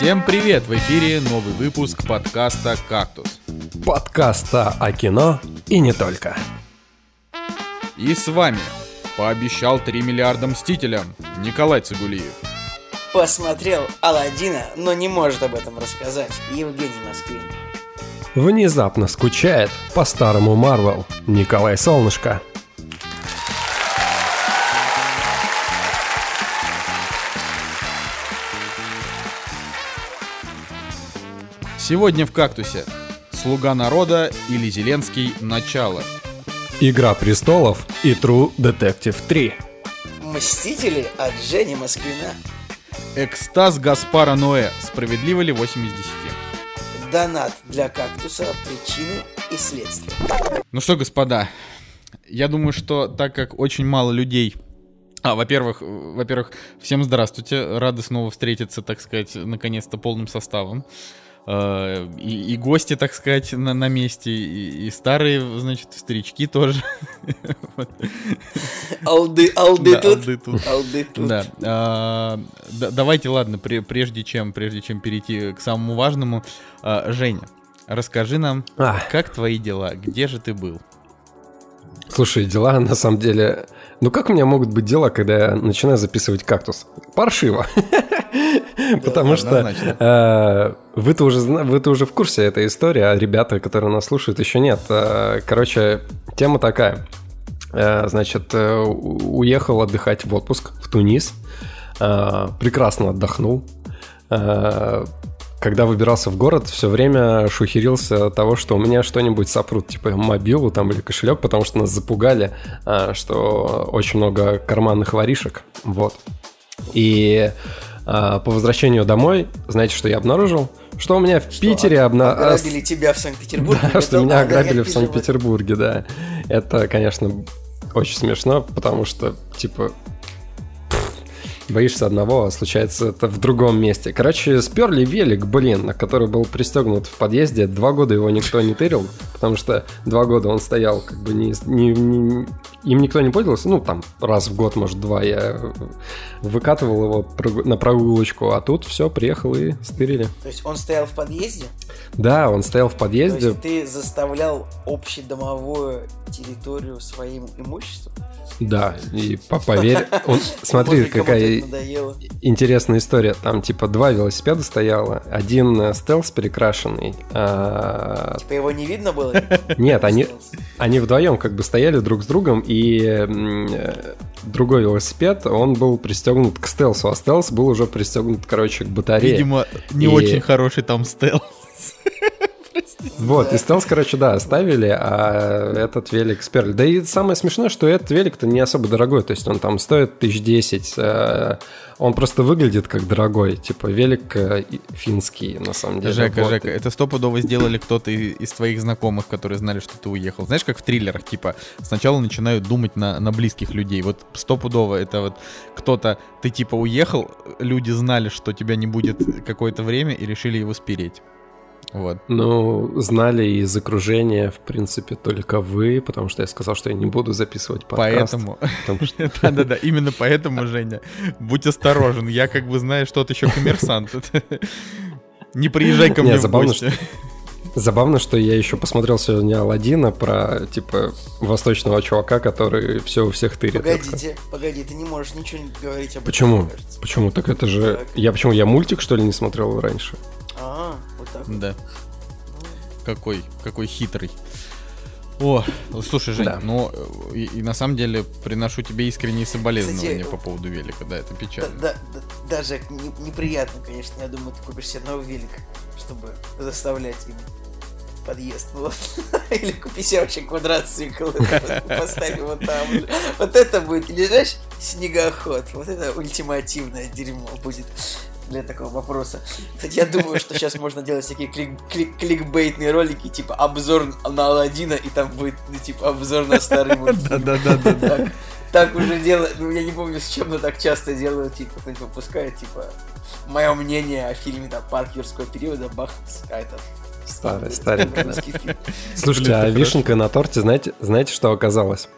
Всем привет! В эфире новый выпуск подкаста «Кактус». Подкаста о кино и не только. И с вами пообещал 3 миллиарда мстителям Николай Цигулиев. Посмотрел Алладина, но не может об этом рассказать Евгений Москвин. Внезапно скучает по старому Марвел Николай Солнышко. Сегодня в «Кактусе» «Слуга народа» или «Зеленский. Начало». Игра престолов и True Detective 3. Мстители от Жени Москвина. Экстаз Гаспара Ноэ. Справедливо ли 8 из 10? Донат для кактуса, причины и следствия. Ну что, господа, я думаю, что так как очень мало людей а, во-первых, во-первых, всем здравствуйте, рады снова встретиться, так сказать, наконец-то полным составом. Э, и, и гости, так сказать, на, на месте, и, и старые, значит, старички тоже. Алды, алды тут. Алды тут. Да. А, давайте, ладно, прежде чем, прежде чем перейти к самому важному, а, Женя, расскажи нам, как твои дела, где же ты был? Слушай, дела на самом деле... Ну как у меня могут быть дела, когда я начинаю записывать кактус? Паршиво. Потому что э, вы-то уже, вы-то уже в курсе этой истории, а ребята, которые нас слушают, еще нет. Э, короче, тема такая. Э, значит, уехал отдыхать в отпуск в Тунис. Прекрасно отдохнул когда выбирался в город, все время шухерился того, что у меня что-нибудь сопрут, типа мобилу там или кошелек, потому что нас запугали, а, что очень много карманных воришек, вот. И а, по возвращению домой, знаете, что я обнаружил? Что у меня в что, Питере обна... ограбили тебя в Санкт-Петербурге. Да, что меня ограбили в Санкт-Петербурге, да. Это, конечно, очень смешно, потому что, типа, боишься одного, а случается это в другом месте. Короче, сперли велик, блин, на который был пристегнут в подъезде. Два года его никто не тырил, потому что два года он стоял, как бы не, не, не им никто не пользовался. Ну, там, раз в год, может, два я выкатывал его на прогулочку, а тут все, приехал и стырили. То есть он стоял в подъезде? Да, он стоял в подъезде. То есть ты заставлял общедомовую территорию своим имуществом? Да, и поверь, он, смотри, какая интересная история. Там типа два велосипеда стояло, один э, стелс перекрашенный. А... Типа его не видно было? Нет, они, они вдвоем как бы стояли друг с другом, и э, другой велосипед, он был пристегнут к стелсу, а стелс был уже пристегнут, короче, к батарее. Видимо, не и... очень хороший там стелс. Вот, и стелс, короче, да, оставили, а этот велик сперли. Да и самое смешное, что этот велик-то не особо дорогой, то есть он там стоит тысяч десять, э, он просто выглядит как дорогой, типа велик э, финский, на самом деле. Жека, вот. Жека, это стопудово сделали кто-то из твоих знакомых, которые знали, что ты уехал. Знаешь, как в триллерах, типа, сначала начинают думать на, на близких людей. Вот стопудово это вот кто-то, ты типа уехал, люди знали, что тебя не будет какое-то время и решили его спереть. Вот. Ну, знали из окружения, в принципе, только вы, потому что я сказал, что я не буду записывать подкаст. Поэтому. Да-да-да, именно поэтому, Женя, будь осторожен. Я как бы знаю, что ты еще коммерсант. Не приезжай ко мне в гости. Забавно, что я еще посмотрел сегодня Алладина про, типа, восточного чувака, который все у всех тырит. Погодите, погоди, ты не можешь ничего не говорить об Почему? этом. Почему? Почему? Так это же... Так. Я почему? Я мультик, что ли, не смотрел раньше? А, так. Да. Какой, какой хитрый. О, слушай, Жень, да. ну и, и на самом деле приношу тебе искренние соболезнования Кстати, по поводу велика, да, это печально. Да, да, да даже не, неприятно, конечно, я думаю, ты купишь себе новый велик, чтобы заставлять им подъезд, вот. Или купи себе вообще квадроцикл, поставь его там. Вот это будет, или знаешь, снегоход, вот это ультимативное дерьмо будет для такого вопроса. Кстати, я думаю, что сейчас можно делать всякие клик клик кликбейтные ролики, типа обзор на Алладина, и там будет, ну, типа, обзор на старый мультфильм. Да-да-да. Так уже делают, ну, я не помню, с чем, но так часто делают, типа, кто-нибудь выпускает, типа, мое мнение о фильме, там, «Парк юрского периода», бах, какая-то Старый, старенький. Слушайте, а вишенка на торте, знаете, знаете, что оказалось?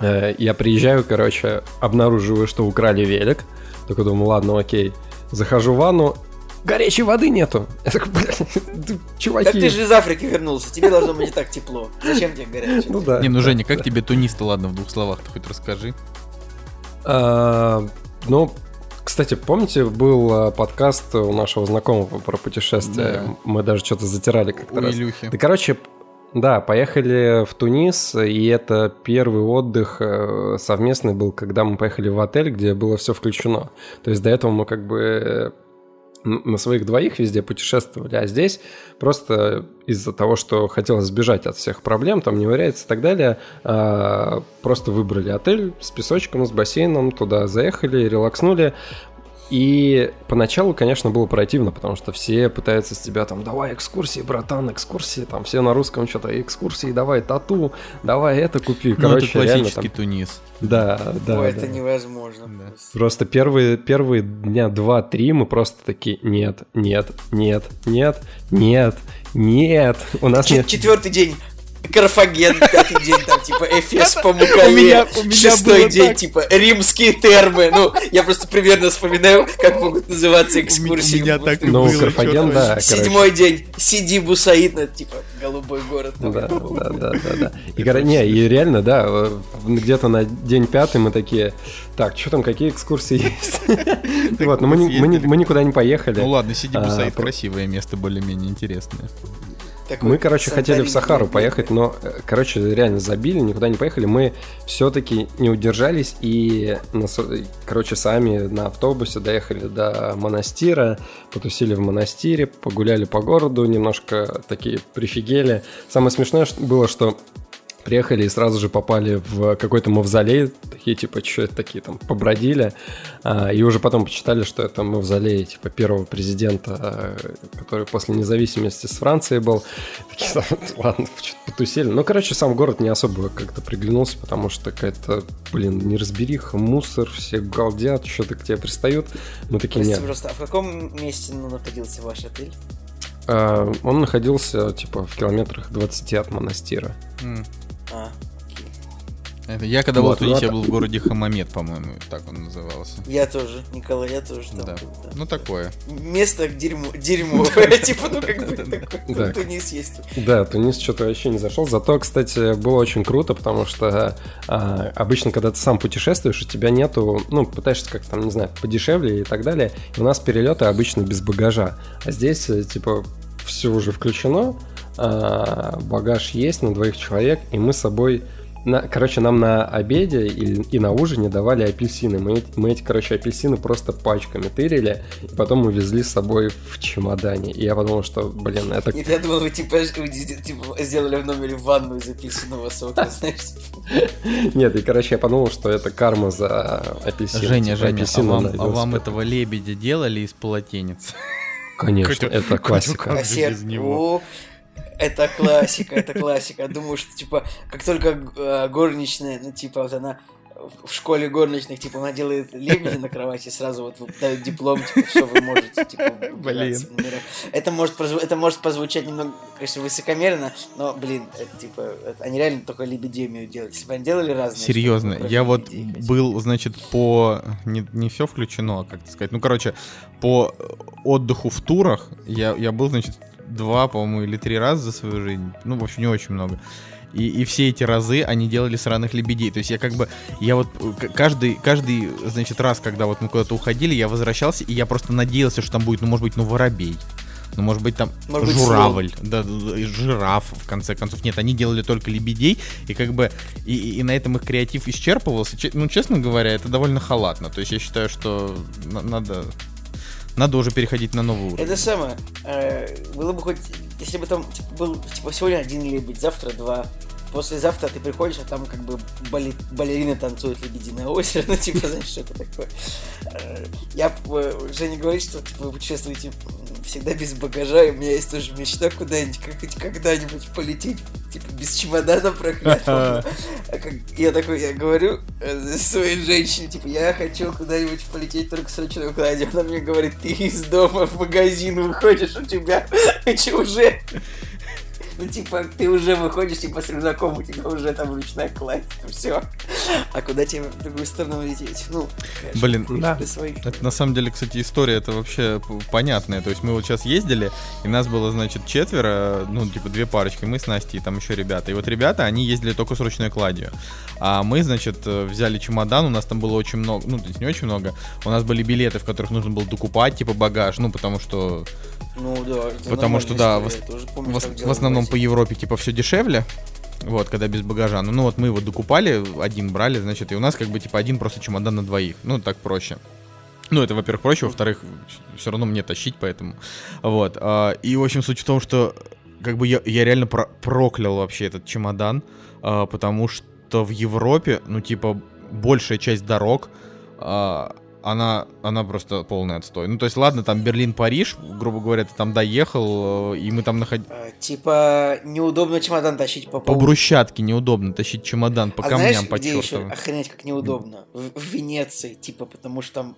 Э, я приезжаю, короче, обнаруживаю, что украли велик. Только думаю, ладно, окей. Захожу в ванну, горячей воды нету. Я такой, блядь, чуваки. Так ты же из Африки вернулся, тебе должно быть не так тепло. Зачем тебе горячее? Ну да. Не, ну Женя, как тебе тунис-то, ладно, в двух словах ты хоть расскажи. А, ну, кстати, помните, был э, подкаст у нашего знакомого про путешествия? Мы даже что-то затирали как-то раз. Илюхи. Да, короче, да, поехали в Тунис, и это первый отдых э, совместный был, когда мы поехали в отель, где было все включено. То есть до этого мы как бы на своих двоих везде путешествовали, а здесь просто из-за того, что хотелось сбежать от всех проблем, там не вариается и так далее, а, просто выбрали отель с песочком, с бассейном, туда заехали, релакснули. И поначалу, конечно, было противно, потому что все пытаются с тебя там, давай экскурсии, братан, экскурсии, там все на русском что-то, экскурсии, давай тату, давай это купи. Ну, Короче, это классический там... Тунис. Да, да. Ой, да. это невозможно. Да. Просто первые, первые дня два-три мы просто такие, нет, нет, нет, нет, нет, нет. У нас Ч- нет... Четвертый день. Карфаген, пятый день, там, типа, Эфес по Мукале, шестой день, типа, римские термы, ну, я просто примерно вспоминаю, как могут называться экскурсии. У меня так ну. Карфаген, да, Седьмой день, Сиди Бусаид, ну, типа, голубой город. Да, да, да, да, да. И, не, и реально, да, где-то на день пятый мы такие, так, что там, какие экскурсии есть? Вот, но мы никуда не поехали. Ну ладно, Сиди а, Бусаид красивое место, более-менее интересное. Такой мы, короче, хотели в Сахару поехать, но, э, короче, реально забили, никуда не поехали. Мы все-таки не удержались и, короче, сами на автобусе доехали до монастира, потусили в монастире, погуляли по городу, немножко такие прифигели. Самое смешное было, что приехали и сразу же попали в какой-то мавзолей, такие типа, что это такие там, побродили, а, и уже потом почитали, что это мавзолей типа первого президента, а, который после независимости с Францией был. Такие, ладно, что-то потусили. Ну, короче, сам город не особо как-то приглянулся, потому что какая-то, блин, неразбериха, мусор, все галдят, что-то к тебе пристают. Мы такие, Простите, нет. просто, а в каком месте ну, находился ваш отель? А, он находился, типа, в километрах 20 от монастира. Mm. А, это я когда вот, был в Тунисе, я был в городе Хамамед, по-моему, так он назывался. Я тоже, Николай, я тоже там да. Ну такое. Место дерьмо, дерьмо, типа, ну как бы Тунис есть. Да, Тунис что-то вообще не зашел. Зато, кстати, было очень круто, потому что а, обычно, когда ты сам путешествуешь, у тебя нету, ну, пытаешься как-то там, не знаю, подешевле и так далее. И у нас перелеты обычно без багажа. А здесь, э, типа, все уже включено, а, багаж есть на двоих человек, и мы с собой... На, короче, нам на обеде и, и на ужине давали апельсины. Мы, мы эти, короче, апельсины просто пачками тырили, и потом мы везли с собой в чемодане. И я подумал, что, блин, это... Нет, я думал, вы типа, вы, типа сделали в номере ванну из апельсинового сока, знаешь? Нет, и, короче, я подумал, что это карма за апельсины. Женя, типа, Женя, а вам, а вам этого лебедя делали из полотенец? Конечно, это классика. Кассетку. Это классика, это классика. Думаю, что, типа, как только э, горничная, ну, типа, вот она в школе горничных, типа, она делает лебеди на кровати, сразу вот дают диплом, типа, что вы можете, типа, Блин. Это может, это может позвучать немного, конечно, высокомерно, но, блин, это, типа, это, они реально только лебедей умеют делать. Если бы они делали разные... Серьезно, штуки, я вот лебедей, был, значит, по... Не, не все включено, а как сказать, ну, короче, по отдыху в турах я, я был, значит, два, по-моему, или три раза за свою жизнь. Ну, в общем, не очень много. И, и все эти разы они делали сраных лебедей. То есть я как бы, я вот каждый, каждый, значит, раз, когда вот мы куда-то уходили, я возвращался, и я просто надеялся, что там будет, ну, может быть, ну, воробей. Ну, может быть, там может журавль, быть, да, жираф, в конце концов. Нет, они делали только лебедей, и как бы, и, и на этом их креатив исчерпывался. Ну, честно говоря, это довольно халатно. То есть я считаю, что надо надо уже переходить на новый уровень. Это самое. Э, было бы хоть, если бы там типа, был типа сегодня один лебедь, завтра два, послезавтра ты приходишь, а там как бы балет, балерина танцует лебединое озеро, ну типа, знаешь, что это такое. Э, я, э, Женя говорит, что вы путешествуете всегда без багажа, и у меня есть тоже мечта куда-нибудь, как когда-нибудь полететь, типа, без чемодана проклятого. Я такой, я говорю э, своей женщине, типа, я хочу куда-нибудь полететь только с ручной кладью. Она мне говорит, ты из дома в магазин выходишь, у тебя уже ну, типа, ты уже выходишь, типа, с рюкзаком, у тебя уже там ручная кладь, все. А куда тебе в другую сторону лететь? Ну, конечно, Блин, да. Это на самом деле, кстати, история это вообще понятная. То есть мы вот сейчас ездили, и нас было, значит, четверо, ну, типа две парочки, мы с Настей и там еще ребята. И вот ребята, они ездили только с ручной кладью. А мы, значит, взяли чемодан, у нас там было очень много, ну, то есть не очень много. У нас были билеты, в которых нужно было докупать, типа, багаж, ну, потому что... Ну, да. Потому что, да, в, помню, в, в основном по Европе, типа, все дешевле. Вот, когда без багажа. Ну, ну вот мы его докупали, один брали, значит, и у нас как бы типа один просто чемодан на двоих. Ну, так проще. Ну, это, во-первых, проще, во-вторых, все равно мне тащить, поэтому. Вот. А, и, в общем, суть в том, что как бы я, я реально про проклял вообще этот чемодан, а, потому что в Европе, ну, типа, большая часть дорог, а, она, она просто полный отстой. Ну, то есть, ладно, там Берлин-Париж, грубо говоря, ты там доехал, э, и мы там находили... А, типа, неудобно чемодан тащить по По брусчатке неудобно тащить чемодан, по а камням, знаешь, по где еще охренеть как неудобно? В, в Венеции, типа, потому что там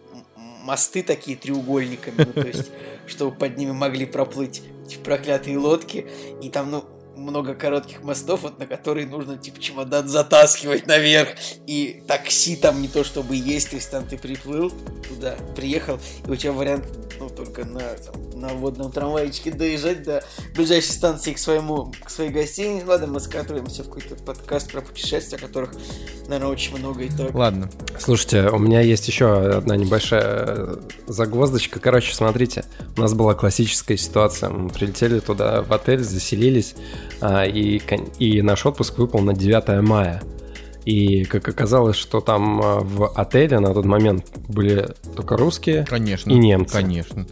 мосты такие треугольниками, ну, то есть, чтобы под ними могли проплыть эти проклятые лодки, и там, ну, много коротких мостов, вот на которые нужно типа чемодан затаскивать наверх. И такси там не то чтобы есть, то есть там ты приплыл туда, приехал, и у тебя вариант, ну, только на, там, на водном трамвайчике доезжать до ближайшей станции к своему, к своей гостинице. Ладно, мы скатываемся в какой-то подкаст про путешествия, которых, наверное, очень много и так. Ладно. Слушайте, у меня есть еще одна небольшая загвоздочка. Короче, смотрите, у нас была классическая ситуация. Мы прилетели туда в отель, заселились, а, и, и наш отпуск выпал на 9 мая. И как оказалось, что там а, в отеле на тот момент были только русские конечно, и немцы. Конечно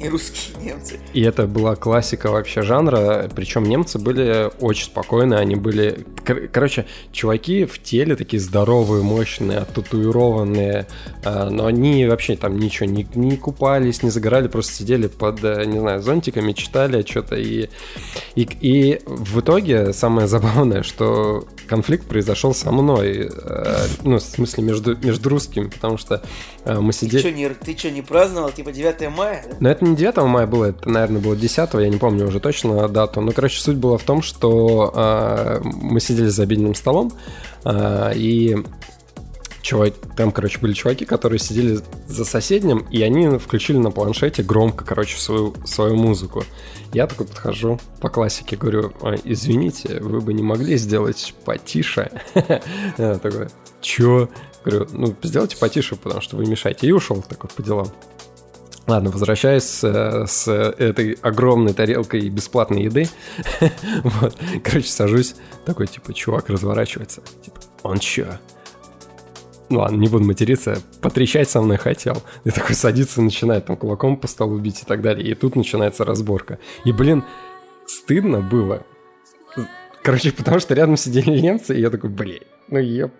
и русские немцы. И это была классика вообще жанра, причем немцы были очень спокойные, они были... Короче, чуваки в теле такие здоровые, мощные, оттатуированные, а, но они вообще там ничего не, не купались, не загорали, просто сидели под, э, не знаю, зонтиками, читали что-то и, и, и в итоге самое забавное, что конфликт произошел со мной, э, ну, в смысле, между, между русскими, потому что э, мы сидели... Ты что, не, ты что, не праздновал, типа, 9 мая? Но это не 9 мая было, это, наверное, было 10 я не помню уже точно дату. Но, короче, суть была в том, что э, мы сидели за обеденным столом, э, и чувак, там, короче, были чуваки, которые сидели за соседним, и они включили на планшете громко, короче, свою, свою музыку. Я такой подхожу по классике, говорю, извините, вы бы не могли сделать потише? Я такой, чё? Говорю, ну, сделайте потише, потому что вы мешаете. И ушел такой по делам. Ладно, возвращаясь с, э, с этой огромной тарелкой бесплатной еды, вот, короче, сажусь, такой, типа, чувак разворачивается, типа, он чё? Ну ладно, не буду материться, потрещать со мной хотел. И такой садится, начинает там кулаком по столу бить и так далее. И тут начинается разборка. И, блин, стыдно было. Короче, потому что рядом сидели немцы, и я такой, блин, ну еб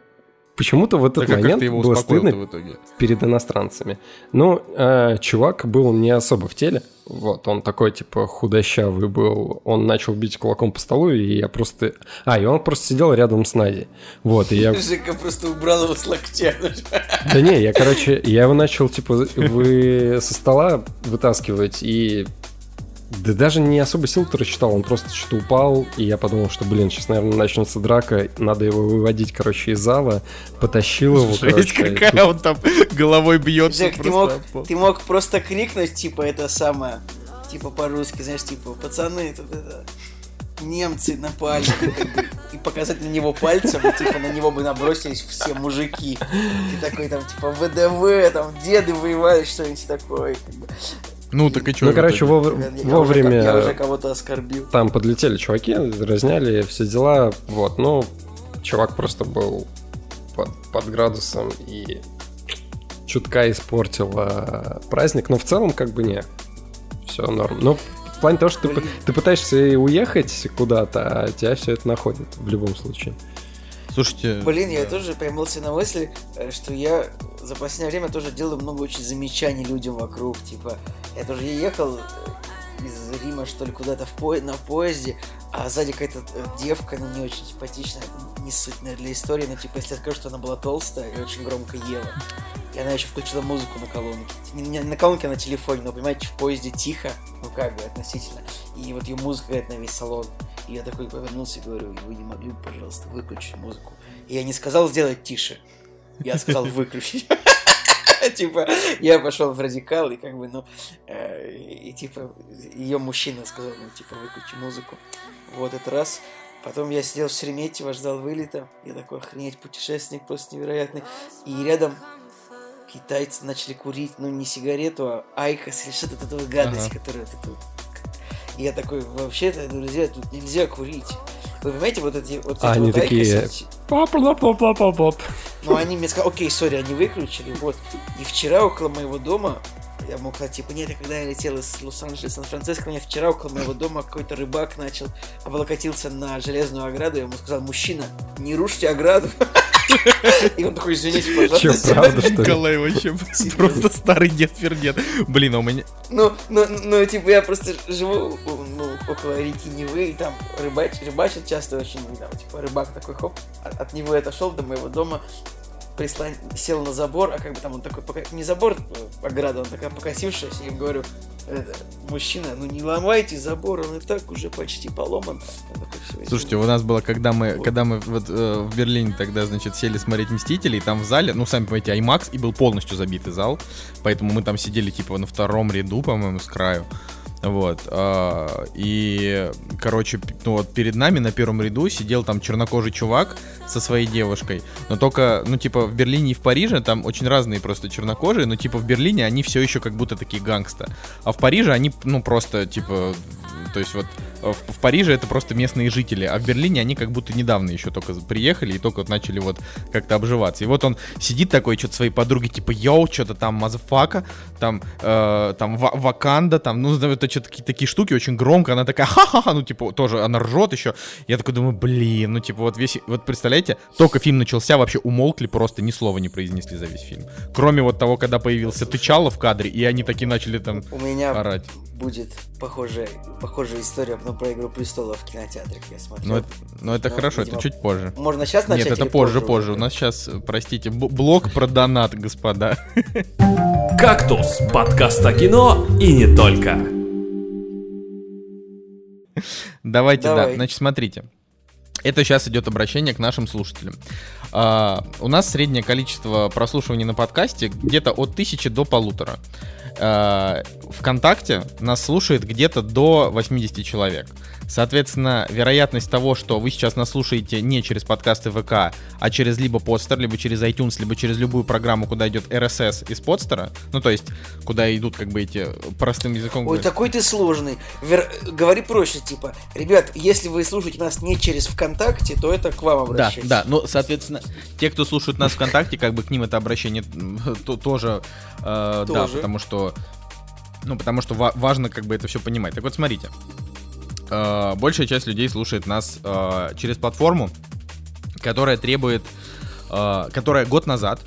Почему-то в этот так, момент его было стыдно в итоге? перед иностранцами. Ну, э, чувак был не особо в теле. Вот, он такой, типа, худощавый был. Он начал бить кулаком по столу, и я просто... А, и он просто сидел рядом с Надей. Вот, и я... Жека просто убрал его с локтя. Да не, я, короче, я его начал, типа, вы со стола вытаскивать, и да даже не особо сил-то рассчитал, он просто что-то упал, и я подумал, что, блин, сейчас, наверное, начнется драка, надо его выводить, короче, из зала, потащил его, Жесть короче. какая, он там головой бьется Жек, ты мог, ты мог просто крикнуть, типа, это самое, типа по-русски, знаешь, типа, пацаны, тут это, немцы напали, и показать на него пальцем, типа, на него бы набросились все мужики. И такой там, типа, ВДВ, там, деды воевали, что-нибудь такое. Ну, так и что? Ну, короче, вов... я, вовремя... Я уже, я уже кого-то оскорбил. Там подлетели чуваки, разняли все дела, вот, ну, чувак просто был под, под градусом и чутка испортил а, праздник, но в целом как бы не, все норм. Но в плане того, что ты, ты пытаешься уехать куда-то, а тебя все это находит в любом случае. Слушайте... Блин, я тоже поймался на мысли, э, что я за последнее время тоже делаю много очень замечаний людям вокруг. Типа, я тоже ехал э, из Рима, что ли, куда-то в по... на поезде, а сзади какая-то э, девка, она не очень симпатичная, не суть, наверное, для истории, но, типа, если я скажу, что она была толстая и очень громко ела, и она еще включила музыку на колонке. Не, не на колонке, а на телефоне, но, понимаете, в поезде тихо, ну, как бы, относительно, и вот ее музыка играет на весь салон. И я такой повернулся и говорю, вы не могли бы, пожалуйста, выключить музыку? И я не сказал сделать тише. Я сказал выключить. Типа, я пошел в радикал, и как бы, ну, э, и типа, ее мужчина сказал, ну, типа, выключи музыку. Вот этот раз. Потом я сидел в Шереметьево, ждал вылета. Я такой, охренеть, путешественник просто невероятный. И рядом китайцы начали курить, ну, не сигарету, а IQOS или что-то такое гадость, ага. которая... И я такой, вообще-то, друзья, тут нельзя курить. Вы понимаете, вот эти вот а, эти они вот такие... Ну, они мне сказали, okay, sorry, они выключили, вот. И вчера около моего дома я мог сказать, типа, нет, когда я летел из Лос-Анджелеса в Сан-Франциско, мне вчера около моего дома какой-то рыбак начал, облокотился на железную ограду, я ему сказал, мужчина, не рушьте ограду. И он такой, извините, пожалуйста. Че, правда, что ли? Николай вообще просто старый дед Фердет. Блин, а у меня... Ну, ну, ну, типа, я просто живу ну, около реки Невы, и там рыбач, рыбачат часто очень, там, типа, рыбак такой, хоп, от него я отошел до моего дома, прислон... сел на забор, а как бы там он такой, пока... не забор, а ограда, он такая покосившаяся, и говорю, это, мужчина, ну не ломайте забор, он и так уже почти поломан. Такой, Слушайте, у нас было, когда мы, вот. когда мы вот, э, в Берлине тогда, значит, сели смотреть «Мстителей», там в зале, ну, сами понимаете, IMAX, и был полностью забитый зал, поэтому мы там сидели, типа, на втором ряду, по-моему, с краю. Вот. А, и, короче, ну вот перед нами на первом ряду сидел там чернокожий чувак со своей девушкой. Но только, ну, типа, в Берлине и в Париже там очень разные просто чернокожие, но, типа, в Берлине они все еще как будто такие гангста. А в Париже они, ну, просто, типа, то есть вот в, в Париже это просто местные жители, а в Берлине они как будто недавно еще только приехали и только вот начали вот как-то обживаться. И вот он сидит такой, что-то своей подруге, типа, yo, что-то там, motherfucker, там, э, там, Wakanda, там, ну, это что-то такие, такие штуки очень громко, она такая, ха-ха-ха, ну, типа, тоже, она ржет еще. Я такой думаю, блин, ну, типа, вот весь, вот представляете, только фильм начался, вообще умолкли, просто ни слова не произнесли за весь фильм. Кроме вот того, когда появился Тычало в кадре, и они такие начали там У меня орать. будет похожая, похожая история ну, про Игру престолов в кинотеатре, я смотрю. Ну, это, ну, это но, хорошо, видимо, это чуть позже. Можно сейчас начать? Нет, это позже, позже. У нас сейчас, простите, блок про донат, господа. «Кактус» — подкаст о кино и не только. Давайте, Давай. да. Значит, смотрите. Это сейчас идет обращение к нашим слушателям. Uh, у нас среднее количество прослушиваний на подкасте где-то от тысячи до полутора. Uh, ВКонтакте нас слушает где-то до 80 человек. Соответственно, вероятность того, что вы сейчас нас слушаете не через подкасты ВК, а через либо подстер, либо через iTunes, либо через любую программу, куда идет RSS из подстера, ну то есть, куда идут как бы эти простым языком. Ой, такой ты сложный. Вер... Говори проще, типа, ребят, если вы слушаете нас не через ВКонтакте, то это к вам обращается. Да, да, ну, соответственно, те, кто слушают нас ВКонтакте, как бы к ним это обращение то, тоже, э, тоже, да, потому что ну, потому что важно как бы это все понимать. Так вот, смотрите. Э, большая часть людей слушает нас э, через платформу, которая требует, э, которая год назад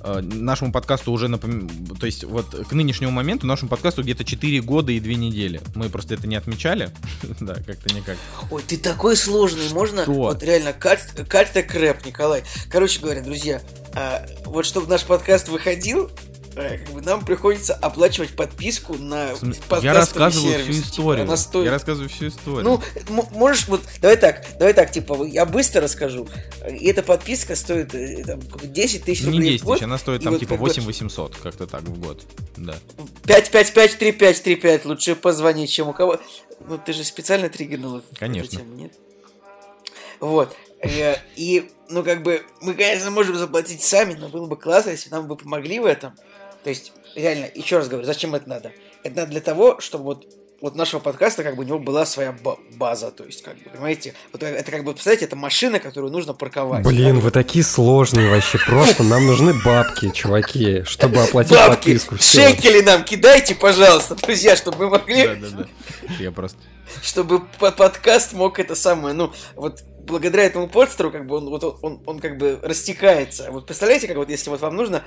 э, нашему подкасту уже напом... то есть вот к нынешнему моменту нашему подкасту где-то 4 года и 2 недели. Мы просто это не отмечали, да, как-то никак. Ой, ты такой сложный, можно? Что? Вот реально, карта крэп, Николай. Короче говоря, друзья, а, вот чтобы наш подкаст выходил, Э, как бы нам приходится оплачивать подписку на Я рассказываю сервис, всю историю. Типа, стоит... Я рассказываю всю историю. Ну, можешь вот, давай так, давай так, типа, я быстро расскажу. И эта подписка стоит э, там, 10 тысяч рублей. Не 10 тысяч, она стоит там вот, типа 8 800, как-то так в год. Да. 5 5 5 3 5 3 5 лучше позвонить, чем у кого. Ну, ты же специально триггернул. Конечно. Тему, нет? Вот. Э, и, ну, как бы, мы, конечно, можем заплатить сами, но было бы классно, если нам бы помогли в этом. То есть, реально, еще раз говорю, зачем это надо? Это надо для того, чтобы вот вот нашего подкаста как бы у него была своя база, то есть, как бы, понимаете, вот это как бы, представляете, это машина, которую нужно парковать. Блин, вы такие сложные вообще, просто нам нужны бабки, чуваки, чтобы оплатить бабки, подписку. Все. шекели нам кидайте, пожалуйста, друзья, чтобы мы могли... Да, да, да, я просто... Чтобы подкаст мог это самое, ну, вот благодаря этому подстеру, как бы он, вот он, он, он как бы растекается. Вот представляете, как вот если вот вам нужно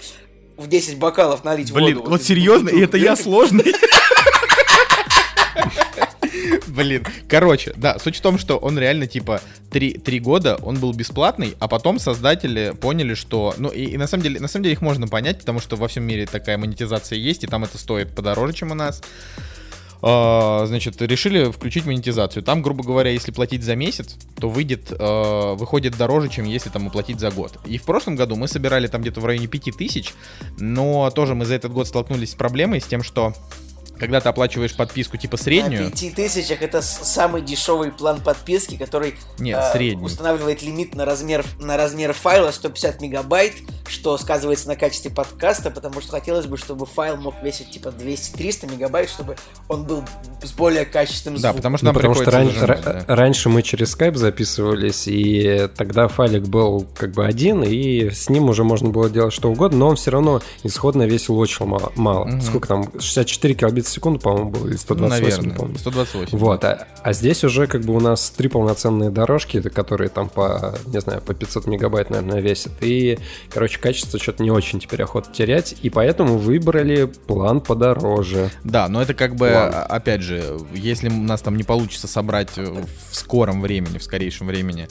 в 10 бокалов налить Блин, воду. вот, вот серьезно, и это я сложный. Блин, короче, да, суть в том, что он реально, типа, три, три года он был бесплатный, а потом создатели поняли, что... Ну, и, и на самом деле, на самом деле их можно понять, потому что во всем мире такая монетизация есть, и там это стоит подороже, чем у нас. Uh, значит, решили включить монетизацию. Там, грубо говоря, если платить за месяц, то выйдет, uh, выходит дороже, чем если там оплатить за год. И в прошлом году мы собирали там где-то в районе 5000, но тоже мы за этот год столкнулись с проблемой, с тем, что когда ты оплачиваешь подписку типа среднюю... На 5 тысячах это самый дешевый план подписки, который Нет, э, а, устанавливает лимит на размер, на размер файла 150 мегабайт, что сказывается на качестве подкаста, потому что хотелось бы, чтобы файл мог весить типа 200-300 мегабайт, чтобы он был с более качественным звуком. Да, потому что ну, нам ну, потому что ран... да. раньше мы через Skype записывались, и тогда файлик был как бы один, и с ним уже можно было делать что угодно, но он все равно исходно весил очень мало. мало. Угу. Сколько там? 64 килобит 130 секунд, по-моему, было, или 128, Наверное, не 128. Вот, а, а здесь уже как бы у нас три полноценные дорожки, которые там по, не знаю, по 500 мегабайт, наверное, весят. И, короче, качество что-то не очень теперь охота терять, и поэтому выбрали план подороже. Да, но это как бы, план. А, опять же, если у нас там не получится собрать в скором времени, в скорейшем времени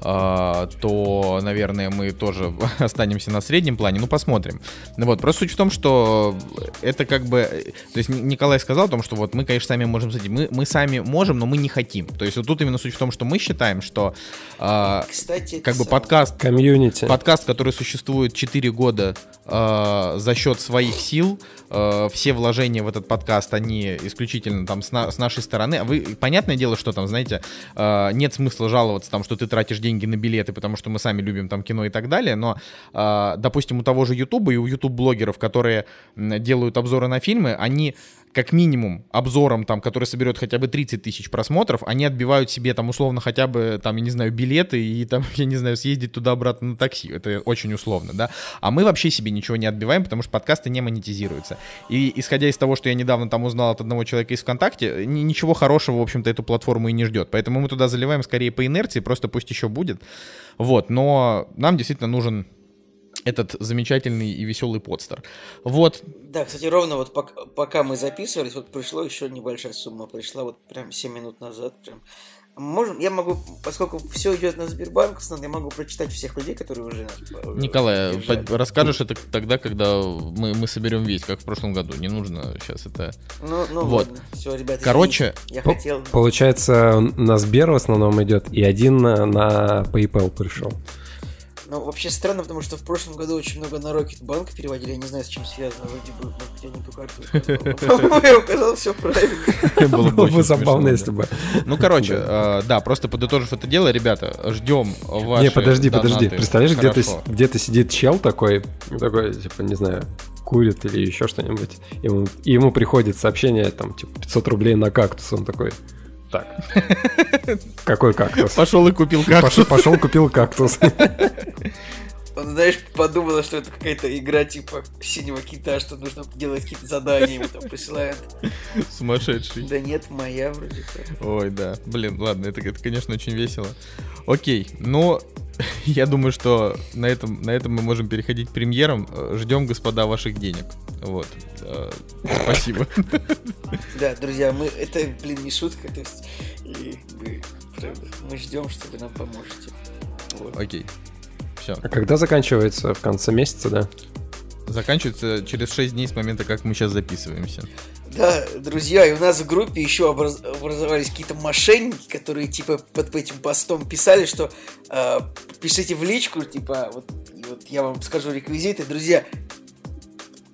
то, наверное, мы тоже останемся на среднем плане, ну, посмотрим. Ну вот, просто суть в том, что это как бы, то есть Николай сказал о том, что вот мы, конечно, сами можем мы, мы сами можем, но мы не хотим. То есть вот тут именно суть в том, что мы считаем, что э, Кстати, как бы подкаст, комьюнити, подкаст, который существует 4 года э, за счет своих сил, э, все вложения в этот подкаст, они исключительно там с, на, с нашей стороны. А вы, понятное дело, что там, знаете, э, нет смысла жаловаться там, что ты тратишь деньги на билеты, потому что мы сами любим там кино и так далее, но, э, допустим, у того же Ютуба и у Ютуб-блогеров, которые делают обзоры на фильмы, они как минимум обзором, там, который соберет хотя бы 30 тысяч просмотров, они отбивают себе там условно хотя бы, там, я не знаю, билеты и там, я не знаю, съездить туда-обратно на такси. Это очень условно, да. А мы вообще себе ничего не отбиваем, потому что подкасты не монетизируются. И исходя из того, что я недавно там узнал от одного человека из ВКонтакте, ничего хорошего, в общем-то, эту платформу и не ждет. Поэтому мы туда заливаем скорее по инерции, просто пусть еще будет. Вот, но нам действительно нужен этот замечательный и веселый подстер. Вот. Да, кстати, ровно вот пока, пока мы записывались, вот пришло еще небольшая сумма, пришла вот прям 7 минут назад, прям Можем, я могу, поскольку все идет на Сбербанк, я могу прочитать всех людей, которые уже... Э, Николай, держали. расскажешь это тогда, когда мы, мы соберем весь, как в прошлом году. Не нужно сейчас это... Ну, ну вот. ладно. Все, ребята, Короче... Я хотел... Получается, на Сбер в основном идет, и один на, на PayPal пришел. Ну, вообще странно, потому что в прошлом году очень много на Rocket Bank переводили. Я не знаю, с чем связано. Вроде бы, может, я не ту карту По-моему, я указал все правильно. Было бы забавно, если бы. Ну, короче, э, да, просто подытожив это дело, ребята, ждем ваши Не, подожди, подожди. Представляешь, где-то сидит чел такой, такой, типа, не знаю, курит или еще что-нибудь. Ему, ему приходит сообщение, там, типа, 500 рублей на кактус. Он такой, так. Какой кактус? Пошел и купил кактус. Пошел, купил кактус. Он, знаешь, подумал, что это какая-то игра типа синего кита, что нужно делать какие-то задания, ему там присылают. Сумасшедший. Да нет, моя вроде как. Ой, да. Блин, ладно, это, это конечно, очень весело. Окей, ну, я думаю, что на этом, на этом мы можем переходить к премьерам. Ждем, господа, ваших денег. Вот. Э, спасибо. Да, друзья, мы это, блин, не шутка, то есть и мы, правда, мы ждем, что вы нам поможете. Вот. Окей. Все. А когда заканчивается? В конце месяца, да? Заканчивается через 6 дней с момента, как мы сейчас записываемся. Да, друзья, и у нас в группе еще образ... образовались какие-то мошенники, которые типа под этим постом писали, что э, пишите в личку, типа, вот, вот я вам скажу реквизиты. Друзья,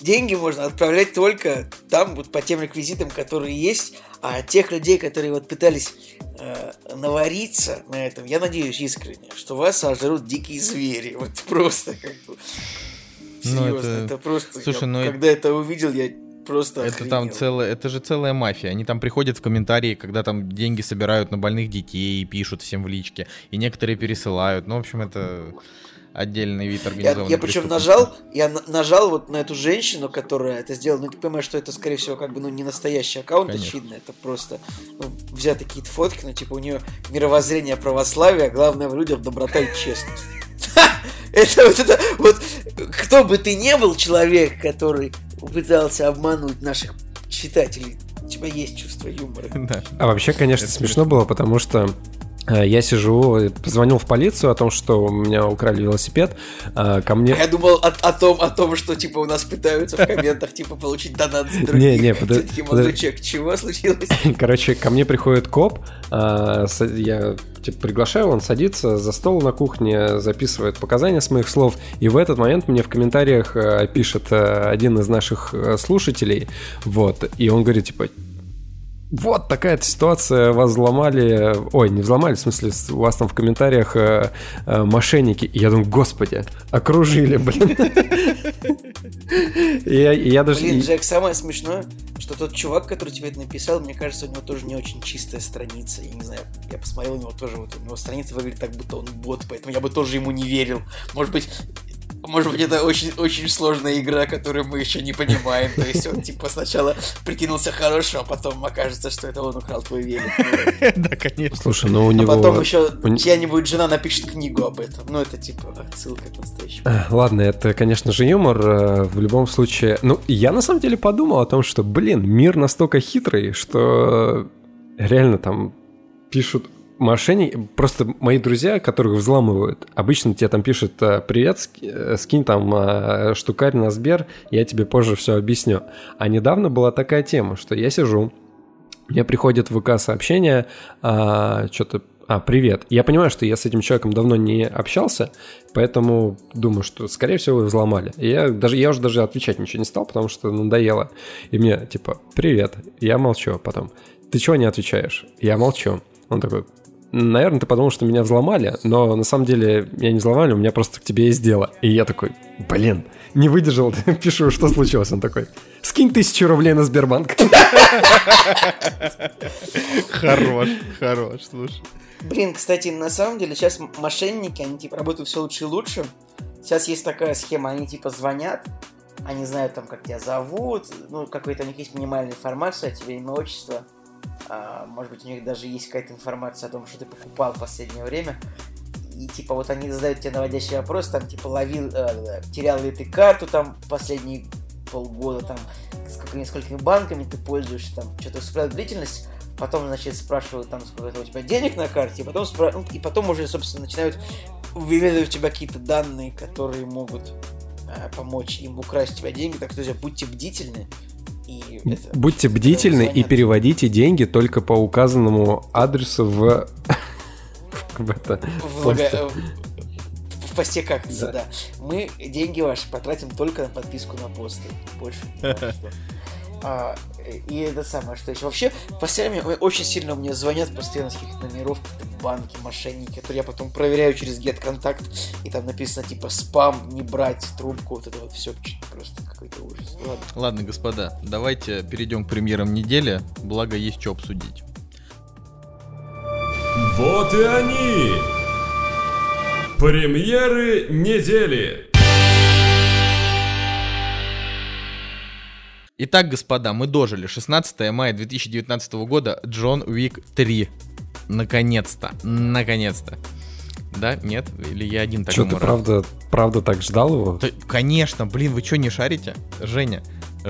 деньги можно отправлять только там, вот по тем реквизитам, которые есть, а тех людей, которые вот пытались э, навариться на этом, я надеюсь искренне, что вас сожрут дикие звери. Вот просто как бы... Серьезно, ну, это... это просто... Слушай, я, ну... Когда это увидел, я просто Это охренел. там целая, это же целая мафия. Они там приходят в комментарии, когда там деньги собирают на больных детей, пишут всем в личке, и некоторые пересылают. Ну, в общем, это отдельный вид организованной Я, я причем нажал, я на, нажал вот на эту женщину, которая это сделала, ну ты понимаешь, что это, скорее всего, как бы, ну, не настоящий аккаунт, Конечно. очевидно, это просто ну, взяты какие-то фотки, ну, типа, у нее мировоззрение православия, главное в людях доброта и честность. Это вот это, вот, кто бы ты не был человек, который пытался обмануть наших читателей, у тебя есть чувство юмора. А вообще, конечно, смешно было, потому что я сижу, позвонил в полицию о том, что у меня украли велосипед. Э, ко мне... Я думал о, о, том, о том, что типа у нас пытаются в комментах типа получить донат с других. Не, не, под... под... чего случилось? Короче, ко мне приходит коп, э, я типа приглашаю, он садится за стол на кухне, записывает показания с моих слов, и в этот момент мне в комментариях пишет один из наших слушателей, вот, и он говорит, типа, вот такая ситуация, вас взломали, ой, не взломали, в смысле, у вас там в комментариях э, э, мошенники. И я думаю, господи, окружили, блин. я, я даже... Блин, Джек, самое смешное, что тот чувак, который тебе это написал, мне кажется, у него тоже не очень чистая страница. Я не знаю, я посмотрел, у него тоже вот, у него страница выглядит так, будто он бот, поэтому я бы тоже ему не верил. Может быть, может быть, это очень, очень сложная игра, которую мы еще не понимаем. То есть он типа сначала прикинулся хорошим, а потом окажется, что это он украл твой велик. Да, конечно. Слушай, ну у него... А потом еще чья-нибудь жена напишет книгу об этом. Ну, это типа отсылка к настоящему. Ладно, это, конечно же, юмор. Э, в любом случае... Ну, я на самом деле подумал о том, что, блин, мир настолько хитрый, что реально там пишут мошенники, просто мои друзья, которых взламывают, обычно тебе там пишут э, «Привет, э, скинь там э, штукарь на Сбер, я тебе позже все объясню». А недавно была такая тема, что я сижу, мне приходит в ВК сообщение, а, что-то а, привет. Я понимаю, что я с этим человеком давно не общался, поэтому думаю, что, скорее всего, вы взломали. Я, даже, я уже даже отвечать ничего не стал, потому что надоело. И мне, типа, привет. Я молчу потом. Ты чего не отвечаешь? Я молчу. Он такой, наверное, ты подумал, что меня взломали, но на самом деле меня не взломали, у меня просто к тебе есть дело. И я такой, блин, не выдержал, пишу, что случилось. Он такой, скинь тысячу рублей на Сбербанк. Хорош, хорош, слушай. Блин, кстати, на самом деле сейчас мошенники, они типа работают все лучше и лучше. Сейчас есть такая схема, они типа звонят, они знают там, как тебя зовут, ну, какой-то у них есть минимальная информация о тебе, имя, отчество может быть, у них даже есть какая-то информация о том, что ты покупал в последнее время. И типа вот они задают тебе наводящий вопрос, там типа ловил, э, терял ли ты карту там последние полгода, там сколько, несколькими банками ты пользуешься, там что-то составляют длительность, потом, значит, спрашивают там, сколько у тебя денег на карте, и потом, спра... ну, и потом уже, собственно, начинают выведывать у тебя какие-то данные, которые могут э, помочь им украсть у тебя деньги, так что, будьте бдительны, и это, Будьте бдительны и переводите деньги только по указанному адресу в... в, это, в, посте как да. да. Мы деньги ваши потратим только на подписку на посты. Больше. А, и это самое, что еще. Вообще, время очень сильно мне звонят постоянно с каких-то номеров, банки, мошенники, которые я потом проверяю через get контакт, и там написано типа спам, не брать трубку, вот это вот все просто какой-то ужас. Ладно. Ладно, господа, давайте перейдем к премьерам недели, благо есть что обсудить. Вот и они! Премьеры недели! Итак, господа, мы дожили. 16 мая 2019 года, Джон Уик 3. Наконец-то. Наконец-то. Да? Нет? Или я один так Что, ты правда, правда так ждал его? Да, конечно, блин, вы что, не шарите? Женя,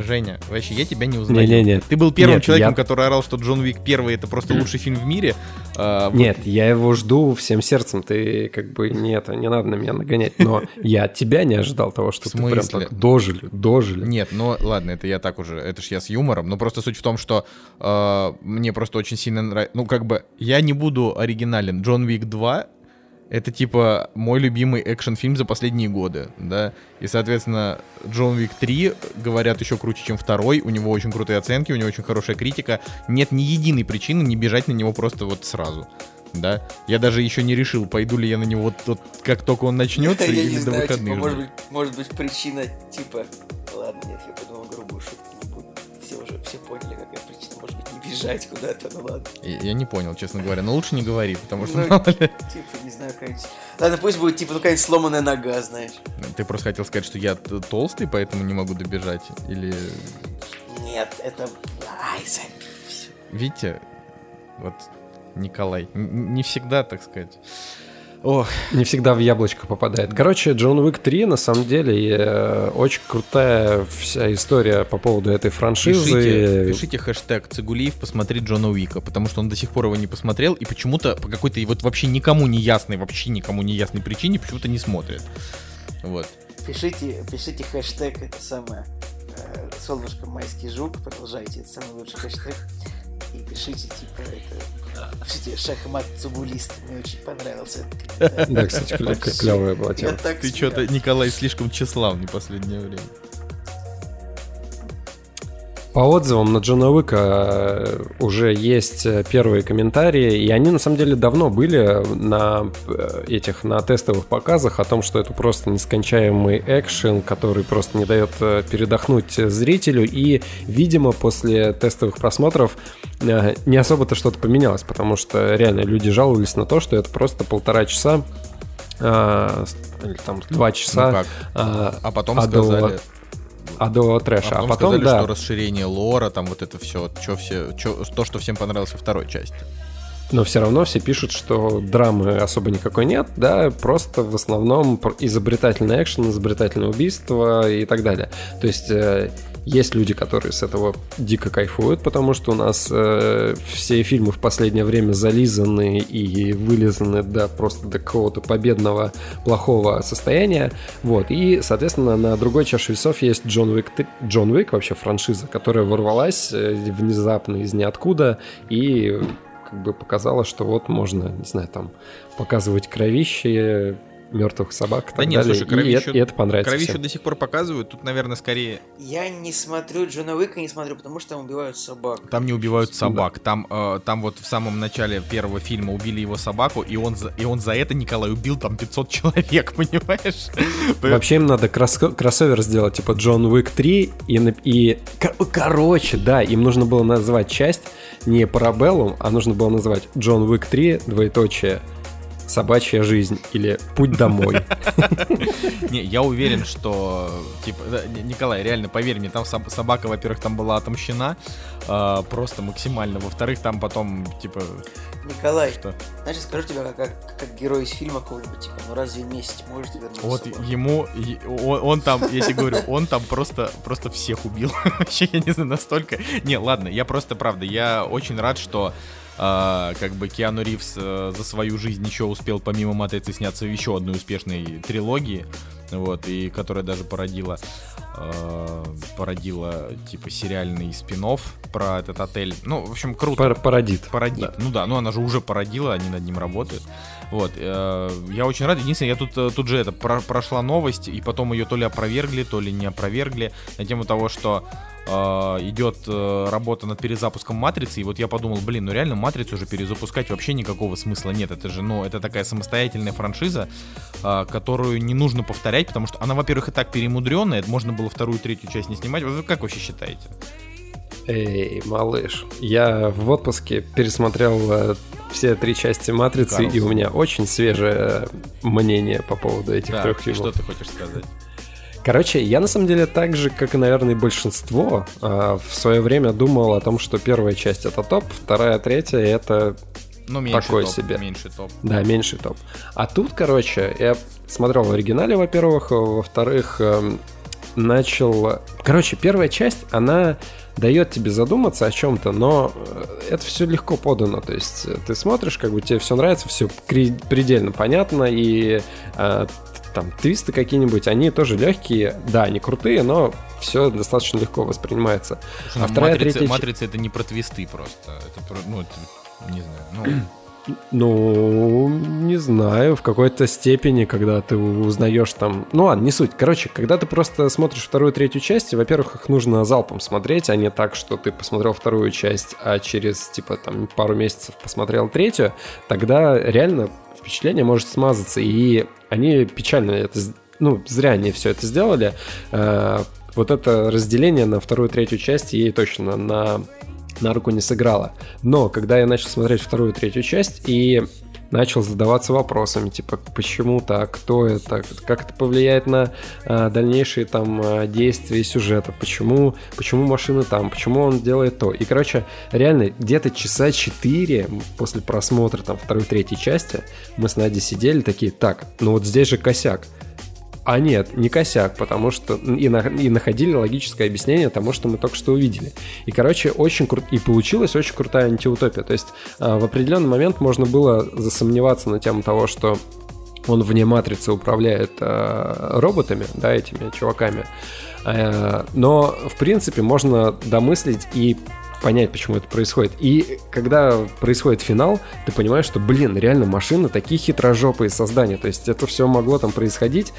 Женя, вообще, я тебя не узнаю. Не, не, не. Ты был первым Нет, человеком, я... который орал, что Джон Вик первый это просто лучший фильм в мире. А, Нет, вот... я его жду всем сердцем. Ты как бы нет, не надо на меня нагонять. Но я от тебя не ожидал того, что ты прям так дожили, дожили. Нет, ну ладно, это я так уже, это ж я с юмором. Но просто суть в том, что э, мне просто очень сильно нравится. Ну как бы я не буду оригинален. Джон Вик 2 это типа мой любимый экшен-фильм за последние годы, да. И, соответственно, Джон Вик 3, говорят, еще круче, чем второй. У него очень крутые оценки, у него очень хорошая критика. Нет ни единой причины не бежать на него просто вот сразу. Да, я даже еще не решил, пойду ли я на него вот, вот как только он начнется или до выходных. Типа, может быть, может быть причина типа, ладно, нет, я подумал грубую шутку не буду. Все уже все поняли, причина бежать куда-то, ну ладно. Я, я не понял, честно говоря, но лучше не говори, потому что ну, мало ли... Типа, не знаю, как Ладно, пусть будет, типа, ну какая-нибудь сломанная нога, знаешь. Ты просто хотел сказать, что я толстый, поэтому не могу добежать, или... Нет, это... Ай, Видите, вот Николай, не всегда, так сказать. Ох. Не всегда в яблочко попадает. Короче, Джон Уик 3 на самом деле э, очень крутая вся история по поводу этой франшизы. Пишите, пишите хэштег Цигулиев посмотри Джона Уика, потому что он до сих пор его не посмотрел и почему-то по какой-то вот вообще никому не ясной, вообще никому не ясной причине почему-то не смотрит. Вот. Пишите, пишите хэштег это самое э, солнышко майский жук, продолжайте, это самый лучший хэштег. И пишите, типа, это Пишите, шахмат цугулист, мне очень понравился. Да, кстати, клевая была тема. Ты что-то, Николай, слишком тщеславный в последнее время. По отзывам на Джона Уика э, уже есть э, первые комментарии, и они на самом деле давно были на э, этих на тестовых показах о том, что это просто нескончаемый экшен, который просто не дает передохнуть зрителю. И, видимо, после тестовых просмотров не особо-то что-то поменялось, потому что реально люди жаловались на то, что это просто полтора часа или там два часа. Ну как? А, а потом сказали, а до трэша. А, потом, а потом сказали, да. что расширение лора, там вот это все, что все, что, то, что всем понравилось во второй части. Но все равно все пишут, что драмы особо никакой нет, да, просто в основном изобретательный экшен, изобретательное убийство и так далее. То есть э, есть люди, которые с этого дико кайфуют, потому что у нас э, все фильмы в последнее время зализаны и вылизаны до просто до какого-то победного плохого состояния. Вот. И, соответственно, на другой чаше весов есть Джон Уик, Джон Уик, вообще франшиза, которая ворвалась э, внезапно из ниоткуда и как бы показала, что вот можно, не знаю, там показывать кровище, мертвых собак. Да нет, слушай, кровищу, и, и это понравится кровищу всем. до сих пор показывают. Тут, наверное, скорее... Я не смотрю Джона Уика, не смотрю, потому что там убивают собак. Там не убивают собак. Да. Там, э, там вот в самом начале первого фильма убили его собаку, и он, за, и он за это, Николай, убил там 500 человек, понимаешь? Вообще им надо кросс кроссовер сделать, типа Джон Уик 3, и, и... Короче, да, им нужно было назвать часть не Парабеллум, а нужно было назвать Джон Уик 3, двоеточие, собачья жизнь или путь домой. Не, я уверен, что, типа, Николай, реально, поверь мне, там собака, во-первых, там была отомщена, а, просто максимально. Во-вторых, там потом, типа... Николай, что? значит, скажу тебе, как, как, герой из фильма какого-нибудь, типа, ну разве месть может вернуться? Вот собаку? ему, он, он там, я тебе говорю, он там просто, просто всех убил. Вообще, я не знаю, настолько... Не, ладно, я просто, правда, я очень рад, что а, как бы Киану Ривз а, за свою жизнь еще успел помимо «Матрицы» сняться в еще одной успешной трилогии, вот, и которая даже породила э, породила типа сериальный спин про этот отель. Ну, в общем, круто. Пар пародит. Пародит. Да. Ну да, ну она же уже породила, они над ним работают. Вот. Э, я очень рад. Единственное, я тут, э, тут же это про прошла новость, и потом ее то ли опровергли, то ли не опровергли на тему того, что э, идет работа над перезапуском матрицы. И вот я подумал, блин, ну реально матрицу уже перезапускать вообще никакого смысла нет. Это же, ну, это такая самостоятельная франшиза, которую не нужно повторять, потому что она, во-первых, и так перемудренная. Можно было вторую, третью часть не снимать. Вы как вообще считаете? Эй, малыш, я в отпуске пересмотрел э, все три части Матрицы, Карлсон. и у меня очень свежее мнение по поводу этих так, трех фильмов. Что ты хочешь сказать? Короче, я на самом деле так же, как и, наверное, большинство, э, в свое время думал о том, что первая часть это топ, вторая, третья это ну, меньше такой топ, себе. Меньший топ. Да, меньший топ. А тут, короче, я смотрел в оригинале, во-первых, во-вторых, эм, начал... Короче, первая часть, она дает тебе задуматься о чем-то, но э, это все легко подано. То есть э, ты смотришь, как бы тебе все нравится, все предельно понятно, и э, там твисты какие-нибудь, они тоже легкие, да, они крутые, но все достаточно легко воспринимается. Слушай, а ну, вторая, матрица, третья... матрица это не про твисты просто, это ну, это, не знаю, ну... Ну, не знаю, в какой-то степени, когда ты узнаешь там... Ну ладно, не суть. Короче, когда ты просто смотришь вторую, третью часть, во-первых, их нужно залпом смотреть, а не так, что ты посмотрел вторую часть, а через, типа, там, пару месяцев посмотрел третью, тогда реально впечатление может смазаться, и они печально это... Ну, зря они все это сделали. Э, вот это разделение на вторую, третью часть ей точно на на руку не сыграла. Но когда я начал смотреть вторую, третью часть, и начал задаваться вопросами, типа, почему так, кто это, как это повлияет на а, дальнейшие там а, действия сюжета, почему, почему машина там, почему он делает то. И, короче, реально, где-то часа 4 после просмотра там второй, третьей части мы с Надей сидели такие, так, ну вот здесь же косяк. А нет, не косяк, потому что и, на, и находили логическое объяснение тому, что мы только что увидели. И, короче, очень круто, и получилась очень крутая антиутопия. То есть э, в определенный момент можно было засомневаться на тему того, что он вне матрицы управляет э, роботами, да, этими чуваками. Э, но, в принципе, можно домыслить и понять, почему это происходит. И когда происходит финал, ты понимаешь, что, блин, реально машины такие хитрожопые создания. То есть это все могло там происходить.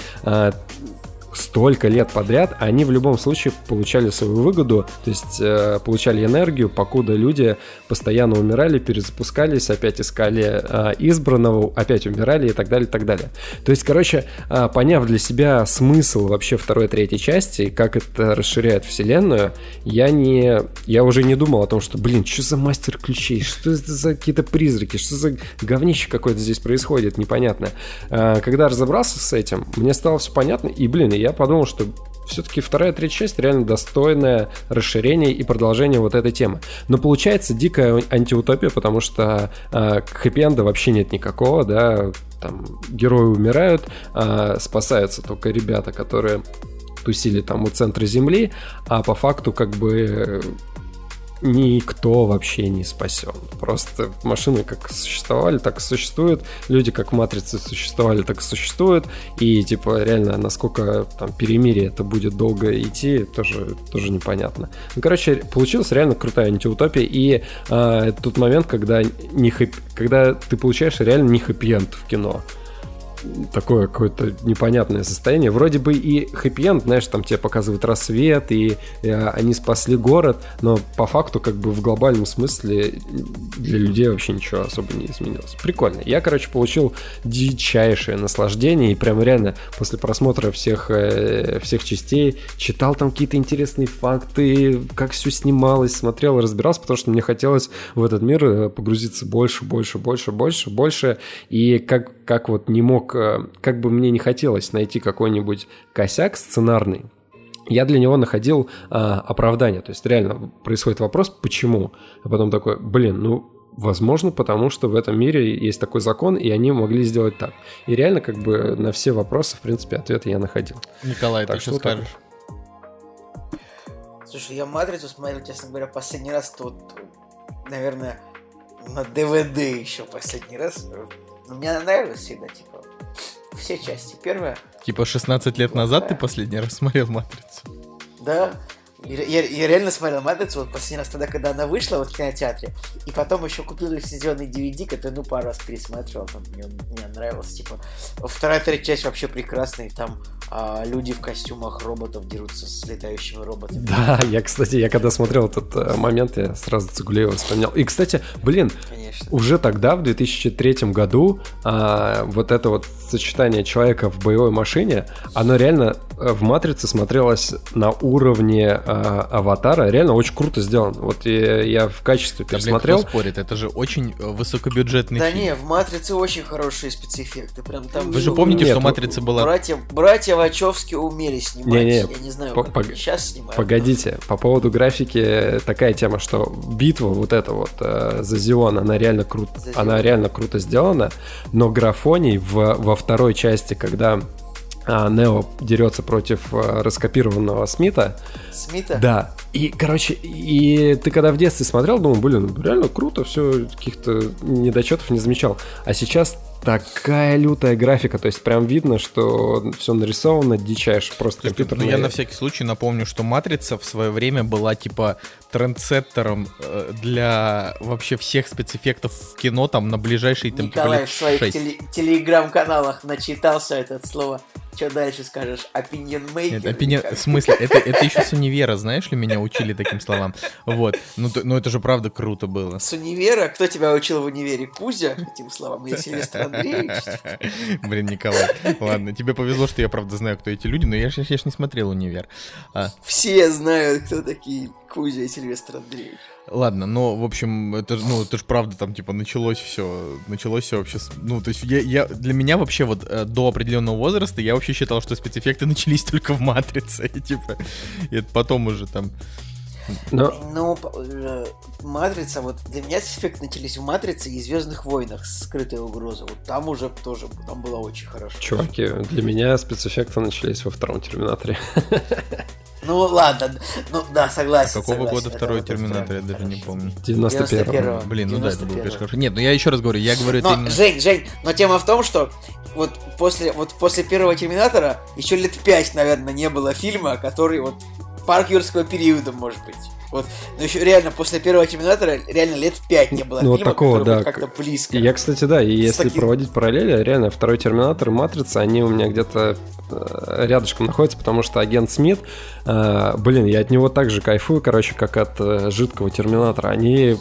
Столько лет подряд, они в любом случае получали свою выгоду, то есть э, получали энергию, покуда люди постоянно умирали, перезапускались, опять искали э, избранного, опять умирали и так далее, и так далее. То есть, короче, э, поняв для себя смысл вообще второй, третьей части и как это расширяет вселенную, я не, я уже не думал о том, что, блин, что за мастер ключей, что это за какие-то призраки, что за говнище какое-то здесь происходит, непонятно. Э, когда разобрался с этим, мне стало все понятно, и, блин, я я подумал, что все-таки вторая, третья часть реально достойное расширение и продолжение вот этой темы. Но получается дикая антиутопия, потому что э, хэппи-энда вообще нет никакого, да, там герои умирают, э, спасаются только ребята, которые тусили там у центра Земли, а по факту как бы никто вообще не спасен. Просто машины как существовали, так и существуют. Люди как в Матрице существовали, так и существуют. И типа реально, насколько там перемирие это будет долго идти, тоже, тоже непонятно. Ну, короче, получилась реально крутая антиутопия. И э, тот момент, когда, не хэп... когда ты получаешь реально не хэппи в кино такое какое-то непонятное состояние. Вроде бы и хэппи знаешь, там тебе показывают рассвет, и, и они спасли город, но по факту как бы в глобальном смысле для людей вообще ничего особо не изменилось. Прикольно. Я, короче, получил дичайшее наслаждение, и прям реально после просмотра всех, э, всех частей читал там какие-то интересные факты, как все снималось, смотрел, разбирался, потому что мне хотелось в этот мир э, погрузиться больше, больше, больше, больше, больше, и как, как вот не мог Э, как бы мне не хотелось найти какой-нибудь косяк сценарный, я для него находил а, оправдание. То есть реально происходит вопрос, почему? А потом такой, блин, ну Возможно, потому что в этом мире есть такой закон, и они могли сделать так. И реально, как бы на все вопросы, в принципе, ответы я находил. Николай, так ты что скажешь? Слушай, я матрицу смотрел, честно говоря, последний раз тут, наверное, на ДВД еще последний раз. Мне нравилось всегда, типа, все части. Первая... Типа 16 лет назад ты последний раз смотрел «Матрицу»? Да, я, я реально смотрел «Матрицу» вот последний раз тогда, когда она вышла вот в кинотеатре. И потом еще купил лицензионный DVD, который, ну, пару раз пересматривал. Там, мне, мне нравилось. Типа, вторая, третья часть вообще прекрасная. Там а, люди в костюмах роботов дерутся с летающими роботами. Да, я, кстати, я когда смотрел этот э, момент, я сразу Цугулеева вспоминал. И, кстати, блин, Конечно. Уже тогда, в 2003 году, а, вот это вот сочетание человека в боевой машине, оно реально э, в «Матрице» смотрелось на уровне а, аватара реально очень круто сделан. Вот я, я в качестве пересмотрел. Да, спорит, это же очень э, высокобюджетный да фильм. Да не, в «Матрице» очень хорошие спецэффекты. Прям там... Вы же помните, Нет, что «Матрица» была... Братья, братья Вачовски умели снимать. Не, не, я не знаю, по, как сейчас снимают. Погодите, по поводу графики такая тема, что битва вот эта вот э, за Зион, она реально круто, она реально круто сделана, но графоний в, во второй части, когда а, Нео дерется против а, раскопированного Смита. Смита? Да. И, короче, и ты когда в детстве смотрел, думал, блин, реально круто, все, каких-то недочетов не замечал. А сейчас такая лютая графика, то есть прям видно, что все нарисовано дичайше, просто компьютер. Ну, я на всякий случай напомню, что Матрица в свое время была типа трендсеттером э, для вообще всех спецэффектов в кино там на ближайшие там Николай типа, в своих теле- телеграм-каналах начитался это слово. Что дальше скажешь? Opinion maker? Нет, opinion... В смысле? Это, это еще с универа, знаешь ли, меня учили таким словам. Вот. Ну, то, ну это же правда круто было. С универа? Кто тебя учил в универе? Кузя этим словам? Или Сильвестр Андреевич. Блин, Николай, ладно, тебе повезло, что я правда знаю, кто эти люди, но я же не смотрел «Универ». А. Все знают, кто такие Кузя и Сильвестр Андреевич. Ладно, но, в общем, это, ну, это же правда там, типа, началось все, началось все вообще, ну, то есть я, я, для меня вообще вот э, до определенного возраста я вообще считал, что спецэффекты начались только в «Матрице», и, типа, и это потом уже там... Но... Ну, э, Матрица, вот для меня спецэффекты начались в Матрице и Звездных войнах скрытая угроза. Вот там уже тоже, там было очень хорошо. Чуваки, для меня спецэффекты начались во втором Терминаторе. Ну ладно, ну да, согласен. А какого согласен, года второй Терминатор, я даже не помню. 91-го. Блин, ну да, это было, конечно, хорошо. Нет, ну я еще раз говорю, я говорю но, это именно... Жень, Жень, но тема в том, что вот после, вот после первого Терминатора еще лет пять, наверное, не было фильма, который вот парк юрского периода, может быть. Вот, но еще реально после первого Терминатора реально лет пять не было ну, фильма, такого, да. как-то близко. Я, кстати, да, и если таким... проводить параллели, реально второй Терминатор и Матрица, они у меня где-то э, рядышком находятся, потому что агент Смит, э, блин, я от него так же кайфую, короче, как от э, жидкого Терминатора. Они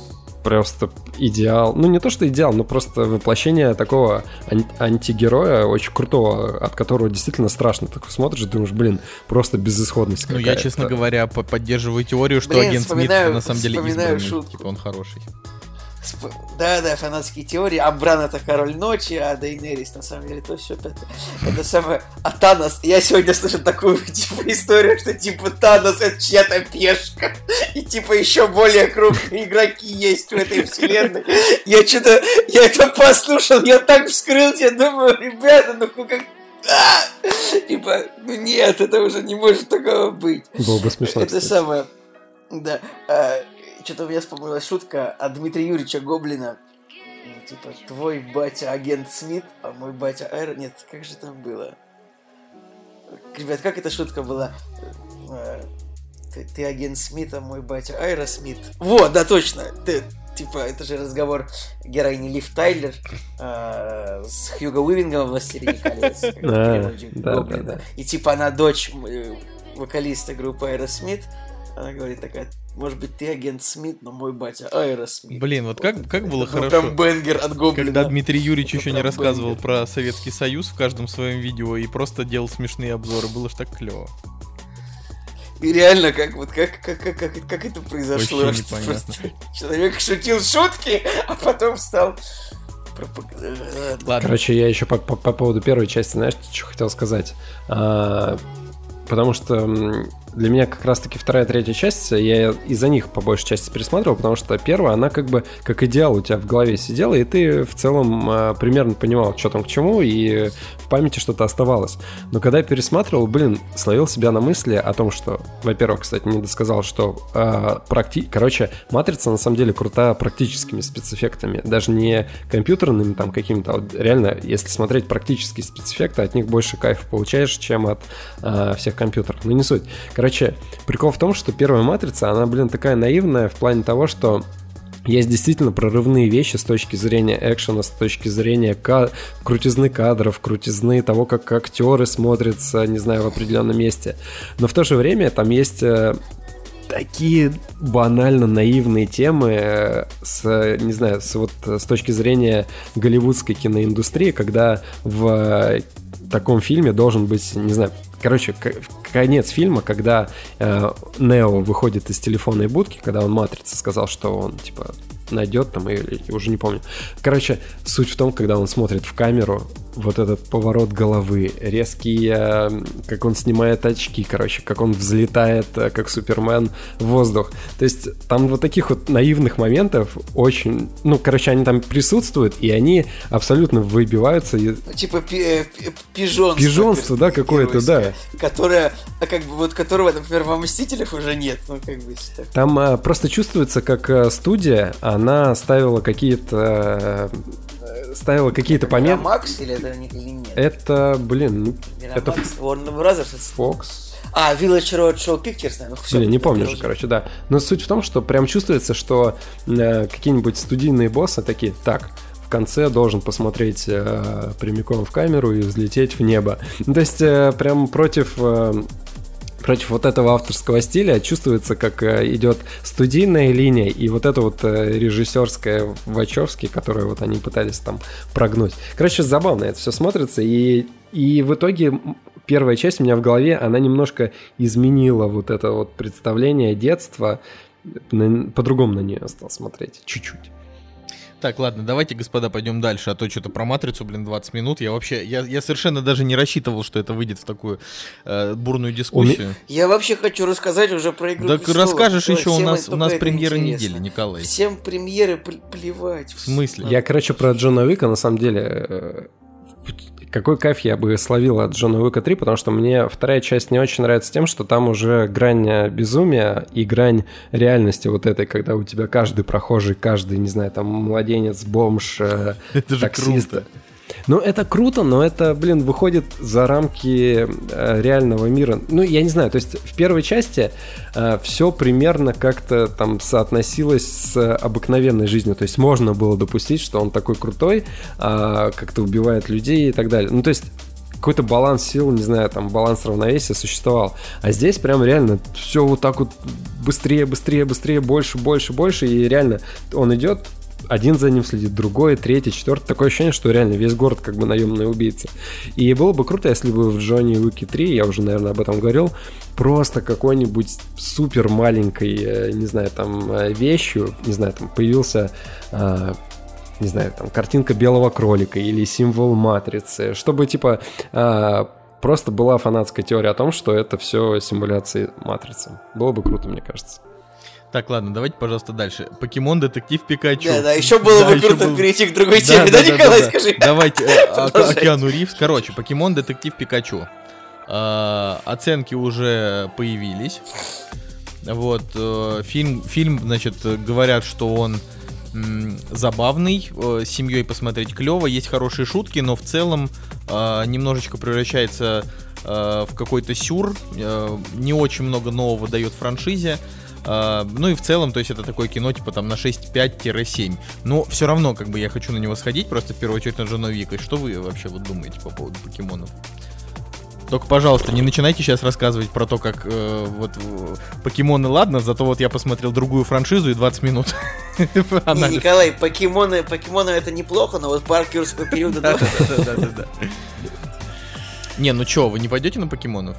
просто идеал. Ну, не то, что идеал, но просто воплощение такого ан- антигероя, очень крутого, от которого действительно страшно. Так смотришь и думаешь, блин, просто безысходность Ну, я, честно говоря, поддерживаю теорию, что блин, агент Смит на самом деле избранный. Шутку. Типа он хороший. Да, да, фанатские теории. А Бран это король ночи, а Дейнерис на самом деле то все это, это самое. А Танос, я сегодня слышал такую типа историю, что типа Танос это чья-то пешка. И типа еще более крупные игроки есть в этой вселенной. Я что-то, я это послушал, я так вскрылся, я думаю, ребята, ну как а! Типа, ну нет, это уже не может такого быть. Было бы смешно. Это кстати. самое. Да. А, что-то у меня вспомнилась шутка от Дмитрия Юрьевича Гоблина. Ну, типа, твой батя агент Смит, а мой батя Айра... Нет, как же там было? Ребят, как эта шутка была? Э, ты, ты агент Смит, а мой батя Айра Смит. Вот, да, точно. Ты, типа, это же разговор героини Лив Тайлер э, с Хьюго Уивингом в «Властелине колец». Да, да, да. И типа она дочь э, вокалиста группы Айра Смит. Она говорит такая, может быть, ты агент Смит, но мой батя Айра Смит. Блин, вот как, как было Это хорошо. Там бенгер от Гоблина. Когда Дмитрий Юрьевич еще не рассказывал бенгер. про Советский Союз в каждом своем видео и просто делал смешные обзоры, было ж так клево. И реально, как вот как, как, как, как, как это произошло? Вообще непонятно. Человек шутил шутки, а потом стал Ладно. Короче, я еще по, по, по поводу первой части, знаешь, что хотел сказать? А, потому что для меня как раз-таки вторая третья часть, я из-за них по большей части пересматривал, потому что первая, она как бы как идеал у тебя в голове сидела, и ты в целом э, примерно понимал, что там к чему, и в памяти что-то оставалось. Но когда я пересматривал, блин, словил себя на мысли о том, что, во-первых, кстати, не досказал, что э, практи... короче, Матрица на самом деле крутая практическими спецэффектами, даже не компьютерными там какими-то, а вот реально, если смотреть практические спецэффекты, от них больше кайфа получаешь, чем от э, всех компьютеров. Ну не суть. Короче, Короче, прикол в том, что первая матрица, она, блин, такая наивная в плане того, что есть действительно прорывные вещи с точки зрения экшена, с точки зрения ка- крутизны кадров, крутизны того, как актеры смотрятся, не знаю, в определенном месте. Но в то же время там есть э, такие банально наивные темы э, с, не знаю, с, вот, с точки зрения голливудской киноиндустрии, когда в таком фильме должен быть, не знаю, короче, конец фильма, когда э, Нео выходит из телефонной будки, когда он Матрица сказал, что он, типа, найдет там, или уже не помню. Короче, суть в том, когда он смотрит в камеру, вот этот поворот головы, резкий, э, как он снимает очки, короче, как он взлетает, э, как Супермен в воздух. То есть там вот таких вот наивных моментов очень, ну, короче, они там присутствуют, и они абсолютно выбиваются. Ну, типа пи- э, пижонство. Пижонство, да, какое-то, да. Которое, а как бы, вот которого, например, во «Мстителях» уже нет, ну, как бы. Там а, просто чувствуется, как студия, она ставила какие-то ставила какие-то пометки. Макс или это или нет? Это, блин, ну, это Warner Brothers. Fox. А, Village Road Show Pictures, наверное. Все, не, не помню уже, короче, да. Но суть в том, что прям чувствуется, что э, какие-нибудь студийные боссы такие, так, в конце должен посмотреть э, прямиком в камеру и взлететь в небо. То есть э, прям против э, против вот этого авторского стиля чувствуется, как э, идет студийная линия и вот это вот э, режиссерская Вачовски, которую вот они пытались там прогнуть. Короче, забавно это все смотрится, и, и в итоге первая часть у меня в голове, она немножко изменила вот это вот представление детства, по-другому на нее стал смотреть, чуть-чуть. Так, ладно, давайте, господа, пойдем дальше, а то что-то про матрицу, блин, 20 минут. Я вообще, я, я совершенно даже не рассчитывал, что это выйдет в такую э, бурную дискуссию. Я вообще хочу рассказать уже про игру. Так престолов. расскажешь еще, у нас, у нас премьера недели, Николай. Всем премьеры плевать. В смысле? Я, короче, про Джона Уика, на самом деле, э, какой кайф я бы словил от Джона Уика 3, потому что мне вторая часть не очень нравится тем, что там уже грань безумия и грань реальности вот этой, когда у тебя каждый прохожий, каждый, не знаю, там младенец, бомж, э, Это таксист. Же круто. Ну, это круто, но это, блин, выходит за рамки э, реального мира. Ну, я не знаю, то есть в первой части э, все примерно как-то там соотносилось с обыкновенной жизнью. То есть можно было допустить, что он такой крутой, э, как-то убивает людей и так далее. Ну, то есть какой-то баланс сил, не знаю, там баланс равновесия существовал. А здесь прям реально все вот так вот быстрее, быстрее, быстрее, больше, больше, больше. И реально он идет, один за ним следит, другой, третий, четвертый. Такое ощущение, что реально весь город как бы наемный убийца. И было бы круто, если бы в Джонни Уики 3, я уже, наверное, об этом говорил, просто какой-нибудь супер маленькой, э, не знаю, там, э, вещью, не знаю, там, появился э, не знаю, там, картинка белого кролика или символ матрицы, чтобы, типа, просто была фанатская теория о том, что это все симуляции матрицы. Было бы круто, мне кажется. Так, ладно, давайте, пожалуйста, дальше. Покемон Детектив Пикачу. Да, да, еще было да, бы круто было... перейти к другой теме, да, да, да Николай, да, скажи? Давайте, э, а, Океану Ривз. Короче, Покемон Детектив Пикачу. А, оценки уже появились. Вот, э, фильм, фильм, значит, говорят, что он забавный, э, с семьей посмотреть клево, есть хорошие шутки, но в целом немножечко превращается в какой-то сюр, не очень много нового дает франшизе. А, ну и в целом, то есть это такое кино типа там на 6-5-7. Но все равно, как бы я хочу на него сходить, просто в первую очередь на Джона Вика. Что вы вообще вот думаете по поводу покемонов? Только, пожалуйста, не начинайте сейчас рассказывать про то, как э, вот покемоны, ладно, зато вот я посмотрел другую франшизу и 20 минут. Не, Николай, покемоны, покемоны это неплохо, но вот парк юрского периода... Да, да, да, да. Не, ну чё, вы не пойдете на покемонов?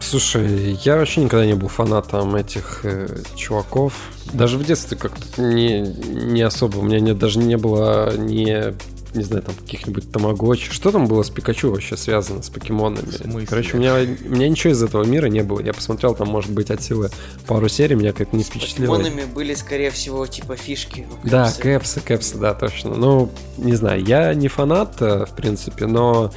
Слушай, я вообще никогда не был фанатом этих э, чуваков. Даже в детстве как-то не, не особо. У меня не, даже не было ни, не знаю, там каких-нибудь тамагочи. Что там было с Пикачу вообще связано с покемонами? Короче, у меня, у меня ничего из этого мира не было. Я посмотрел там, может быть, от силы пару серий, меня как-то не впечатлило. Покемонами были, скорее всего, типа фишки. Ну, да, кэпсы, кэпсы, да, точно. Ну, не знаю, я не фанат, э, в принципе, но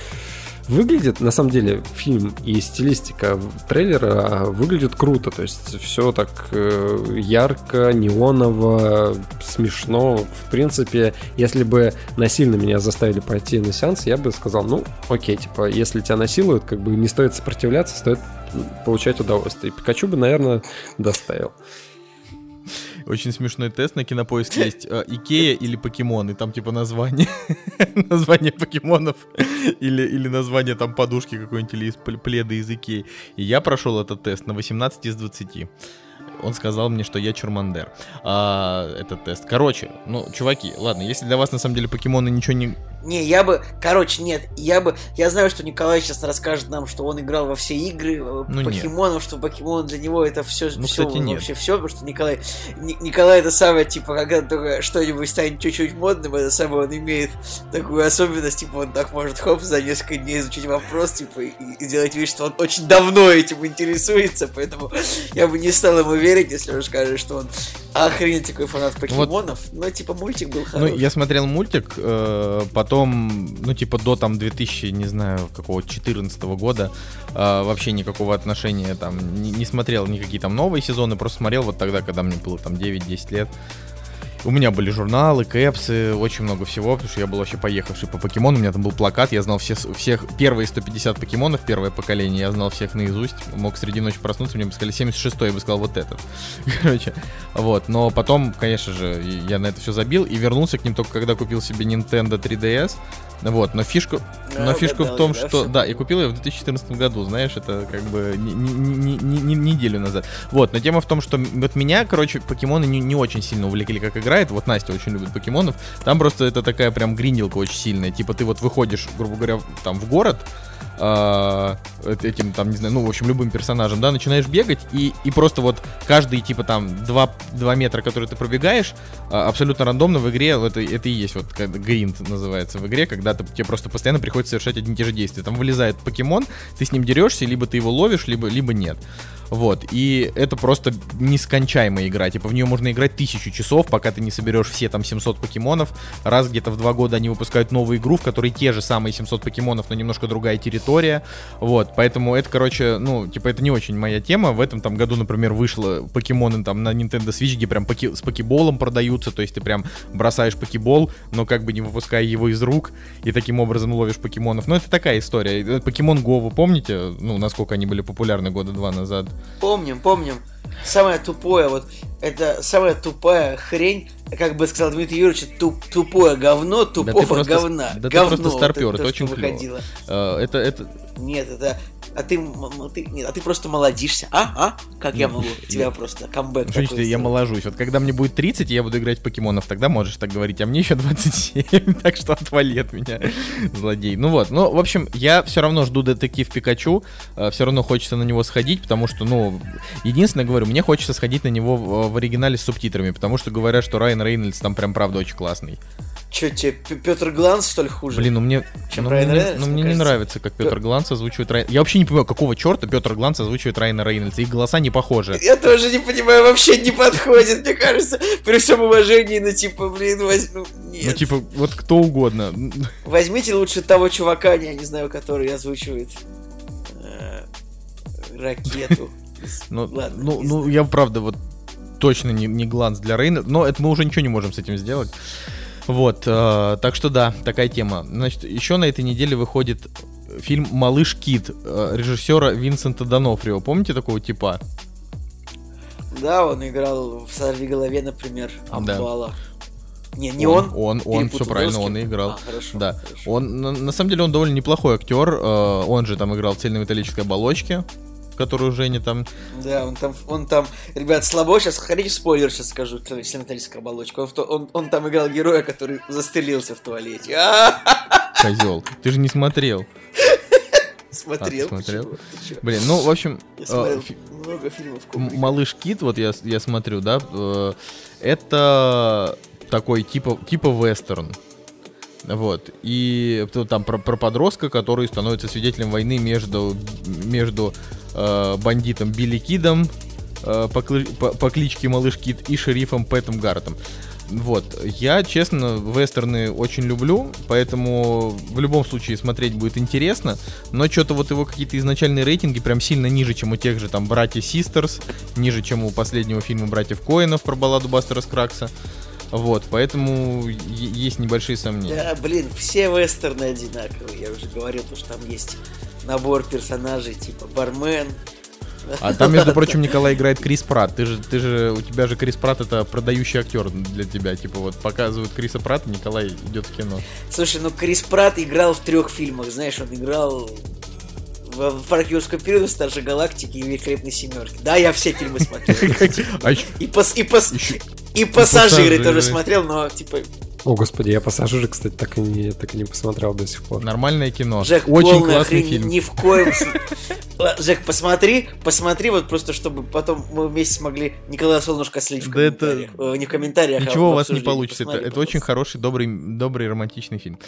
Выглядит, на самом деле, фильм и стилистика трейлера выглядит круто. То есть все так э, ярко, неоново, смешно. В принципе, если бы насильно меня заставили пойти на сеанс, я бы сказал, ну, окей, типа, если тебя насилуют, как бы не стоит сопротивляться, стоит получать удовольствие. И Пикачу бы, наверное, доставил. Очень смешной тест на кинопоиске есть. Э, Икея или покемон, и там типа название. название покемонов или, или название там подушки какой-нибудь или из пледа из Икеи. И я прошел этот тест на 18 из 20 он сказал мне, что я Чурмандер. А, этот тест. Короче, ну, чуваки, ладно, если для вас на самом деле покемоны ничего не... Не, я бы, короче, нет, я бы, я знаю, что Николай сейчас расскажет нам, что он играл во все игры э, ну, покемонов, нет. что покемон для него это все, ну, все кстати, вообще все, потому что Николай, Ни, Николай это самое, типа, когда только что-нибудь станет чуть-чуть модным, это самое, он имеет такую особенность, типа, он так может, хоп, за несколько дней изучить вопрос, типа, и, и сделать вид, что он очень давно этим интересуется, поэтому я бы не стал ему верить, если он скажет, что он охренеть какой фанат покемонов, вот. но, типа, мультик был хороший. Ну, я смотрел мультик, э, потом, ну, типа, до там 2000, не знаю, какого 14 года э, вообще никакого отношения там не, не смотрел никакие там новые сезоны, просто смотрел вот тогда, когда мне было там 9-10 лет. У меня были журналы, кэпсы, очень много всего, потому что я был вообще поехавший по покемону. У меня там был плакат, я знал все, всех первые 150 покемонов, первое поколение, я знал всех наизусть. Мог среди ночи проснуться, мне бы сказали 76 я бы сказал вот этот. Короче, вот. Но потом, конечно же, я на это все забил и вернулся к ним только когда купил себе Nintendo 3DS. Вот, но фишку, да, но фишку в том, что, да, и купил я в 2014 году, знаешь, это как бы не, не, не, не, неделю назад. Вот, но тема в том, что вот меня, короче, покемоны не, не очень сильно увлекли, как играет. Вот Настя очень любит покемонов. Там просто это такая прям гринделка очень сильная. Типа ты вот выходишь, грубо говоря, там в город, э, этим, там, не знаю, ну, в общем, любым персонажем, да, начинаешь бегать, и, и просто вот каждый, типа, там, 2, 2 метра, которые ты пробегаешь, э, абсолютно рандомно в игре, это, это и есть вот гринд называется в игре, когда ты, тебе просто постоянно приходится совершать одни и те же действия. Там вылезает покемон, ты с ним дерешься, либо ты его ловишь, либо, либо нет. Вот, и это просто нескончаемая игра. Типа в нее можно играть тысячу часов, пока ты не соберешь все там 700 покемонов. Раз где-то в два года они выпускают новую игру, в которой те же самые 700 покемонов, но немножко другая территория. Вот, поэтому это, короче, ну, типа это не очень моя тема. В этом там году, например, вышло покемоны там на Nintendo Switch, где прям поки с покеболом продаются, то есть ты прям бросаешь покебол, но как бы не выпуская его из рук, и таким образом ловишь покемонов. Ну, это такая история. Покемон Go, вы помните, ну, насколько они были популярны года два назад? Помним, помним. Самое тупое, вот, это самая тупая хрень, как бы сказал Дмитрий Юрьевич, туп, тупое говно тупого да просто, говна. Да говно, ты просто старпер, это, это очень клево. Uh, это, это... Нет, это а ты, ты, нет, а ты просто молодишься, а? А? Как я могу тебя просто камбэк Что я моложусь? Вот когда мне будет 30, я буду играть в покемонов, тогда можешь так говорить, а мне еще 27, так что отвали от меня, злодей. Ну вот, ну, в общем, я все равно жду детектив Пикачу, э, все равно хочется на него сходить, потому что, ну, единственное, говорю, мне хочется сходить на него в, в оригинале с субтитрами, потому что говорят, что Райан Рейнольдс там прям правда очень классный. Че, тебе Петр Гланс, что ли, хуже? Блин, ну мне, чем ну, Райан мне, Рейнольдс, ну, мне не нравится, как Петр Гланс озвучивает Райан... Я вообще не понимаю, какого черта Петр Гланс озвучивает Райана Рейнольдса. Их голоса не похожи. Я тоже не понимаю, вообще не подходит, мне кажется. При всем уважении, ну, типа, блин, возьму... Нет. Ну, типа, вот кто угодно. Возьмите лучше того чувака, я не знаю, который озвучивает э, ракету. Ну, Ладно, ну, ну, я правда вот точно не, не гланс для Рейна, но это мы уже ничего не можем с этим сделать. Вот, э, так что да, такая тема. Значит, еще на этой неделе выходит фильм «Малыш Кит» э, режиссера Винсента Донофрио. Помните такого типа? Да, он играл в «Сорви голове», например, Амбала. Да. Не, не он. Он, он, он все правильно, он и играл. А, хорошо, да. Хорошо. Он, на, на самом деле, он довольно неплохой актер. Э, он же там играл в цельнометаллической оболочке которую Женя там... Да, он там, он там, ребят, слабо, сейчас, хотите спойлер сейчас скажу, металлическая оболочка. Он, он, он там играл героя, который застрелился в туалете. Козел, ты же не смотрел. Смотрел. А, смотрел? Блин, ну, в общем... Э, много фильмов. Малыш Кит, вот я, я смотрю, да, э, это такой типа, типа вестерн. Вот. И там про, про подростка, который становится свидетелем войны между, между э, бандитом Билли Кидом э, по, по, по кличке Малыш Кид и шерифом Пэтом Гартом. Вот. Я, честно, вестерны очень люблю, поэтому в любом случае смотреть будет интересно. Но что-то вот его какие-то изначальные рейтинги прям сильно ниже, чем у тех же там братьев Систерс, ниже, чем у последнего фильма братьев Коинов про балладу Бастера Скракса. Вот, поэтому есть небольшие сомнения. Да, блин, все вестерны одинаковые. Я уже говорил, что там есть набор персонажей типа бармен. А там, между прочим, Николай играет Крис Пратт. Ты же, ты же, у тебя же Крис Пратт это продающий актер для тебя. Типа вот показывают Криса Пратта, Николай идет в кино. Слушай, ну Крис Пратт играл в трех фильмах, знаешь, он играл в парк юрского периода, Старшей Галактики и Великолепной Семерки. Да, я все фильмы смотрел. А и пассажиры тоже смотрел, но типа о, господи, я пассажиры, кстати, так и не, так и не посмотрел до сих пор. Нормальное кино. Жек, Очень классный фильм. Ни в коем Жек, посмотри, посмотри, вот просто, чтобы потом мы вместе смогли Николая Солнышко слить в комментариях. Это... Э, не в комментариях, а Ничего а у вас не получится. Это, это очень хороший, добрый, добрый романтичный фильм.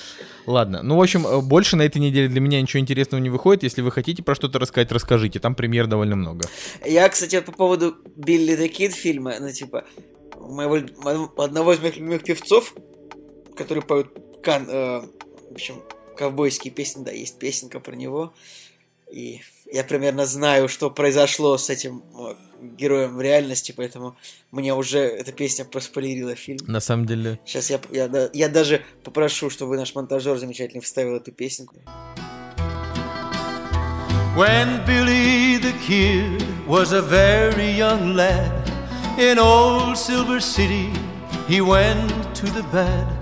Ладно. Ну, в общем, э, больше на этой неделе для меня ничего интересного не выходит. Если вы хотите про что-то рассказать, расскажите. Там премьер довольно много. Я, кстати, по поводу Билли the Kid фильма, ну, типа, моего, одного из моих любимых певцов, который поет кан, э, в общем, ковбойские песни, да, есть песенка про него. И я примерно знаю, что произошло с этим героем в реальности, поэтому мне уже эта песня проспойлерила фильм. На самом деле. Сейчас я, я, я даже попрошу, чтобы наш монтажер замечательно вставил эту песенку. When Billy the Kid was a very young lad in old Silver City, he went to the bad.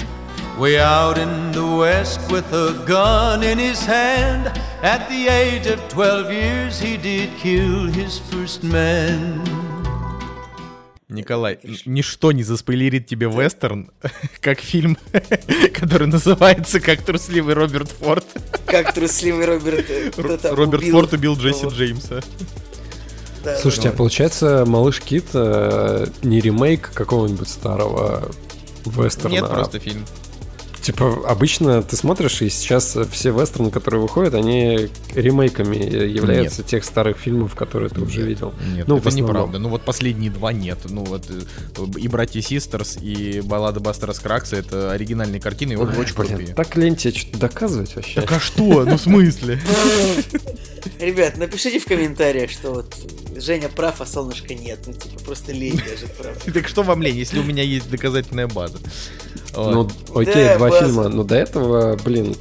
Way out in the west with a gun in his hand. At the age of 12 years, he did kill his first man. Николай, ничто не заспойлерит тебе вестерн, как фильм, который называется «Как трусливый Роберт Форд». Как трусливый Роберт... Роберт Форд убил Джесси Джеймса. Слушайте, а получается, «Малыш Кит» э, не ремейк какого-нибудь старого вестерна? Нет, просто фильм. Типа, обычно ты смотришь, и сейчас все вестерны, которые выходят, они ремейками являются нет. тех старых фильмов, которые ты нет, уже видел. Нет, ну, это неправда. Ну вот последние два нет. Ну вот э, и «Братья Систерс», и «Баллада Бастера Скракса» — это оригинальные картины, и Ой, очень блин, крутые. Так лень тебе что-то доказывать вообще. Так а что? Ну в смысле? Ребят, напишите в комментариях, что вот Женя прав, а солнышка нет. Ну, типа, просто лень даже, правда. Так что вам лень, если у меня есть доказательная база? Ну, окей, два фильма. Но до этого, блин,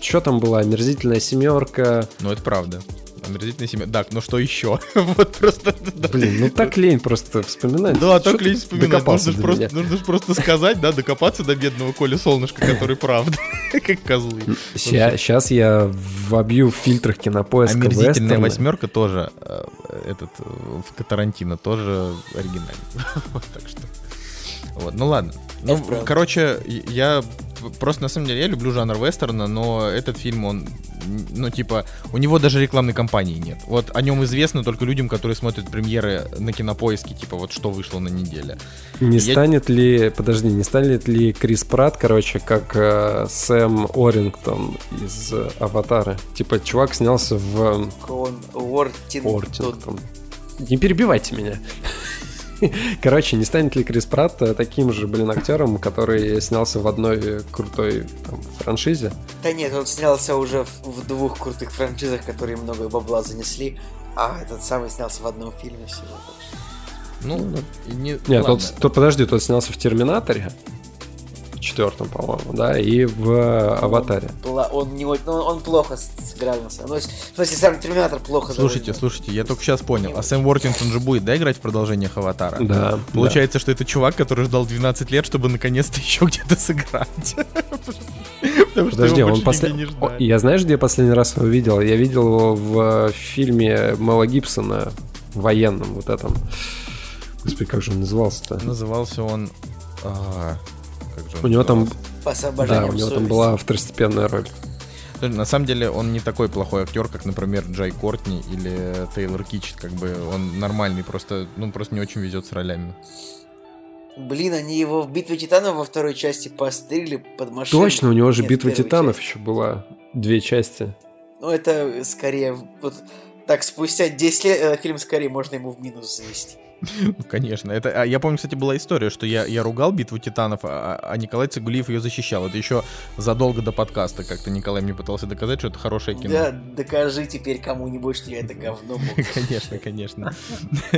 что там была? Омерзительная семерка. Ну, это правда. Омерзительная семья. Так, ну что еще? вот просто... Блин, ну так лень просто вспоминать. Да, так лень вспоминать. Нужно же просто, нужно просто сказать, да, докопаться до бедного Коля Солнышка, который правда. как козлы. Сейчас я вобью в фильтрах кинопоиска Омерзительная восьмерка тоже, э, этот, э, в Тарантино тоже оригинальный. вот так что... Вот, ну ладно. Ну, короче, я просто на самом деле я люблю жанр вестерна, но этот фильм, он, ну, типа, у него даже рекламной кампании нет. Вот о нем известно только людям, которые смотрят премьеры на кинопоиске, типа, вот что вышло на неделе. Не я... станет ли, подожди, не станет ли Крис Пратт, короче, как э, Сэм Орингтон из э, Аватара? Типа, чувак снялся в... Он Уортингтон. Не перебивайте меня. Короче, не станет ли Крис Пратт э, таким же, блин, актером, который снялся в одной крутой там, франшизе? Да нет, он снялся уже в, в двух крутых франшизах, которые много бабла занесли, а этот самый снялся в одном фильме всего. Ну, ну не, Нет, тот, тот, подожди, тот снялся в Терминаторе, четвертом, по-моему, да, и в э, Аватаре. Он, он, не, он, он плохо сыграл на самом деле. Ну, в смысле, сам Терминатор плохо Слушайте, довольно. слушайте, я только сейчас понял. Не а Сэм Уортингтон же будет, да, играть в продолжениях Аватара? Да. Получается, да. что это чувак, который ждал 12 лет, чтобы наконец-то еще где-то сыграть. Подожди, он после... Я знаешь, где я последний раз его видел? Я видел его в фильме Мэла Гибсона, военном вот этом. Господи, как же он назывался-то? Назывался он... А, как же у него там... Да, у него там была второстепенная роль. На самом деле он не такой плохой актер, как, например, Джай Кортни или Тейлор Кич. Как бы он нормальный, просто, ну, просто не очень везет с ролями. Блин, они его в битве титанов во второй части пострели под машину. Точно, у него же Нет, битва титанов части. еще была. Две части. Ну, это скорее... Вот так, спустя 10 лет э, фильм скорее можно ему в минус завести. Ну, конечно. Это, а я помню, кстати, была история, что я, я ругал битву титанов, а, а Николай Цигулиев ее защищал. Это еще задолго до подкаста как-то Николай мне пытался доказать, что это хорошее кино. Да, докажи теперь кому-нибудь, что я это говно Конечно, конечно.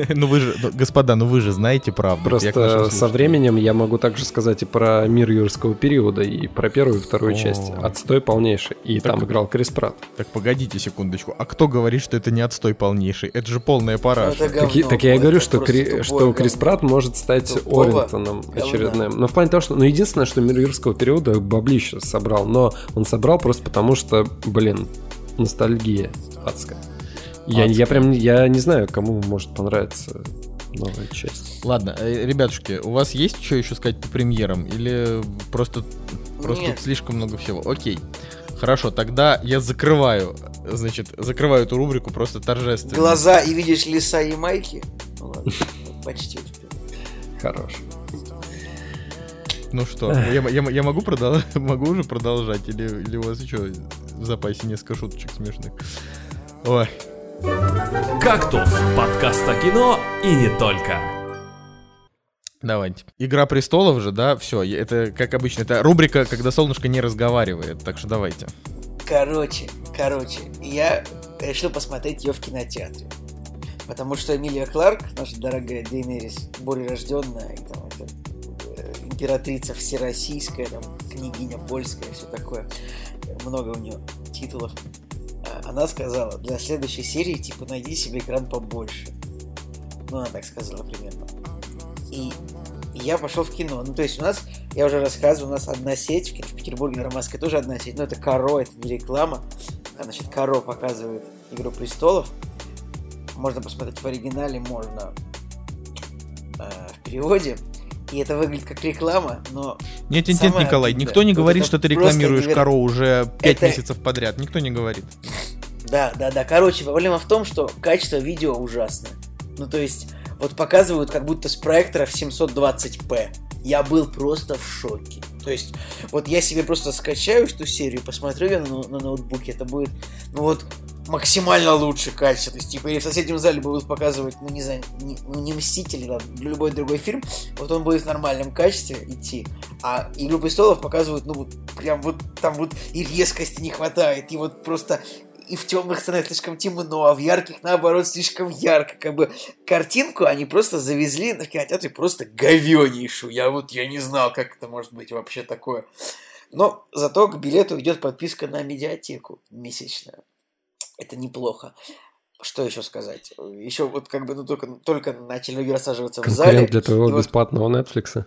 Ну вы же, ну, господа, ну вы же знаете правду. Просто со временем я могу также сказать и про мир юрского периода, и про первую и вторую часть. Отстой полнейший. И там играл Крис Пратт. Так погодите секундочку. А кто говорит, что это не отстой полнейший? Это же полная пара. Так я и говорю, что Кри, что Крис Пратт может стать Тупого Орингтоном очередным. Но в плане того, что... Ну, единственное, что мир юрского периода баблище собрал, но он собрал просто потому, что, блин, ностальгия адская. Я, я прям, я не знаю, кому может понравиться новая часть. Ладно, э, ребятушки, у вас есть что еще сказать по премьерам? Или просто, просто Нет. слишком много всего? Окей. Хорошо, тогда я закрываю, значит, закрываю эту рубрику просто торжественно. Глаза и видишь леса и майки? Ну ладно, почти успел. Хорош. Ну что, я, я, я могу, продол... могу уже продолжать? Или, или у вас еще в запасе несколько шуточек смешных? Ой. «Кактус» — подкаст о кино и не только. Давайте. Игра престолов же, да, все. Это, как обычно, это рубрика, когда солнышко не разговаривает. Так что давайте. Короче, короче, я решил посмотреть ее в кинотеатре. Потому что Эмилия Кларк, наша дорогая Дейнерис, более рожденная, и там, это, э, императрица всероссийская, там, княгиня польская, все такое. Много у нее титулов. А, она сказала, для следующей серии, типа, найди себе экран побольше. Ну, она так сказала примерно. И я пошел в кино. Ну, то есть у нас, я уже рассказывал, у нас одна сеть, в Петербурге, на Ромаске тоже одна сеть, но это Каро, это не реклама. А, значит, Каро показывает Игру престолов. Можно посмотреть в оригинале, можно э, в переводе. И это выглядит как реклама, но... Нет, нет, нет, Николай, никто не говорит, что ты рекламируешь невер... Каро уже 5 это... месяцев подряд. Никто не говорит. Да, да, да. Короче, проблема в том, что качество видео ужасное. Ну, то есть, вот показывают как будто с проектора в 720p. Я был просто в шоке. То есть, вот я себе просто скачаю эту серию, посмотрю ее на, на ноутбуке, это будет, ну вот, максимально лучше качество. То есть, типа, или в соседнем зале будут показывать, ну, не знаю, не, ну, не Мстители, да, любой другой фильм, вот он будет в нормальном качестве идти. А Игру престолов показывают, ну, вот, прям вот там вот и резкости не хватает, и вот просто и в темных сценах слишком темно, а в ярких, наоборот, слишком ярко. Как бы картинку они просто завезли на кинотеатре просто говенейшую. Я вот, я не знал, как это может быть вообще такое. Но зато к билету идет подписка на медиатеку месячная. Это неплохо. Что еще сказать? Еще вот как бы ну, только, только начали люди рассаживаться в зале. для твоего бесплатного вот... Netflix.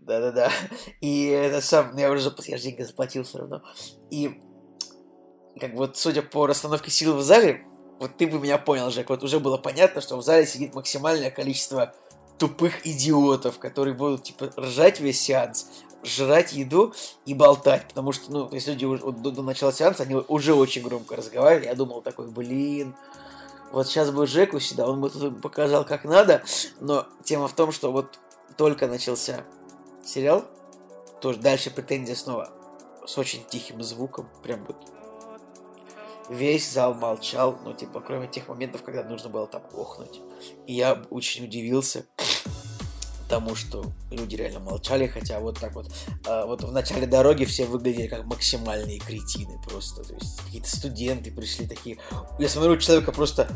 Да-да-да. И это сам, я уже я же деньги заплатил все равно. И как вот судя по расстановке сил в зале, вот ты бы меня понял, Жек, вот уже было понятно, что в зале сидит максимальное количество тупых идиотов, которые будут, типа, ржать весь сеанс, жрать еду и болтать, потому что, ну, если люди уже, до, до начала сеанса, они уже очень громко разговаривали, я думал такой, блин, вот сейчас бы Жеку сюда, он бы тут показал как надо, но тема в том, что вот только начался сериал, тоже дальше претензия снова с очень тихим звуком, прям вот. Весь зал молчал, ну, типа, кроме тех моментов, когда нужно было там охнуть. И я очень удивился тому, что люди реально молчали, хотя вот так вот, э, вот в начале дороги все выглядели как максимальные кретины просто, то есть какие-то студенты пришли такие, я смотрю, у человека просто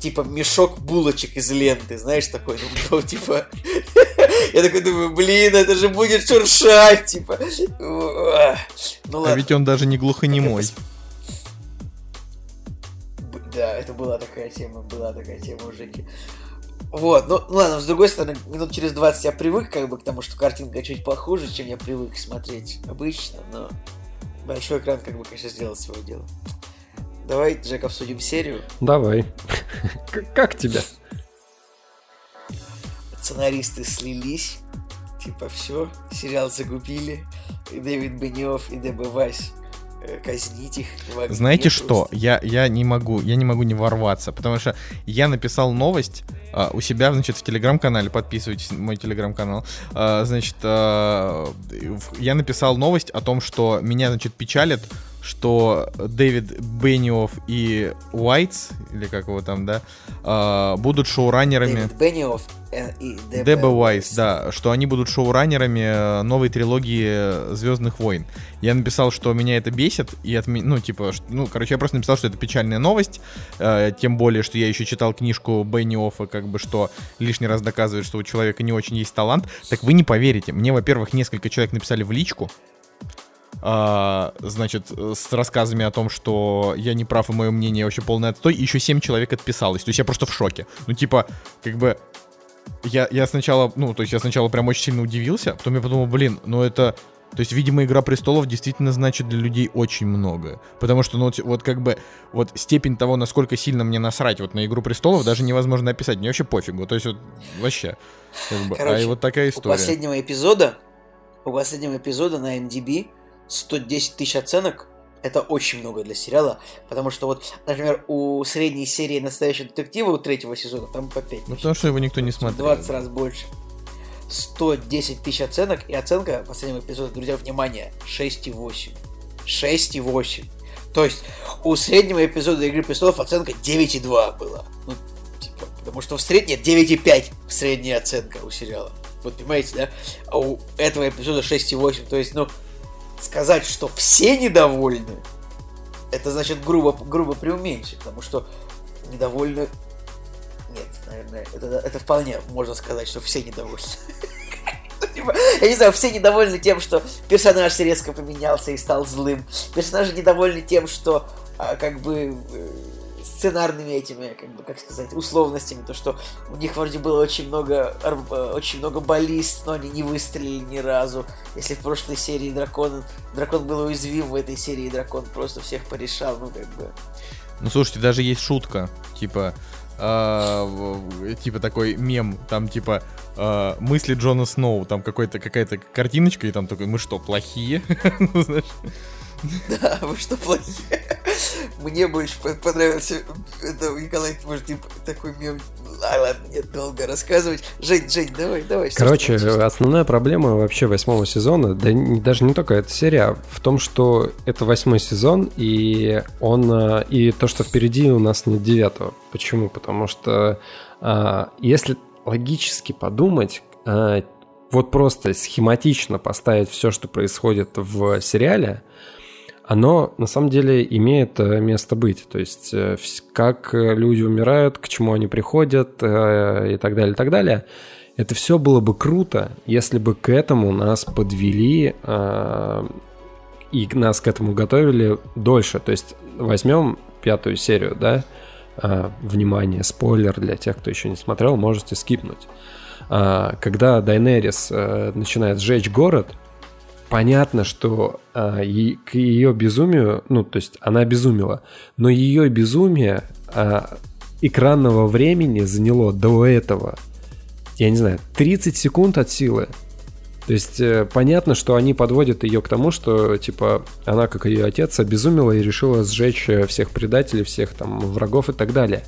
типа мешок булочек из ленты, знаешь, такой, ну, типа, я такой думаю, блин, это же будет шуршать, типа, ну ладно. А ведь он даже не глухонемой. Да, это была такая тема, была такая тема у Жеки. Вот, ну, ну ладно, с другой стороны, минут через 20 я привык как бы к тому, что картинка чуть похуже, чем я привык смотреть обычно, но большой экран как бы, конечно, сделал свое дело. Давай, Джек, обсудим серию. Давай. Как тебя? Сценаристы слились, типа все, сериал загубили, и Дэвид Бенioff, и Дебе Вайс Э, казнить их. Знаете что? Я, я не могу, я не могу не ворваться, потому что я написал новость а, у себя, значит, в телеграм-канале, подписывайтесь на мой телеграм-канал, а, значит, а, я написал новость о том, что меня, значит, печалит, что Дэвид Бенниоф и Уайтс, или как его там, да, а, будут шоураннерами... Дэвид Бенниоф и Дэбе Уайс, да, что они будут шоураннерами э, новой трилогии Звездных войн. Я написал, что меня это бесит, и от ну, типа, ну, короче, я просто написал, что это печальная новость, э, тем более, что я еще читал книжку Бенниофа, как бы, что лишний раз доказывает, что у человека не очень есть талант. Так вы не поверите, мне, во-первых, несколько человек написали в личку, а, значит, с рассказами о том, что я не прав, и мое мнение вообще полный отстой, и еще 7 человек отписалось. То есть я просто в шоке. Ну, типа, как бы, я, я сначала, ну, то есть я сначала прям очень сильно удивился, потом я подумал, блин, ну это... То есть, видимо, Игра Престолов действительно значит для людей очень много. Потому что, ну, вот, вот как бы, вот степень того, насколько сильно мне насрать вот на Игру Престолов, даже невозможно описать. Мне вообще пофигу. То есть, вот, вообще. Как бы, Короче, а и вот такая история. У последнего эпизода, у последнего эпизода на MDB 110 тысяч оценок это очень много для сериала, потому что вот, например, у средней серии «Настоящего детектива» у третьего сезона там по 5 Ну, потому что его никто не смотрел. 20 раз больше. 110 тысяч оценок, и оценка последнего эпизода, друзья, внимание, 6,8. 6,8. То есть у среднего эпизода «Игры престолов» оценка 9,2 была. Ну, типа, потому что в средней 9,5 средняя оценка у сериала. Вот понимаете, да? А у этого эпизода 6,8. То есть, ну, сказать, что все недовольны, это значит грубо, грубо преуменьшить, потому что недовольны наверное, это, это вполне можно сказать, что все недовольны. Типа, я не знаю, все недовольны тем, что персонаж резко поменялся и стал злым. Персонажи недовольны тем, что а, как бы э, сценарными этими, как бы, как сказать, условностями, то, что у них вроде было очень много, э, очень много баллист, но они не выстрелили ни разу. Если в прошлой серии дракон, дракон был уязвим, в этой серии дракон просто всех порешал, ну, как бы. Ну, слушайте, даже есть шутка, типа, э, типа такой мем, там типа э, мысли Джона Сноу, там какой-то какая-то картиночка, и там такой, мы что, плохие? ну, знаешь. Да, вы что, плохие? Мне больше понравился это, Николай, может, ты такой мем а, ладно, нет, долго рассказывать. Жень, Жень, давай, давай. Короче, основная проблема вообще восьмого сезона, да не, даже не только эта серия, а в том, что это восьмой сезон, и он, а, и то, что впереди у нас нет девятого. Почему? Потому что а, если логически подумать, вот просто схематично поставить все, что происходит в сериале, оно на самом деле имеет э, место быть. То есть э, как э, люди умирают, к чему они приходят и так далее, и так далее. Это все было бы круто, если бы к этому нас подвели и нас к этому готовили дольше. То есть возьмем пятую серию, да, внимание, спойлер для тех, кто еще не смотрел, можете скипнуть. Когда Дайнерис начинает сжечь город, понятно, что а, к ее безумию, ну, то есть она обезумела, но ее безумие а, экранного времени заняло до этого, я не знаю, 30 секунд от силы. То есть э, понятно, что они подводят ее к тому, что типа она, как ее отец, обезумела и решила сжечь э, всех предателей, всех там врагов и так далее.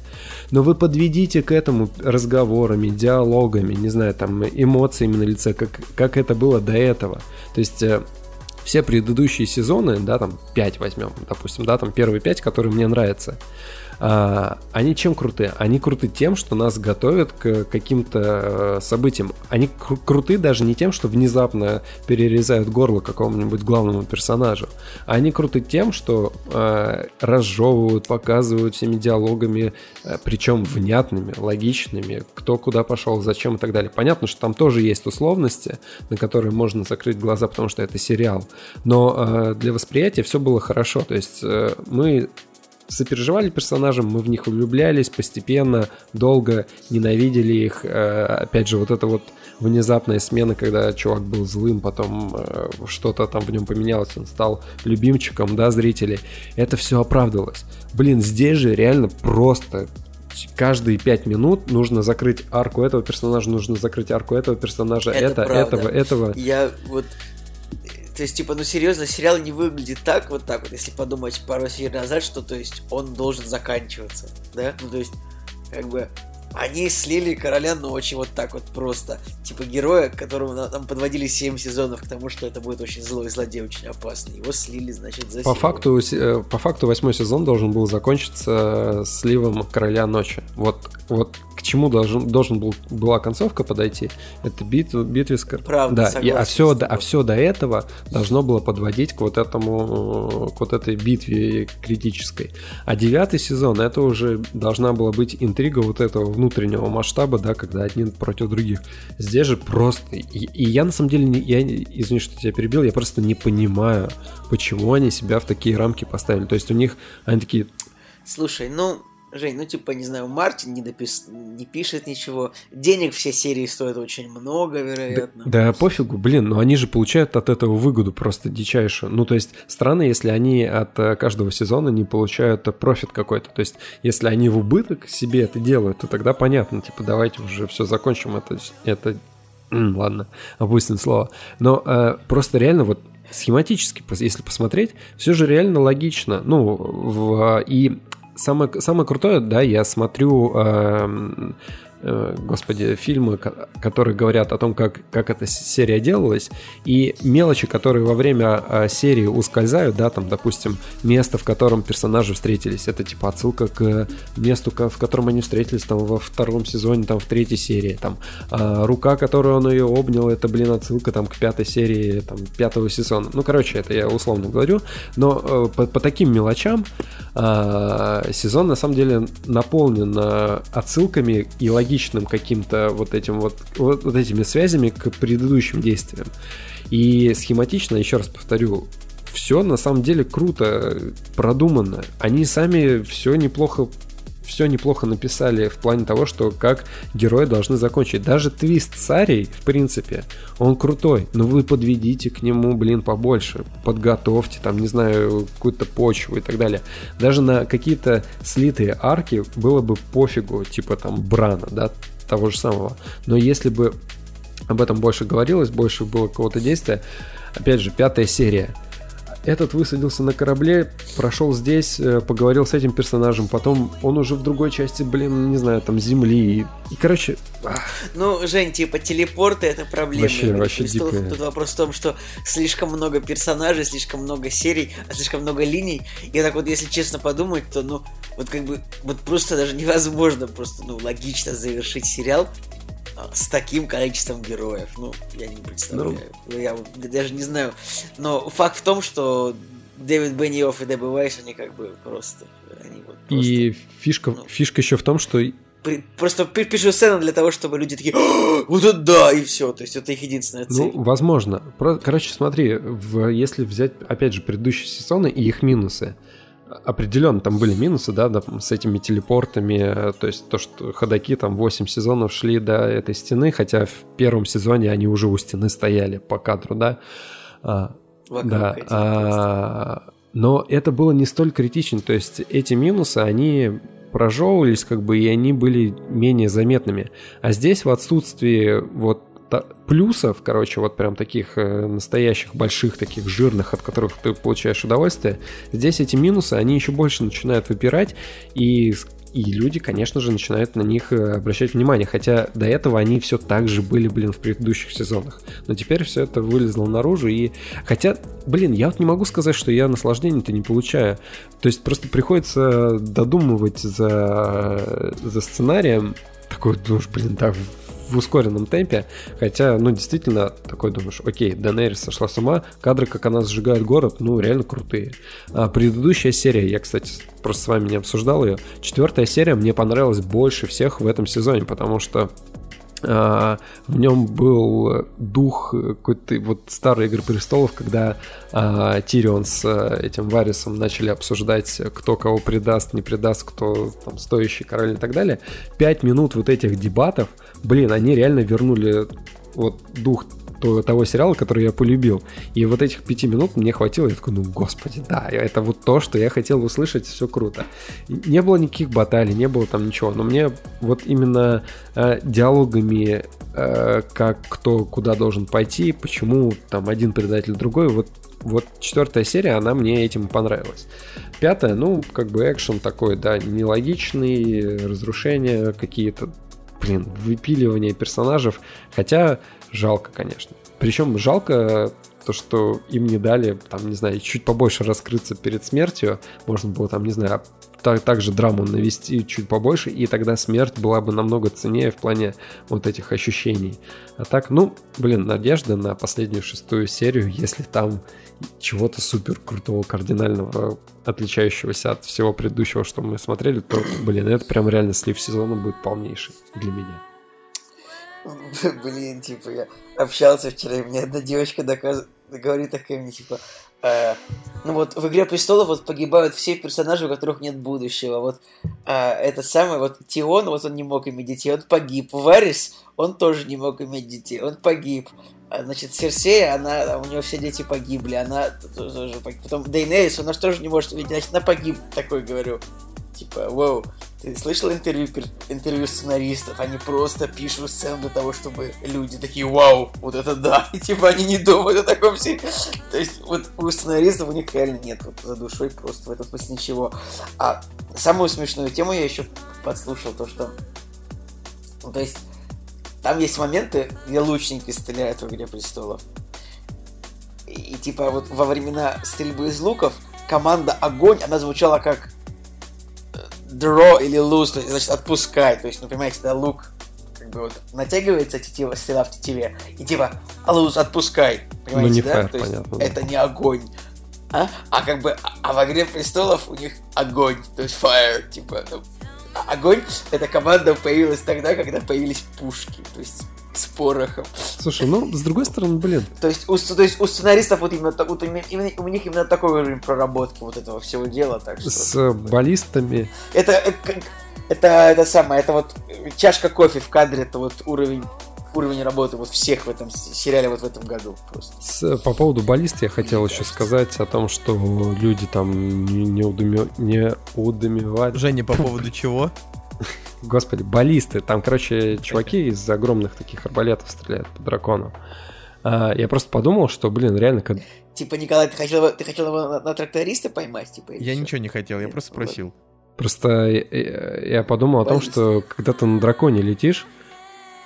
Но вы подведите к этому разговорами, диалогами, не знаю, там эмоциями на лице, как, как это было до этого. То есть э, все предыдущие сезоны, да, там 5 возьмем, допустим, да, там первые 5, которые мне нравятся, они чем круты? Они круты тем, что нас готовят к каким-то э, событиям. Они кру- круты даже не тем, что внезапно перерезают горло какому-нибудь главному персонажу. Они круты тем, что э, разжевывают, показывают всеми диалогами, э, причем внятными, логичными, кто куда пошел, зачем и так далее. Понятно, что там тоже есть условности, на которые можно закрыть глаза, потому что это сериал. Но для восприятия все было хорошо. То есть мы сопереживали персонажам, мы в них влюблялись постепенно, долго ненавидели их. Э, опять же, вот это вот внезапная смена, когда чувак был злым, потом э, что-то там в нем поменялось, он стал любимчиком, да, зрителей. Это все оправдывалось. Блин, здесь же реально просто каждые пять минут нужно закрыть арку этого персонажа, нужно закрыть арку этого персонажа, это, это этого, этого. Я вот то есть, типа, ну серьезно, сериал не выглядит так, вот так вот, если подумать пару серий назад, что, то есть, он должен заканчиваться, да? Ну, то есть, как бы, они слили Короля Ночи вот так вот просто. Типа героя, которого нам подводили 7 сезонов к тому, что это будет очень злой злодей, очень опасный. Его слили, значит, за по факту, э, по факту восьмой сезон должен был закончиться сливом Короля Ночи. Вот, вот к чему должен, должен был, была концовка подойти? Это бит, битве с Правда, да, и, а, все, а все до этого должно было подводить к вот этому, к вот этой битве критической. А девятый сезон, это уже должна была быть интрига вот этого внутреннего масштаба, да, когда одни против других. Здесь же просто... И, и я на самом деле, не, я, извини, что тебя перебил, я просто не понимаю, почему они себя в такие рамки поставили. То есть у них, они такие... Слушай, ну, Жень, ну типа, не знаю, Мартин не, допис... не пишет ничего. Денег все серии стоят очень много, вероятно. Да, да пофигу, блин, но они же получают от этого выгоду просто дичайшую. Ну, то есть, странно, если они от э, каждого сезона не получают профит какой-то. То есть, если они в убыток себе это делают, то тогда понятно, типа, давайте уже все закончим это, это ладно, опустим слово. Но э, просто реально вот схематически, если посмотреть, все же реально логично. Ну, в, и самое, самое крутое, да, я смотрю э, э, господи, фильмы, которые говорят о том, как, как эта серия делалась, и мелочи, которые во время э, серии ускользают, да, там, допустим, место, в котором персонажи встретились, это типа отсылка к месту, в котором они встретились там во втором сезоне, там в третьей серии, там э, рука, которую он ее обнял, это, блин, отсылка там к пятой серии, там, пятого сезона. Ну, короче, это я условно говорю, но э, по, по таким мелочам э, сезон на самом деле наполнен э, отсылками и логичным каким-то вот этим вот, вот, вот этими связями к предыдущим действиям. И схематично, еще раз повторю, все на самом деле круто продумано. Они сами все неплохо все неплохо написали в плане того, что как герои должны закончить. Даже твист Сарий, в принципе, он крутой, но вы подведите к нему, блин, побольше. Подготовьте, там, не знаю, какую-то почву и так далее. Даже на какие-то слитые арки было бы пофигу, типа там Брана, да, того же самого. Но если бы об этом больше говорилось, больше было какого-то действия, опять же, пятая серия – этот высадился на корабле, прошел здесь, э, поговорил с этим персонажем, потом он уже в другой части, блин, не знаю, там земли. И, короче. Ну, Жень, типа телепорты это проблема. Вообще, вообще дикая. Тут вопрос в том, что слишком много персонажей, слишком много серий, а слишком много линий. И так вот, если честно подумать, то ну вот как бы вот просто даже невозможно просто ну логично завершить сериал с таким количеством героев. Ну, я не представляю. Ну, я, я даже не знаю. Но факт в том, что Дэвид Бенниофф и Дебби Вайс, они как бы просто... Они вот просто и фишка, ну, фишка еще в том, что просто пишу сцену для того, чтобы люди такие, вот это да, и все. То есть это их единственная цель. Ну, возможно. Короче, смотри, в, если взять, опять же, предыдущие сезоны и их минусы, определенно там были минусы, да, да, с этими телепортами, то есть то, что ходаки там 8 сезонов шли до этой стены, хотя в первом сезоне они уже у стены стояли по кадру, да. А, да, а, но это было не столь критично, то есть эти минусы, они прожевывались как бы и они были менее заметными. А здесь в отсутствии вот плюсов, короче, вот прям таких э, настоящих, больших, таких жирных, от которых ты получаешь удовольствие, здесь эти минусы, они еще больше начинают выпирать, и и люди, конечно же, начинают на них э, обращать внимание, хотя до этого они все так же были, блин, в предыдущих сезонах. Но теперь все это вылезло наружу, и... Хотя, блин, я вот не могу сказать, что я наслаждения-то не получаю. То есть просто приходится додумывать за, за сценарием, такой, думаешь, блин, так в ускоренном темпе, хотя, ну, действительно, такой думаешь, окей, Данерис сошла с ума, кадры, как она сжигает город, ну, реально крутые. А предыдущая серия, я, кстати, просто с вами не обсуждал ее, четвертая серия мне понравилась больше всех в этом сезоне, потому что Uh, в нем был дух какой-то вот старой Игры Престолов, когда uh, Тирион с uh, этим Варисом начали обсуждать, кто кого предаст, не предаст, кто там стоящий король и так далее. Пять минут вот этих дебатов блин, они реально вернули вот дух того сериала, который я полюбил. И вот этих пяти минут мне хватило, я такой, ну, господи, да, это вот то, что я хотел услышать, все круто. Не было никаких баталий, не было там ничего, но мне вот именно э, диалогами, э, как кто куда должен пойти, почему там один предатель другой, вот вот четвертая серия, она мне этим понравилась. Пятая, ну, как бы экшен такой, да, нелогичный, разрушения какие-то блин, выпиливание персонажей, хотя жалко, конечно. Причем жалко то, что им не дали, там, не знаю, чуть побольше раскрыться перед смертью, можно было там, не знаю, так, также драму навести чуть побольше, и тогда смерть была бы намного ценнее в плане вот этих ощущений. А так, ну, блин, надежда на последнюю шестую серию, если там чего-то супер крутого, кардинального, отличающегося от всего предыдущего, что мы смотрели, то, блин, это прям реально слив сезона будет полнейший для меня. Блин, типа, я общался вчера, и мне одна девочка доказ... говорит такая мне, типа, э, ну вот в «Игре престолов» вот погибают все персонажи, у которых нет будущего. Вот э, это самый, вот Тион, вот он не мог иметь детей, он погиб. Варис, он тоже не мог иметь детей, он погиб. А, значит, Серсея, она, у нее все дети погибли, она тоже погиб. Потом Дейнерис, она же тоже не может увидеть, значит, она погиб, такой говорю. Типа, вау, ты слышал интервью, интервью сценаристов? Они просто пишут сцену для того, чтобы люди такие, вау, вот это да. И типа они не думают о таком все. То есть вот у сценаристов у них реально нет вот за душой просто в этом смысле ничего. А самую смешную тему я еще подслушал, то что Ну, то есть, там есть моменты, где лучники стреляют в «Игре престолов». И, и типа вот во времена стрельбы из луков команда «Огонь», она звучала как draw или lose, то есть, значит, отпускай. То есть, ну, понимаете, да, лук как бы вот натягивается тетива, стрела в тетиве, и типа, а луз отпускай. Понимаете, ну, не да? Fire, то есть, понятно, это да. не огонь. А? а как бы, а, а в «Игре престолов» у них огонь, то есть fire, типа, ну, огонь, эта команда появилась тогда, когда появились пушки, то есть с порохом. Слушай, ну, с другой стороны, блин. То есть у, то есть у сценаристов вот именно, вот именно, у них именно такой уровень проработки вот этого всего дела, так что... С баллистами. Это, это, это, это самое, это вот чашка кофе в кадре, это вот уровень уровень работы вот всех в этом сериале вот в этом году просто. С, по поводу баллист я хотел еще сказать о том, что люди там не, не, удуме, не удумевали. Женя, по поводу чего? Господи, баллисты. Там, короче, чуваки из огромных таких арбалетов стреляют по дракону. А, я просто подумал, что, блин, реально... Как... Типа, Николай, ты хотел, ты хотел его на, на тракториста поймать? Типа, я что? ничего не хотел, я просто спросил. Просто я, я подумал о том, что когда ты на драконе летишь,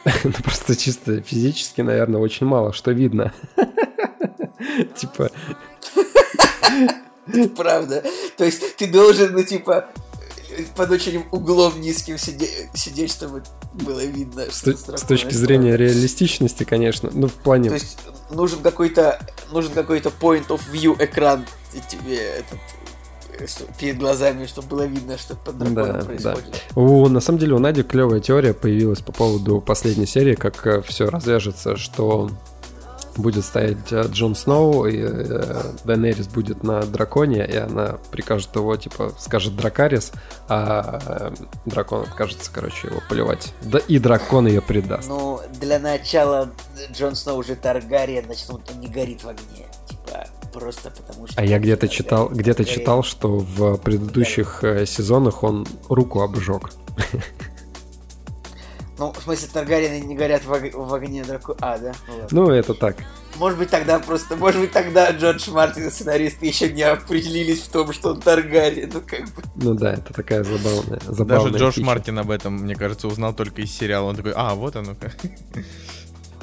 ну просто чисто физически, наверное, очень мало что видно. Типа... Правда. То есть ты должен, ну, типа, под очень углом низким сидеть, сидеть чтобы было видно. С, с точки зрения реалистичности, конечно, ну в плане. То есть нужен какой-то нужен какой-то point of view экран и тебе этот перед глазами, чтобы было видно, что под драконом да, происходит. Да. У, на самом деле у Нади клевая теория появилась по поводу последней серии, как э, все развяжется, что будет стоять э, Джон Сноу, и э, Данерис будет на драконе, и она прикажет его, типа, скажет Дракарис, а э, дракон откажется, короче, его поливать. Да и дракон ее предаст. Ну, для начала Джон Сноу уже Таргариен, значит, он не горит в огне. Типа, просто потому что... А я где-то читал, где-то читал, что в предыдущих сезонах он руку обжег. Ну, в смысле, Таргариены не горят в, в огне драку... А, да? Ну, ну, это так. Может быть, тогда просто... Может быть, тогда Джордж Мартин и сценаристы еще не определились в том, что он Таргариен, ну как бы... Ну да, это такая забавная, забавная Даже Джордж фича. Мартин об этом, мне кажется, узнал только из сериала. Он такой, а, вот оно как.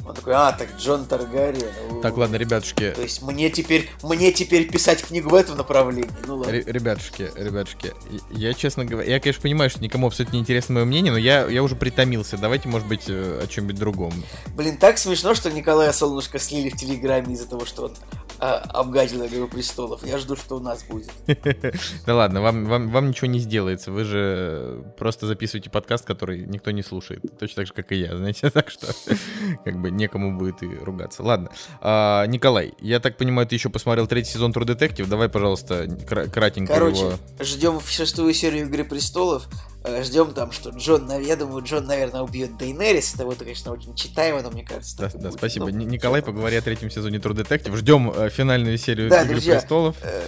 Он такой, а, так Джон Таргариен. Так, ладно, ребятушки. То есть мне теперь, мне теперь писать книгу в этом направлении. Ну ладно. Ребятушки, ребятушки, я честно говоря, я, конечно, понимаю, что никому абсолютно не интересно мое мнение, но я, я уже притомился. Давайте, может быть, э, о чем-нибудь другом. Блин, так смешно, что Николая Солнышко слили в Телеграме из-за того, что он а, обгадил Игру Престолов. Я жду, что у нас будет. Да ладно, вам, вам, вам ничего не сделается. Вы же просто записываете подкаст, который никто не слушает. Точно так же, как и я, знаете. Так что, как бы, некому будет и ругаться. Ладно. А, Николай, я так понимаю, ты еще посмотрел третий сезон True Detective. Давай, пожалуйста, кратенько Короче, его... ждем шестую серию Игры Престолов. Э, ждем там, что Джон, я думаю, Джон, наверное, убьет Дейнерис. Это вот, конечно, очень читаемо, но мне кажется. Да, да спасибо. Ну, Николай, поговори о третьем сезоне True Detective. Ждем э, финальную серию да, Игры друзья, Престолов. Э,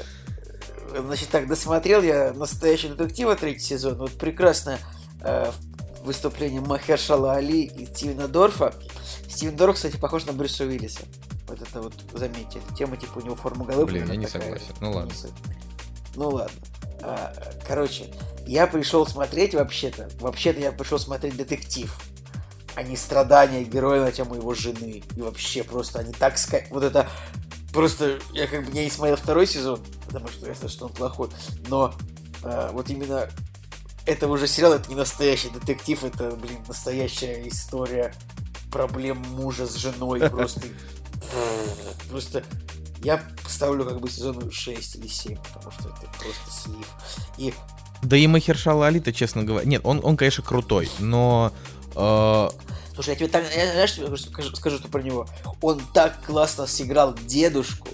значит, так, досмотрел я настоящий детектива третий сезон. Вот прекрасно э, выступление Махершала Али и Стивена Дорфа. Стивен Дорф, кстати, похож на Брюса Уиллиса. Вот это вот, заметьте, тема, типа, у него форма головы. Блин, я не такая, согласен. Ну ладно. Ну ладно. А, короче, я пришел смотреть вообще-то, вообще-то я пришел смотреть детектив, а не страдания героя на тему его жены. И вообще просто они так ска... Вот это... Просто я как бы не смотрел второй сезон, потому что я знаю, что он плохой. Но э, вот именно это уже сериал, это не настоящий детектив, это, блин, настоящая история проблем мужа с женой. Просто... Просто я ставлю как бы сезону 6 или 7, потому что это просто слив. И... Да и Махершала Алита, честно говоря... Нет, он, он конечно, крутой, но... Э... Слушай, я тебе так... Я, знаешь, скажу, скажу что про него? Он так классно сыграл дедушку,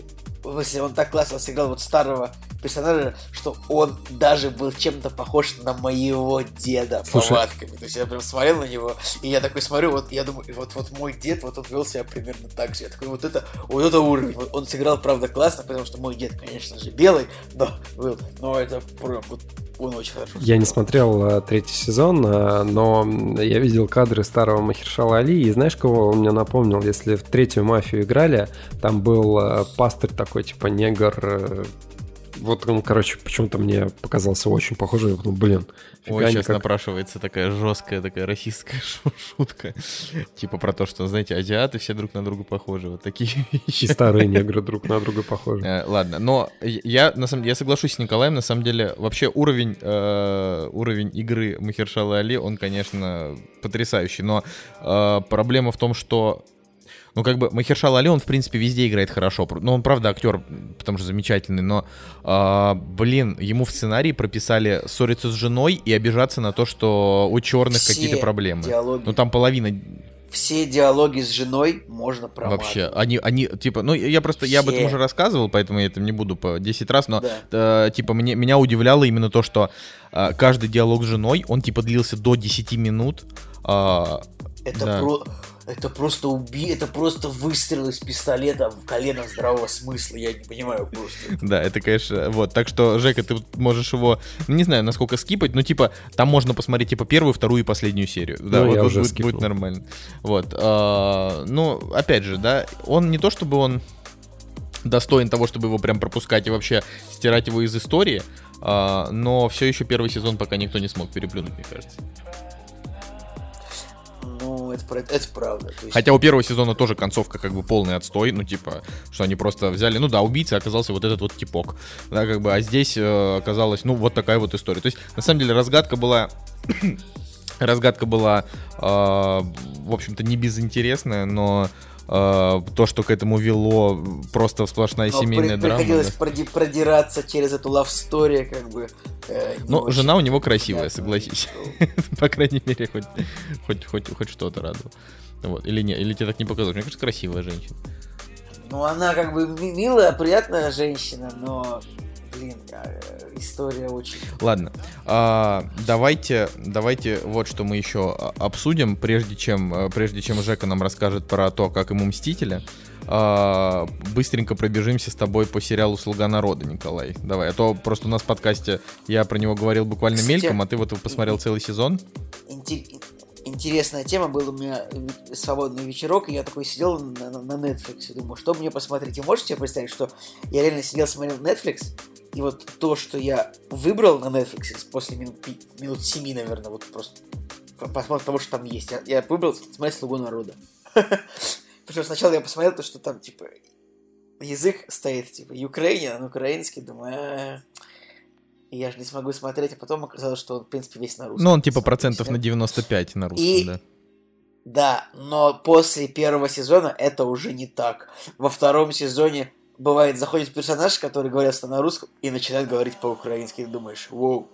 если он так классно сыграл вот старого персонажа, что он даже был чем-то похож на моего деда Слушай. повадками. То есть я прям смотрел на него, и я такой смотрю, вот я думаю, вот, вот мой дед, вот он вел себя примерно так же. Я такой, вот это, вот это уровень. Он сыграл, правда, классно, потому что мой дед, конечно же, белый, но был, но это прям вот он очень хорошо. Я не смотрел а, третий сезон, а, но я видел кадры старого Махершала Али, и знаешь, кого он мне напомнил? Если в третью мафию играли, там был а, пастырь такой, типа негр, э, вот он, короче, почему-то мне показался очень похожий. Ну, блин. Ой, сейчас как... напрашивается такая жесткая, такая российская шутка. Типа про то, что, знаете, азиаты все друг на друга похожи. Вот такие вещи. И старые негры друг на друга похожи. Э, ладно, но я, на самом деле, я соглашусь с Николаем. На самом деле, вообще уровень, э, уровень игры Махершала Али, он, конечно, потрясающий. Но э, проблема в том, что ну, как бы, Махершал Али, он, в принципе, везде играет хорошо. Ну, он, правда, актер, потому что замечательный, но, э, блин, ему в сценарии прописали ссориться с женой и обижаться на то, что у черных какие-то проблемы. Диалоги. Ну, там половина все диалоги с женой можно проматывать. Вообще, они, они, типа, ну, я просто, все. я об этом уже рассказывал, поэтому я это не буду по 10 раз, но, да. э, типа, мне, меня удивляло именно то, что э, каждый диалог с женой, он, типа, длился до 10 минут. Э, это да. про это просто уби... это просто выстрел из пистолета в колено здравого смысла, я не понимаю просто. Да, это, конечно, вот, так что, Жека, ты можешь его, ну, не знаю, насколько скипать, но, типа, там можно посмотреть, типа, первую, вторую и последнюю серию. Да, ну, вот будет, будет нормально. Вот, а, ну, опять же, да, он не то, чтобы он достоин того, чтобы его прям пропускать и вообще стирать его из истории, а, но все еще первый сезон пока никто не смог переплюнуть, мне кажется это, это правда. Есть... Хотя у первого сезона тоже концовка как бы полный отстой, ну типа, что они просто взяли, ну да, убийцей оказался вот этот вот типок, да, как бы, а здесь э, оказалось, ну, вот такая вот история. То есть, на самом деле, разгадка была разгадка была, э, в общем-то, не безинтересная, но то, что к этому вело, просто сплошная Но семейная при, драма. Приходилось да. проди- продираться через эту story, как бы. Э, Но очень... жена у него красивая, согласись. По крайней мере, хоть, хоть, хоть, хоть что-то радовало. Вот. Или нет, или тебе так не показалось? Мне кажется, красивая женщина. Ну, она как бы милая, приятная женщина, но блин, э, история очень... Ладно, а, давайте, давайте вот что мы еще обсудим, прежде чем, э, прежде чем Жека нам расскажет про то, как ему Мстители. А, быстренько пробежимся с тобой по сериалу «Слуга народа», Николай. Давай, а то просто у нас в подкасте я про него говорил буквально Кстати, мельком, а ты вот посмотрел целый сезон. Интересная тема, был у меня свободный вечерок, и я такой сидел на, на Netflix и думаю, что мне посмотреть. И можете себе представить, что я реально сидел, смотрел Netflix, и вот то, что я выбрал на Netflix после минут, минут 7, наверное, вот просто посмотрим того, что там есть. Я, я выбрал смотреть «Слугу народа». Причем сначала я посмотрел то, что там, типа, язык стоит, типа, Украине, украинский, думаю, и я же не смогу смотреть, а потом оказалось, что он, в принципе, весь на русском. Ну, он, типа, процентов на 95 на русском, и... да. Да, но после первого сезона это уже не так. Во втором сезоне бывает, заходит персонаж, который говорит на русском, и начинает говорить по-украински, и думаешь, воу.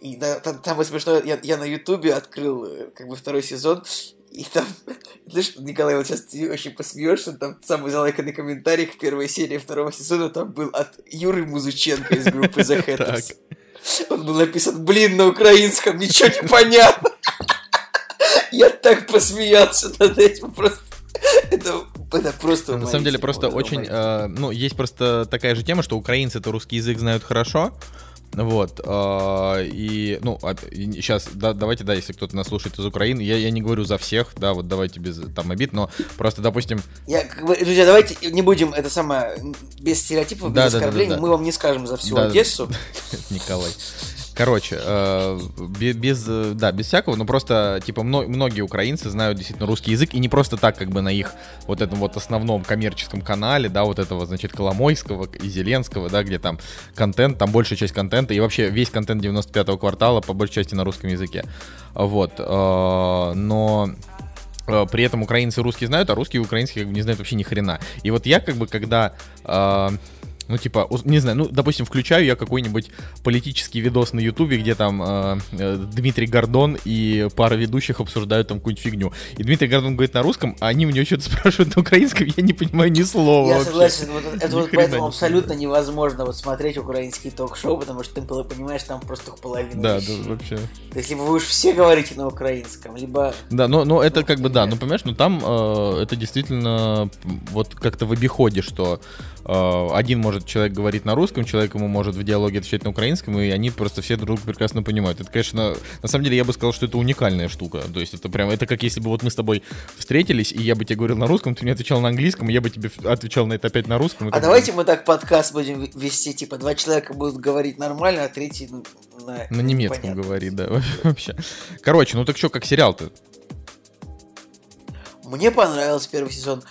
И да, там, там смешно, я, я на ютубе открыл э, как бы второй сезон, и там, знаешь, Николай, вот сейчас ты очень посмеешься, там самый залайканный комментарий к первой серии второго сезона там был от Юры Музыченко из группы The Hatters. Он был написан, блин, на украинском, ничего не понятно. Я так посмеялся над этим, просто это, это просто... На самом деле, просто очень... Э, ну, есть просто такая же тема, что украинцы это русский язык знают хорошо, вот. Э, и, ну, сейчас, да, давайте, да, если кто-то нас слушает из Украины, я, я не говорю за всех, да, вот давайте без там обид, но просто, допустим... Я, как бы, друзья, давайте не будем, это самое, без стереотипов, без да, оскорблений, да, да, да. мы вам не скажем за всю да, Одессу. Николай. Короче, э, без, да, без всякого, но просто, типа, многие украинцы знают действительно русский язык, и не просто так, как бы, на их вот этом вот основном коммерческом канале, да, вот этого, значит, Коломойского и Зеленского, да, где там контент, там большая часть контента, и вообще весь контент 95-го квартала по большей части на русском языке. Вот, э, но э, при этом украинцы русский знают, а русские украинские как бы не знают вообще ни хрена. И вот я как бы, когда ну, типа, не знаю, ну, допустим, включаю я какой-нибудь политический видос на Ютубе, где там э, э, Дмитрий Гордон и пара ведущих обсуждают там какую-нибудь фигню. И Дмитрий Гордон говорит на русском, а они у него что-то спрашивают на украинском, я не понимаю ни слова. Я вообще. согласен, вот, это вот поэтому абсолютно невозможно вот смотреть украинский ток-шоу, потому что ты понимаешь, там просто половина Да, вещей. да, вообще. То есть, либо вы уж все говорите на украинском, либо... Да, но, но это как бы, да, ну, понимаешь, ну, там э, это действительно вот как-то в обиходе, что один может человек говорит на русском, человек ему может в диалоге отвечать на украинском, и они просто все друг друга прекрасно понимают. Это, конечно, на самом деле я бы сказал, что это уникальная штука. То есть это прям, это как если бы вот мы с тобой встретились, и я бы тебе говорил на русском, ты мне отвечал на английском, и я бы тебе отвечал на это опять на русском. А давайте мы так подкаст будем вести, типа два человека будут говорить нормально, а третий на... На немецком говорит, да, вообще. Короче, ну так что, как сериал-то? Мне понравился первый сезон.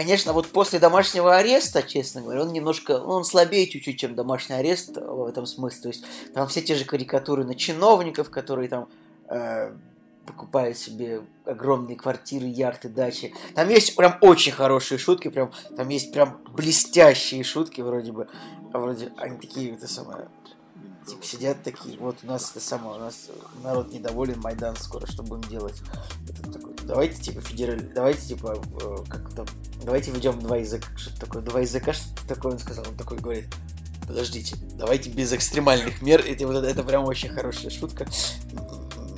Конечно, вот после домашнего ареста, честно говоря, он немножко, ну, он слабее чуть-чуть, чем домашний арест в этом смысле. То есть там все те же карикатуры на чиновников, которые там э, покупают себе огромные квартиры, яхты, дачи. Там есть прям очень хорошие шутки, прям там есть прям блестящие шутки вроде бы, вроде они такие это самое типа сидят такие, вот у нас это самое, у нас народ недоволен, Майдан скоро, что будем делать? Это такой, давайте типа федераль, давайте типа э, как-то, давайте введем два языка, что-то такое, два языка, что такое он сказал, он такой говорит, подождите, давайте без экстремальных мер, это, вот, это прям очень хорошая шутка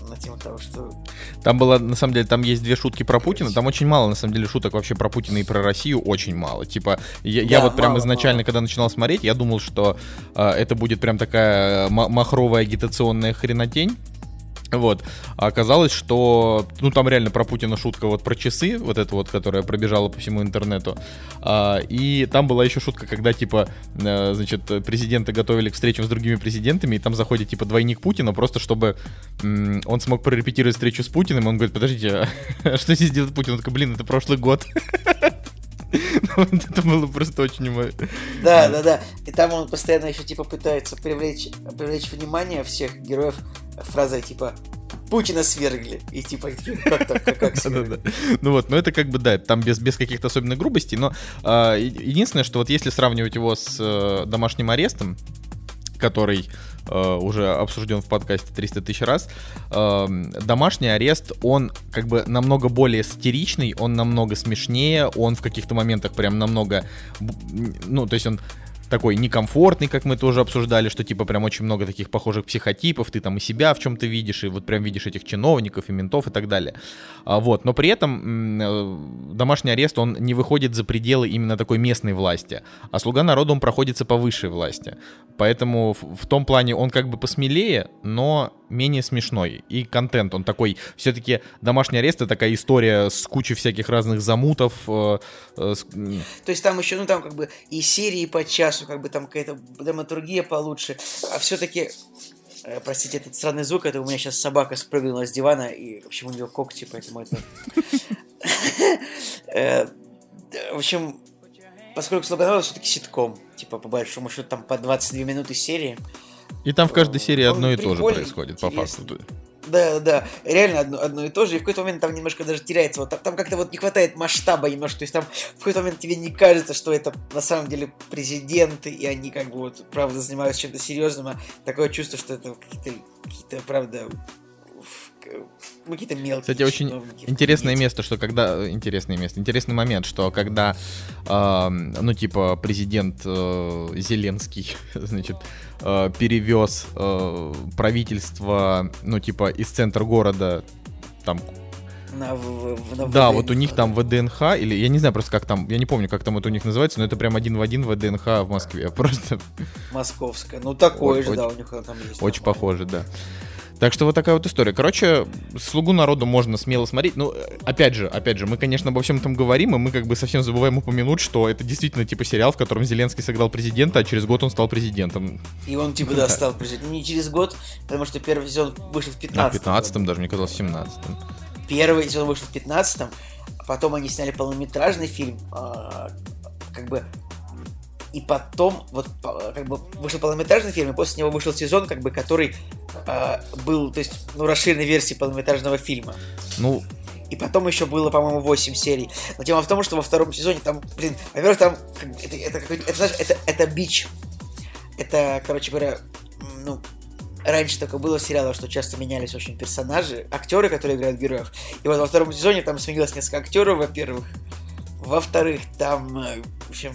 на тему того, что... Там было, на самом деле, там есть две шутки про Путина, там очень мало, на самом деле, шуток вообще про Путина и про Россию, очень мало. Типа, я, да, я вот прям изначально, мало. когда начинал смотреть, я думал, что э, это будет прям такая махровая агитационная хренотень, вот. А оказалось, что, ну, там реально про Путина шутка вот про часы, вот эта вот, которая пробежала по всему интернету. А, и там была еще шутка, когда, типа, а, значит, президенты готовили к встречам с другими президентами, и там заходит, типа, двойник Путина, просто чтобы м- он смог прорепетировать встречу с Путиным, и он говорит, подождите, а что здесь делает Путин? Он такой, блин, это прошлый год. Это было просто очень... Да, да, да. И там он постоянно еще типа пытается привлечь, привлечь внимание всех героев фразой типа Путина свергли. И типа, как так, как, как да. Ну вот, но это как бы, да, там без, без каких-то особенных грубостей, но э, единственное, что вот если сравнивать его с э, домашним арестом, который э, уже обсужден в подкасте 300 тысяч раз, э, домашний арест, он как бы намного более сатиричный, он намного смешнее, он в каких-то моментах прям намного, ну, то есть он такой некомфортный, как мы тоже обсуждали, что типа прям очень много таких похожих психотипов, ты там и себя в чем-то видишь, и вот прям видишь этих чиновников и ментов и так далее. А, вот, но при этом э, домашний арест, он не выходит за пределы именно такой местной власти, а слуга народа, он проходится по высшей власти. Поэтому в, в том плане он как бы посмелее, но менее смешной. И контент, он такой, все-таки домашний арест это такая история с кучей всяких разных замутов. Э, э. То есть там еще, ну там как бы и серии по часу, как бы там какая-то драматургия получше, а все-таки э, простите, этот странный звук, это у меня сейчас собака спрыгнула с дивана, и в общем у нее когти, поэтому это... В общем, поскольку Слободова все-таки ситком, типа по большому счету там по 22 минуты серии, и там в каждой серии одно и то же происходит, по факту. Да, да, реально одно, одно и то же. И в какой-то момент там немножко даже теряется. Вот там, там как-то вот не хватает масштаба немножко. То есть там в какой-то момент тебе не кажется, что это на самом деле президенты, и они как бы вот правда занимаются чем-то серьезным, а такое чувство, что это какие-то, какие-то правда, ну, какие-то мелкие. Кстати, очень интересное место, что когда интересное место, интересный момент, что когда, э, ну типа президент э, Зеленский, значит, э, перевез э, правительство, ну типа из центра города, там на, в, в, на да, вот у них там ВДНХ, или я не знаю просто как там, я не помню, как там это у них называется, но это прям один в один ВДНХ в Москве, просто... Московская, ну такое же, да, у них там есть. Очень похоже, да. Так что вот такая вот история. Короче, «Слугу народу» можно смело смотреть. Ну, опять же, опять же, мы, конечно, обо всем этом говорим, и мы как бы совсем забываем упомянуть, что это действительно типа сериал, в котором Зеленский сыграл президента, а через год он стал президентом. И он типа, да, стал президентом. Не через год, потому что первый сезон вышел в 15 В 15 даже, мне казалось, в 17 Первый сезон вышел в 15 а потом они сняли полнометражный фильм, а, как бы и потом вот как бы вышел полнометражный фильм, и после него вышел сезон, как бы, который э, был, то есть, ну, расширенной версией полнометражного фильма. Ну, и потом еще было, по-моему, 8 серий. Но тема в том, что во втором сезоне там, блин, во-первых, там это, это, это, знаешь, это, это бич. Это, короче говоря, ну, раньше только было в сериалах, что часто менялись очень персонажи, актеры, которые играют героев. И вот во втором сезоне там сменилось несколько актеров, во-первых. Во-вторых, там, э, в общем,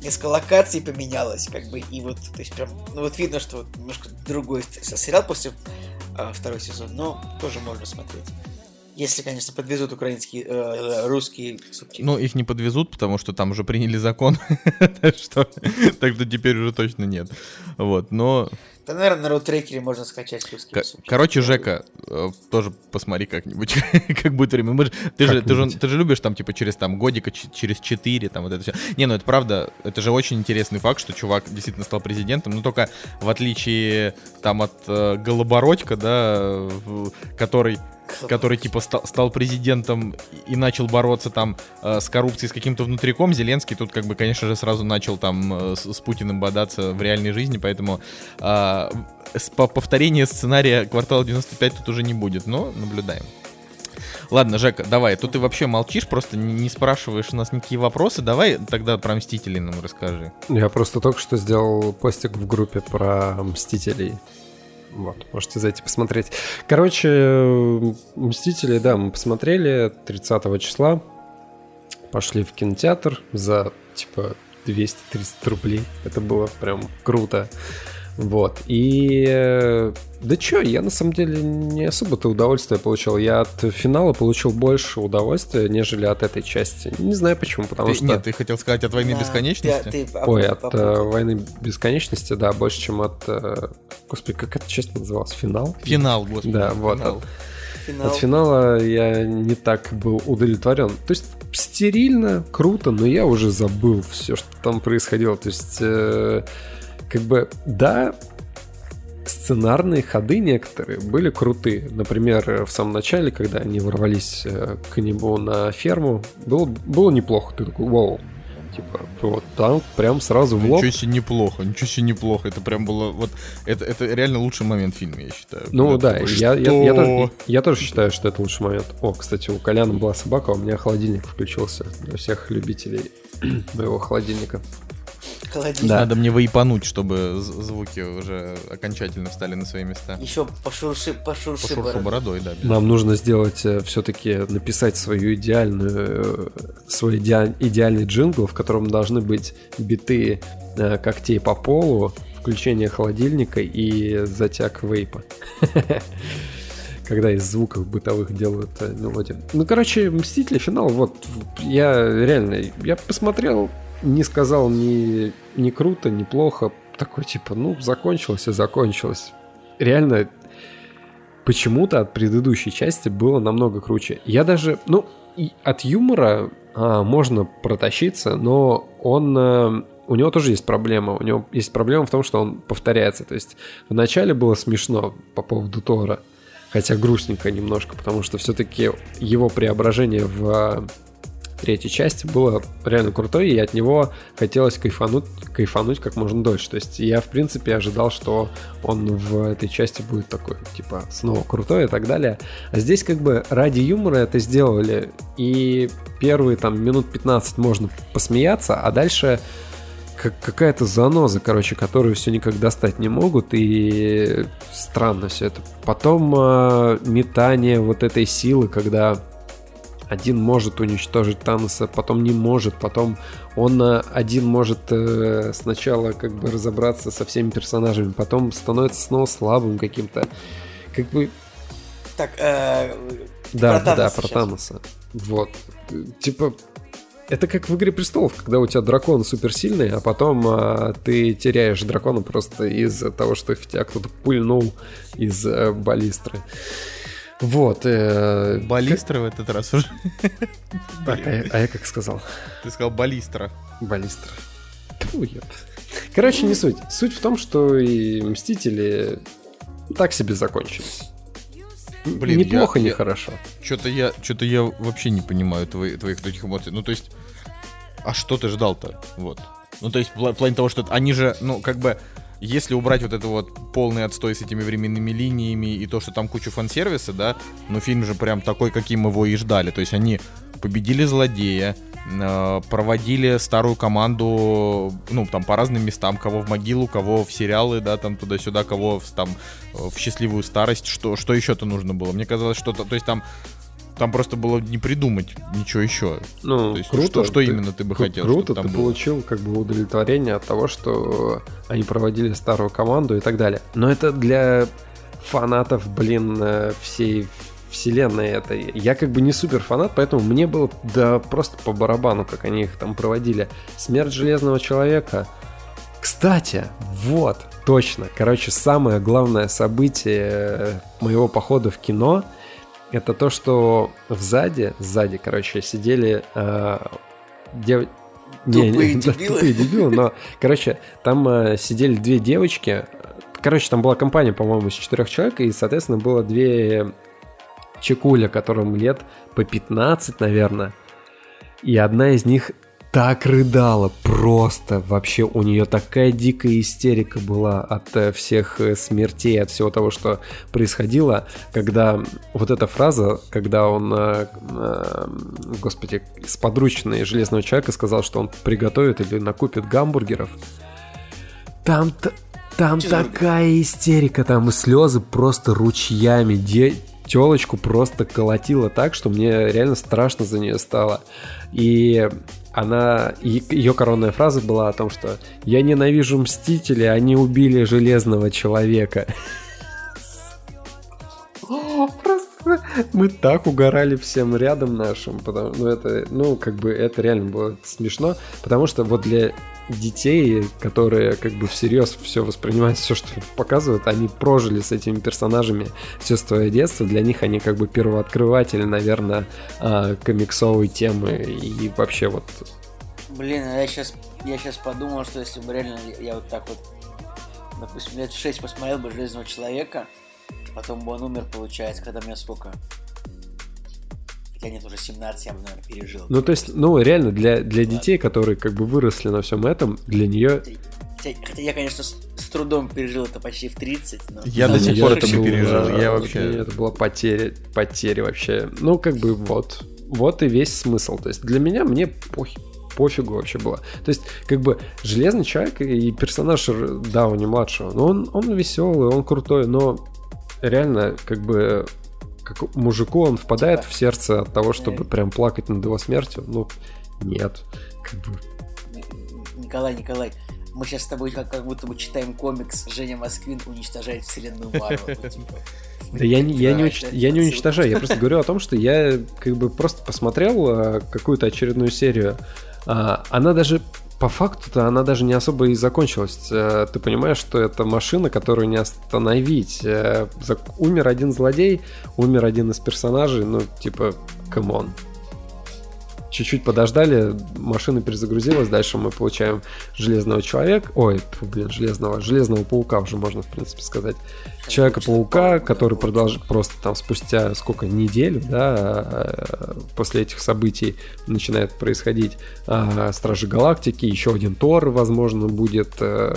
несколько локаций поменялось, как бы, и вот, то есть прям, ну вот видно, что вот немножко другой сериал после а, второй сезон, но тоже можно смотреть. Если, конечно, подвезут украинские, э, русские субтитры. Ну, их не подвезут, потому что там уже приняли закон, так что теперь уже точно нет. Вот, но... Да, наверное, на роутрекере можно скачать русские Короче, Жека, э, тоже посмотри как-нибудь, как будет время. ты, же, ты, же, ты же любишь там, типа, через там годика, через 4, там вот это все. Не, ну это правда, это же очень интересный факт, что чувак действительно стал президентом, но только в отличие там от э, Голобородька, да, который который типа стал, стал президентом и начал бороться там э, с коррупцией, с каким-то внутриком, Зеленский тут как бы, конечно же, сразу начал там э, с, с Путиным бодаться в реальной жизни, поэтому э, повторение сценария «Квартала 95» тут уже не будет, но наблюдаем. Ладно, Жека, давай, тут ты вообще молчишь, просто не спрашиваешь у нас никакие вопросы, давай тогда про Мстителей нам расскажи. Я просто только что сделал постик в группе про Мстителей. Вот, можете зайти посмотреть. Короче, Мстители, да, мы посмотрели 30 числа. Пошли в кинотеатр за, типа, 230 рублей. Это было прям круто. Вот. И э, да чё, я на самом деле не особо-то удовольствие получил. Я от финала получил больше удовольствия, нежели от этой части. Не знаю почему, потому ты, что... Нет, ты хотел сказать от «Войны да, бесконечности»? Ты, ты, Ой, от э, «Войны бесконечности», да, больше, чем от... Э, господи, как эта часть называлась? Финал? Финал, господи. Да, вот. Финал. От, Финал. от финала я не так был удовлетворен. То есть стерильно, круто, но я уже забыл все, что там происходило. То есть... Э, как бы, да, сценарные ходы некоторые были крутые. Например, в самом начале, когда они ворвались э, к небу на ферму, было, было неплохо. Ты такой, вау, типа, вот там прям сразу в лоб. Ничего себе неплохо, ничего себе неплохо. Это прям было, вот, это, это реально лучший момент в фильме, я считаю. Ну да, такой, я, я, я, тоже, я тоже считаю, что это лучший момент. О, кстати, у Коляна была собака, а у меня холодильник включился для всех любителей моего холодильника холодильник. Да. Надо мне выипануть, чтобы звуки уже окончательно встали на свои места. Еще пошурши, пошурши, пошурши бородой. бородой да. Нам нужно сделать э, все-таки написать свою идеальную, э, свой иде, идеальный джингл, в котором должны быть биты э, когтей по полу, включение холодильника и затяг вейпа. когда из звуков бытовых делают мелодию. Ну, короче, Мстители финал, вот, я реально, я посмотрел, не сказал ни, ни круто, ни плохо. Такой типа, ну, закончилось и закончилось. Реально, почему-то от предыдущей части было намного круче. Я даже, ну, от юмора а, можно протащиться, но он... А, у него тоже есть проблема. У него есть проблема в том, что он повторяется. То есть вначале было смешно по поводу Тора, хотя грустненько немножко, потому что все-таки его преображение в третьей части было реально крутой, и от него хотелось кайфануть, кайфануть как можно дольше. То есть я, в принципе, ожидал, что он в этой части будет такой, типа, снова крутой и так далее. А здесь как бы ради юмора это сделали, и первые там минут 15 можно посмеяться, а дальше как какая-то заноза, короче, которую все никак достать не могут, и странно все это. Потом э, метание вот этой силы, когда один может уничтожить Таноса, потом не может, потом он э, один может э, сначала как бы разобраться со всеми персонажами, потом становится снова слабым каким-то. Как бы... Так, э, да, про да, про Таноса. Вот. Типа, это как в Игре Престолов, когда у тебя дракон суперсильный, а потом а, ты теряешь дракона просто из-за того, что в тебя кто-то пульнул из а, баллистры. Вот. Э, баллистра в этот раз уже. Так, а, я, а я как сказал? Ты сказал баллистра. Баллистра. Короче, не суть. Суть в том, что и Мстители так себе закончились. Блин, Неплохо, я, не хорошо. Что-то я, что-то я вообще не понимаю твои, твоих этих эмоций. Ну, то есть, а что ты ждал-то? Вот. Ну, то есть, в плане того, что они же, ну, как бы, если убрать вот это вот полный отстой с этими временными линиями и то, что там куча фан-сервиса, да, ну фильм же прям такой, каким его и ждали. То есть они победили злодея, э, проводили старую команду, ну, там, по разным местам, кого в могилу, кого в сериалы, да, там, туда-сюда, кого в, там, в счастливую старость, что, что еще-то нужно было. Мне казалось, что-то, то есть там там просто было не придумать ничего еще. Ну, То есть, круто. Что, что ты, именно ты бы хотел? Круто, ты было? получил как бы удовлетворение от того, что они проводили старую команду и так далее. Но это для фанатов, блин, э, всей вселенной этой. Я как бы не супер фанат, поэтому мне было да просто по барабану, как они их там проводили. Смерть Железного Человека. Кстати, вот, точно. Короче, самое главное событие моего похода в кино это то, что сзади, сзади, короче, сидели э, дев... Тупые не, не, дебилы. Да, тупые дебилы, но, короче, там э, сидели две девочки. Короче, там была компания, по-моему, из четырех человек, и, соответственно, было две чекуля, которым лет по 15, наверное. И одна из них так рыдала, просто. Вообще у нее такая дикая истерика была от э, всех э, смертей, от всего того, что происходило, когда вот эта фраза, когда он, э, господи, с подручной Железного Человека сказал, что он приготовит или накупит гамбургеров, там, там такая истерика, там и слезы просто ручьями, де телочку просто колотила так, что мне реально страшно за нее стало. И она, ее коронная фраза была о том, что «Я ненавижу Мстителей, они убили Железного Человека». Просто мы так угорали всем рядом нашим, потому, ну это, ну как бы это реально было смешно, потому что вот для детей, которые как бы всерьез все воспринимают, все, что показывают, они прожили с этими персонажами все свое детство, для них они как бы первооткрыватели, наверное, а, комиксовой темы и вообще вот... Блин, я сейчас, я сейчас подумал, что если бы реально я вот так вот, допустим, лет 6 посмотрел бы Железного Человека, потом бы он умер, получается, когда мне сколько? Хотя нет, уже 17 я бы, наверное, пережил. Ну, то есть, ну, реально, для, для детей, которые как бы выросли на всем этом, для нее... Хотя, хотя я, конечно, с, с трудом пережил это почти в 30, но... Я до сих пор это не пережил, я вообще... Это была потеря, потеря вообще. Ну, как бы вот, вот и весь смысл. То есть для меня, мне похер пофигу вообще было. То есть, как бы, Железный Человек и персонаж Дауни младшего, ну, он, он веселый, он крутой, но реально, как бы, как мужику он впадает типа, в сердце от того, чтобы э... прям плакать над его смертью? Ну, нет. Как бы... Николай, Николай, мы сейчас с тобой как, как будто бы читаем комикс «Женя Москвин уничтожает вселенную Марвел». Ну, типа. Да я, не, я, не, уч... я не уничтожаю, я просто говорю о том, что я как бы просто посмотрел а, какую-то очередную серию. А, она даже по факту-то она даже не особо и закончилась. Э, ты понимаешь, что это машина, которую не остановить. Э, умер один злодей, умер один из персонажей, ну, типа, come on чуть-чуть подождали, машина перезагрузилась, дальше мы получаем Железного Человека, ой, блин, Железного, Железного Паука уже можно, в принципе, сказать. Человека-паука, который продолжит просто там спустя сколько, неделю, да, э, после этих событий начинает происходить а, Стражи Галактики, еще один Тор, возможно, будет, э,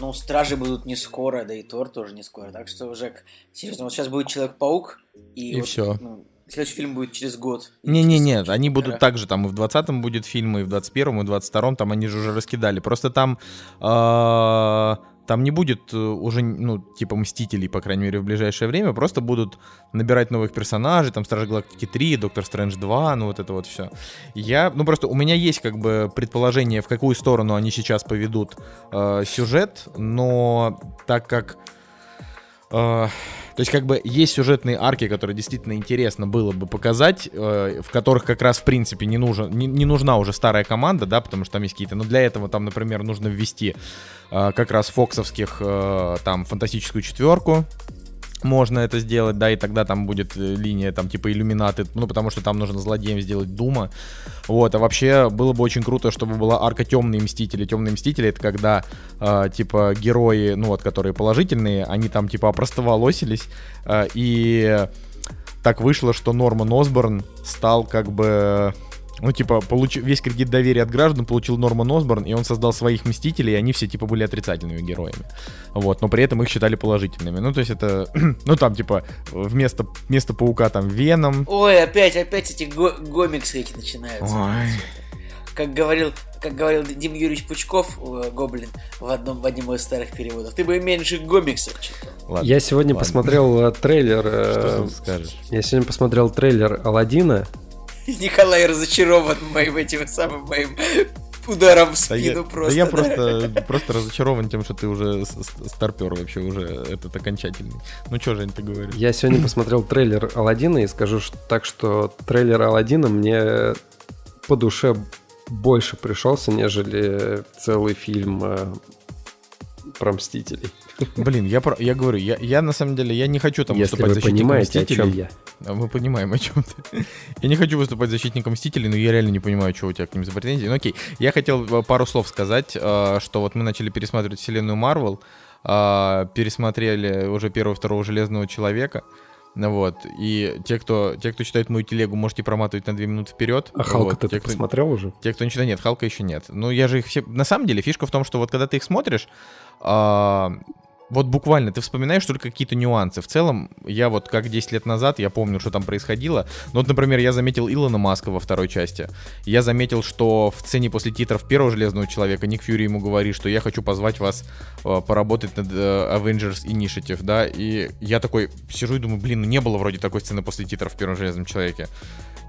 ну, стражи будут не скоро, да и Тор тоже не скоро. Так что, Жек, серьезно, вот сейчас будет Человек-паук, и, и вот, все. Ну, Следующий фильм будет через год. Не-не-не, они будут также там и в 20-м будет фильм, и в 21-м, и в 22-м, там они же уже раскидали. Просто там... Э, там не будет э, уже, ну, типа Мстителей, по крайней мере, в ближайшее время. Просто будут набирать новых персонажей, там Стражи Галактики 3, Доктор Стрэндж 2, ну вот это вот все. Я, ну просто у меня есть как бы предположение, в какую сторону они сейчас поведут э, сюжет, но так как... Э, то есть, как бы, есть сюжетные арки, которые действительно интересно было бы показать, э, в которых как раз, в принципе, не, нужен, не, не нужна уже старая команда, да, потому что там есть какие-то... Но для этого там, например, нужно ввести э, как раз фоксовских, э, там, фантастическую четверку, можно это сделать, да, и тогда там будет э, линия там типа иллюминаты, ну, потому что там нужно злодеем сделать Дума. Вот, а вообще было бы очень круто, чтобы была арка Темные Мстители. Темные Мстители это когда э, типа герои, ну вот, которые положительные, они там типа опростоволосились, э, и так вышло, что Норман Осборн стал как бы ну, типа, получ... весь кредит доверия от граждан получил Норман Осборн, и он создал своих Мстителей, и они все, типа, были отрицательными героями. Вот, но при этом их считали положительными. Ну, то есть это, ну, там, типа, вместо, вместо Паука там Веном. Ой, опять, опять эти го гомиксы эти начинаются. Ой. Как говорил, как говорил Дим Юрьевич Пучков, э, Гоблин, в одном, в одном из старых переводов. Ты бы меньше гомиксов читал. Ладно, Я сегодня ладно. посмотрел э, трейлер... Что ты скажешь? Я сегодня посмотрел трейлер Алладина, Николай разочарован моим этим самым моим ударом в спину да просто. Да я просто, просто разочарован тем, что ты уже старпер вообще, уже этот окончательный. Ну что, Жень, ты говоришь? Я сегодня посмотрел трейлер Алладина и скажу так, что трейлер Алладина мне по душе больше пришелся, нежели целый фильм э, про Мстителей. Блин, я, про, я говорю, я, я на самом деле, я не хочу там Если выступать вы защитником понимаете, Мстителей. о чем я. А Мы понимаем, о чем ты. Я не хочу выступать защитником Мстителей, но я реально не понимаю, что у тебя к ним за претензии. Ну окей, я хотел э, пару слов сказать, э, что вот мы начали пересматривать вселенную Марвел, э, пересмотрели уже первого-второго Железного Человека, ну вот, и те, кто, те, кто читает мою телегу, можете проматывать на две минуты вперед. А Халка вот, ты те, кто, посмотрел уже? Те, кто ничего нет, Халка еще нет. Ну, я же их все... На самом деле, фишка в том, что вот когда ты их смотришь, а, вот буквально ты вспоминаешь только какие-то нюансы. В целом, я вот как 10 лет назад, я помню, что там происходило. Ну вот, например, я заметил Илона Маска во второй части. Я заметил, что в сцене после титров первого Железного Человека Ник Фьюри ему говорит, что я хочу позвать вас э, поработать над э, Avengers Initiative, да, и я такой сижу и думаю, блин, ну не было вроде такой сцены после титров в первом Железном Человеке.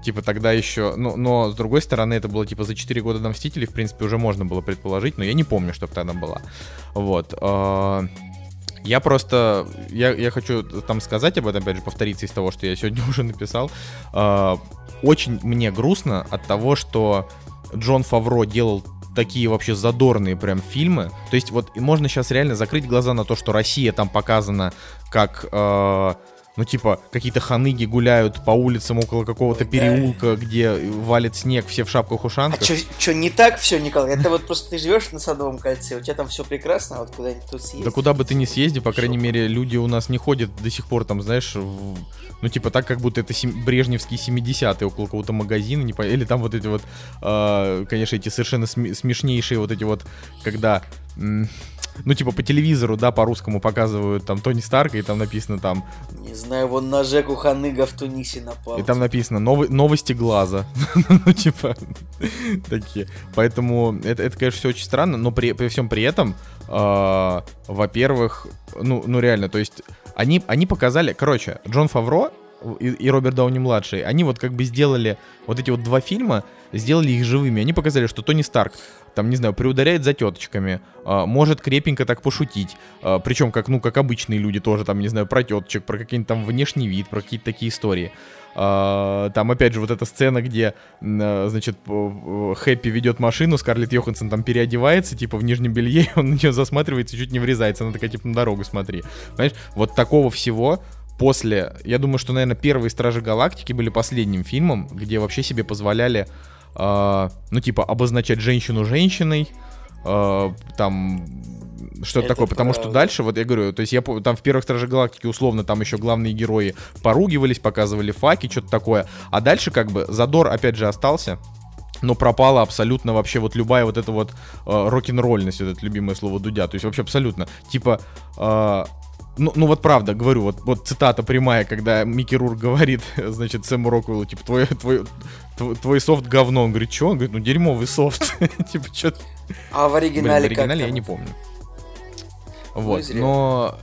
Типа тогда еще, ну, но с другой стороны, это было типа за 4 года до Мстителей, в принципе, уже можно было предположить, но я не помню, чтобы тогда была. Вот. Э, я просто, я, я хочу там сказать об этом, опять же, повториться из того, что я сегодня уже написал. Э, очень мне грустно от того, что Джон Фавро делал такие вообще задорные прям фильмы. То есть вот можно сейчас реально закрыть глаза на то, что Россия там показана как... Э, ну, типа, какие-то ханыги гуляют по улицам около какого-то переулка, где валит снег, все в шапках-ушанках. А что, не так все, Николай? Это вот просто ты живешь на Садовом кольце, у тебя там все прекрасно, а вот куда-нибудь тут съездить. Да куда бы ты ни съезди, по крайней мере, люди у нас не ходят до сих пор там, знаешь, в... ну, типа, так, как будто это сем... брежневские 70-е около какого-то магазина, не по... или там вот эти вот, э, конечно, эти совершенно см... смешнейшие вот эти вот, когда ну, типа, по телевизору, да, по-русскому показывают там Тони Старка, и там написано там... Не знаю, вон на Жеку Ханыга в Тунисе напал. И там написано новы... новости глаза. ну, типа, такие. Поэтому это, это, конечно, все очень странно, но при, при всем при этом, э, во-первых, ну, ну, реально, то есть, они, они показали, короче, Джон Фавро и, и Роберт Дауни младший, они вот как бы сделали вот эти вот два фильма, сделали их живыми. Они показали, что Тони Старк, там, не знаю, приударяет за теточками, э, может крепенько так пошутить. Э, причем, как, ну, как обычные люди тоже, там, не знаю, про теточек, про какие-нибудь там внешний вид, про какие-то такие истории. Uh, там, опять же, вот эта сцена, где, значит, Хэппи ведет машину, Скарлетт Йоханссон там переодевается, типа, в нижнем белье, он на нее засматривается чуть не врезается. Она такая, типа, на дорогу смотри. Понимаешь? Вот такого всего после... Я думаю, что, наверное, первые Стражи Галактики были последним фильмом, где вообще себе позволяли э, ну, типа, обозначать женщину женщиной, э, там, что-то такое, потому правда. что дальше, вот я говорю, то есть я там в первых Страже Галактики условно там еще главные герои поругивались, показывали факи, что-то такое, а дальше как бы задор опять же остался, но пропала абсолютно вообще вот любая вот эта вот э, рок-н-ролльность, вот это любимое слово Дудя, то есть вообще абсолютно, типа, э, ну, ну вот правда, говорю, вот, вот цитата прямая, когда Микки Рур говорит, значит, Сэму Роквеллу, типа, твой, твой, твой, твой софт говно. Он говорит, что? Он говорит, ну дерьмовый софт. типа, что А в оригинале Блин, в оригинале я не помню. Вот, но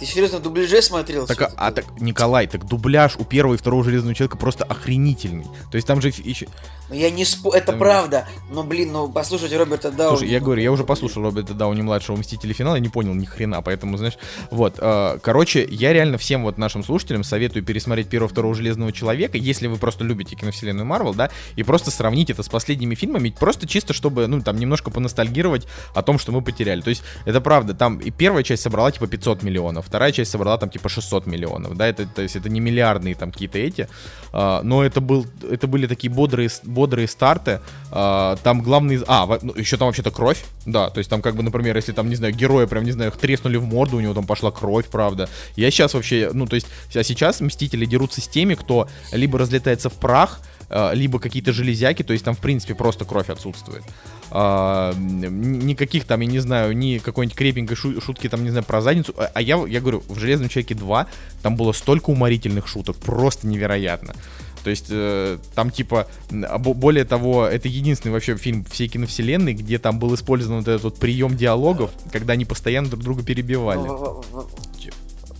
ты серьезно в дубляже смотрел? Так, а, а так, Николай, так дубляж у первого и второго Железного Человека просто охренительный. То есть там же еще... Ну я не спо... Это там... правда. Но, блин, ну послушайте Роберта Дауни. Слушай, я говорю, я уже послушал Роберта Дауни младшего Мстителя финала, не понял ни хрена, поэтому, знаешь... Вот, э, короче, я реально всем вот нашим слушателям советую пересмотреть первого второго Железного Человека, если вы просто любите киновселенную Марвел, да, и просто сравнить это с последними фильмами, просто чисто, чтобы, ну, там, немножко поностальгировать о том, что мы потеряли. То есть, это правда, там и первая часть собрала, типа, 500 миллионов, вторая часть собрала там типа 600 миллионов, да, это, то есть это не миллиардные там какие-то эти, а, но это был, это были такие бодрые, бодрые старты, а, там главный, а, ну, еще там вообще-то кровь, да, то есть там как бы, например, если там, не знаю, героя прям, не знаю, треснули в морду, у него там пошла кровь, правда, я сейчас вообще, ну, то есть, а сейчас Мстители дерутся с теми, кто либо разлетается в прах, а, либо какие-то железяки, то есть там, в принципе, просто кровь отсутствует. А, никаких там, я не знаю, ни какой-нибудь крепенькой шутки там, не знаю, про задницу. А, а я, я говорю, в «Железном человеке 2» там было столько уморительных шуток, просто невероятно. То есть э, там типа, более того, это единственный вообще фильм всей киновселенной, где там был использован вот этот вот прием диалогов, когда они постоянно друг друга перебивали.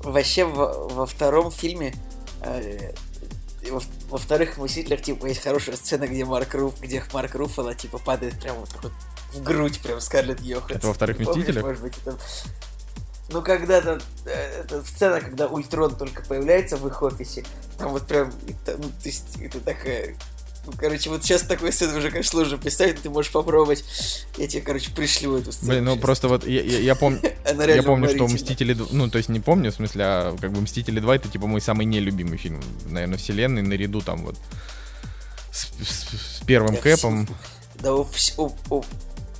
Вообще во втором фильме э, во, во-вторых, в «Мстителях», типа, есть хорошая сцена, где Марк Руф, где Марк Руффало, типа, падает прямо вот так вот в грудь прям Скарлетт Йоханссон. Это во вторых Мстителях? Может быть, это... Ну, когда-то, э, это сцена, когда Ультрон только появляется в их офисе, там вот прям, это, ну, то есть, это такая ну, короче, вот сейчас такой сцену уже, конечно, сложно представить, ты можешь попробовать. Я тебе, короче, пришлю эту сцену. Блин, ну сейчас. просто вот я, я, я, пом... я помню, что Мстители... Ну, то есть не помню, в смысле, а как бы Мстители 2 это типа мой самый нелюбимый фильм, наверное, вселенной, наряду там вот с, с, с первым Да, Кэпом. Да, у, вс- у-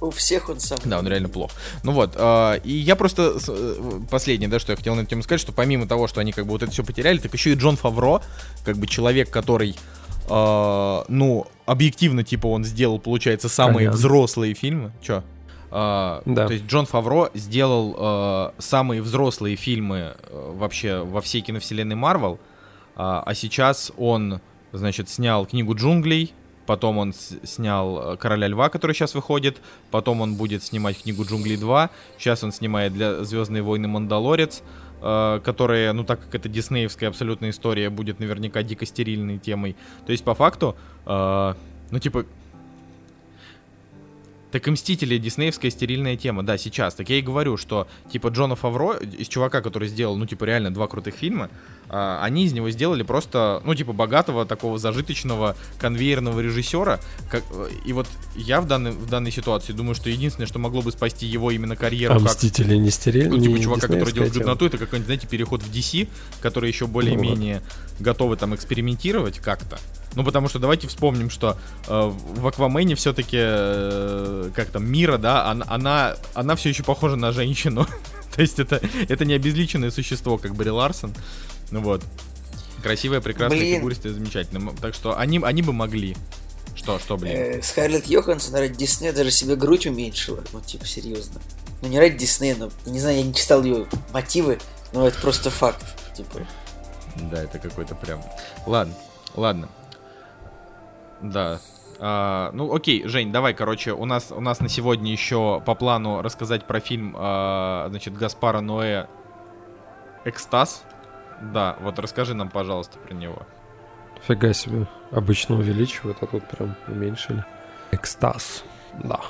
у- всех он сам. Да, он реально плох. Ну вот, э, и я просто э, последнее, да, что я хотел на эту тему сказать, что помимо того, что они как бы вот это все потеряли, так еще и Джон Фавро, как бы человек, который, э, ну, объективно, типа, он сделал, получается, самые Понятно. взрослые фильмы. Че? А, Да. То есть Джон Фавро сделал э, самые взрослые фильмы э, вообще во всей киновселенной Марвел, а сейчас он, значит, снял книгу джунглей, потом он снял э, Короля Льва, который сейчас выходит, потом он будет снимать книгу джунглей 2, сейчас он снимает для Звездные войны Мандалорец, э, которая, ну так как это диснеевская абсолютная история, будет наверняка дико стерильной темой. То есть по факту, э, ну типа, так и Мстители диснеевская стерильная тема, да, сейчас. Так я и говорю, что типа Джона Фавро, из чувака, который сделал, ну типа реально два крутых фильма, а, они из него сделали просто, ну типа богатого такого зажиточного конвейерного режиссера. Как, э, и вот я в данной, в данной ситуации думаю, что единственное, что могло бы спасти его именно карьеру А как Мстители не стерильные? ну, типа чувака, который диснеевская годноту, это какой-нибудь, знаете, переход в DC, который еще более-менее готовы там экспериментировать как-то. Ну, потому что давайте вспомним, что э, в Аквамене все-таки, э, как там, Мира, да, она, она, она все еще похожа на женщину. То есть это, это не обезличенное существо, как Бри Ларсон. Ну вот. Красивая, прекрасная, Блин. фигуристая, замечательная. Так что они, они бы могли. Что, что, блин? Э, Скарлетт Йоханссон ради Диснея даже себе грудь уменьшила. Ну, типа, серьезно. Ну, не ради Диснея, но, не знаю, я не читал ее мотивы, но это просто факт. Типа, Да, это какой-то прям. Ладно, ладно. Да. А, ну, окей, Жень, давай, короче, у нас, у нас на сегодня еще по плану рассказать про фильм, а, значит, Гаспара Ноэ «Экстаз». Да, вот расскажи нам, пожалуйста, про него. Фига себе. Обычно увеличивают, а тут прям уменьшили. Экстаз. Да.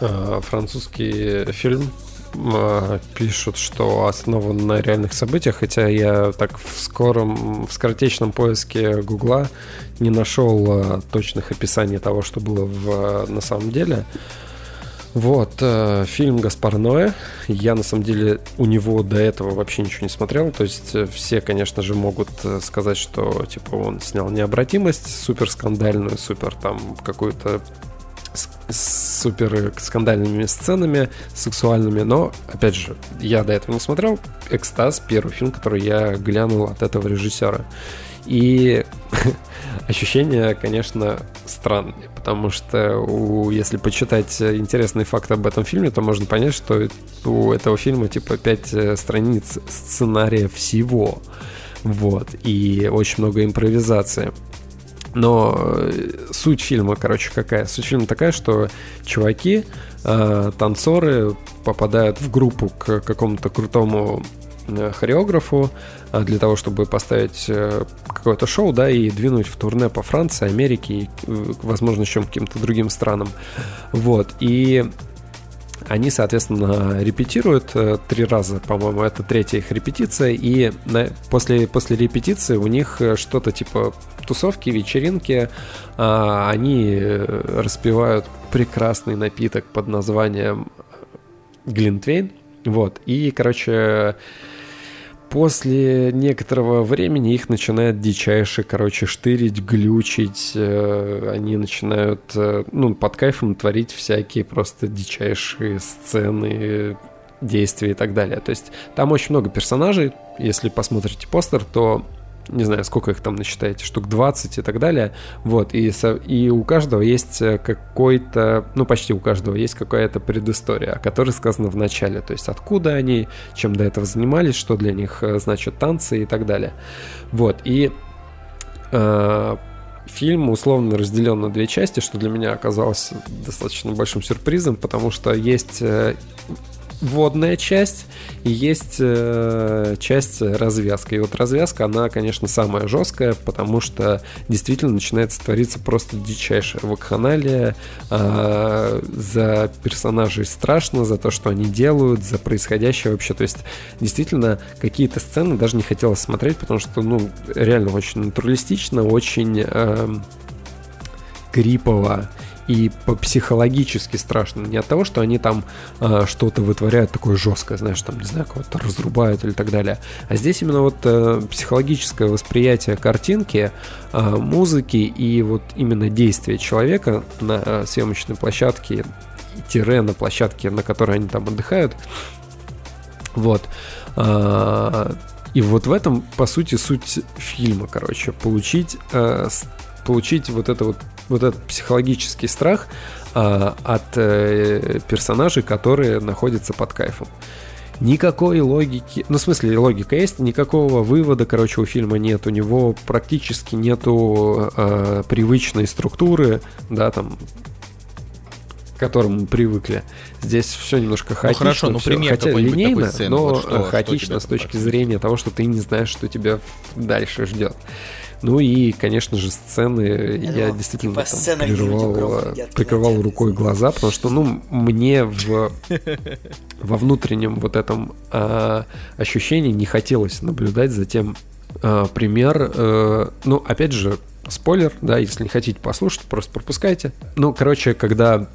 А, Французский фильм. А, Пишут, что основан на реальных событиях, хотя я так в скором, в скоротечном поиске Гугла не нашел а, точных описаний того, что было в, на самом деле. Вот, э, фильм Гаспар Ноэ. Я, на самом деле, у него до этого вообще ничего не смотрел. То есть э, все, конечно же, могут э, сказать, что, типа, он снял необратимость, супер скандальную, супер там какую-то с, супер скандальными сценами сексуальными, но, опять же, я до этого не смотрел. «Экстаз» — первый фильм, который я глянул от этого режиссера. И ощущения, конечно, странные, потому что у, если почитать интересные факты об этом фильме, то можно понять, что у этого фильма типа 5 страниц сценария всего. Вот. И очень много импровизации. Но э, суть фильма, короче, какая? Суть фильма такая, что чуваки, э, танцоры попадают в группу к какому-то крутому э, хореографу для того, чтобы поставить какое-то шоу, да, и двинуть в турне по Франции, Америке и, возможно, еще каким-то другим странам. Вот. И они, соответственно, репетируют э, три раза, по-моему, это третья их репетиция, и после, после репетиции у них э, что-то типа тусовки, вечеринки, а, они э, распивают прекрасный напиток под названием Глинтвейн, вот, и, короче, после некоторого времени их начинает дичайше, короче, штырить, глючить, э, они начинают, э, ну, под кайфом творить всякие просто дичайшие сцены, действия и так далее. То есть там очень много персонажей, если посмотрите постер, то не знаю, сколько их там насчитаете, штук 20 и так далее. Вот, и, со- и у каждого есть э, какой-то, ну, почти у каждого есть какая-то предыстория, о которой сказано в начале. То есть, откуда они, чем до этого занимались, что для них э, значат танцы и так далее. Вот, и э, фильм условно разделен на две части, что для меня оказалось достаточно большим сюрпризом, потому что есть э, вводная часть и есть э, часть развязка. И вот развязка, она, конечно, самая жесткая, потому что действительно начинается твориться просто дичайшая вакханалия. Э, за персонажей страшно, за то, что они делают, за происходящее вообще. То есть, действительно, какие-то сцены даже не хотелось смотреть, потому что, ну, реально очень натуралистично, очень э, крипово и психологически страшно. Не от того, что они там э, что-то вытворяют такое жесткое, знаешь, там, не знаю, кого-то разрубают или так далее. А здесь именно вот э, психологическое восприятие картинки, э, музыки и вот именно действия человека на э, съемочной площадке, тире на площадке, на которой они там отдыхают. Вот. Э, и вот в этом, по сути, суть фильма, короче, получить, э, получить вот это вот вот этот психологический страх а, от э, персонажей, которые находятся под кайфом. Никакой логики, ну в смысле логика есть, никакого вывода, короче, у фильма нет, у него практически нету э, привычной структуры, да, там к которому мы привыкли. Здесь все немножко хаотично. Ну хорошо, ну все, пример хотя линейно, сцены, но вот что, хаотично что с точки зрения того, что ты не знаешь, что тебя дальше ждет. Ну и, конечно же, сцены я, я действительно типа там, прерывал, прикрывал рукой глаза, потому что, ну, мне в, во внутреннем вот этом э, ощущении не хотелось наблюдать за тем, э, пример, э, ну, опять же, спойлер, да, если не хотите послушать, просто пропускайте. Ну, короче, когда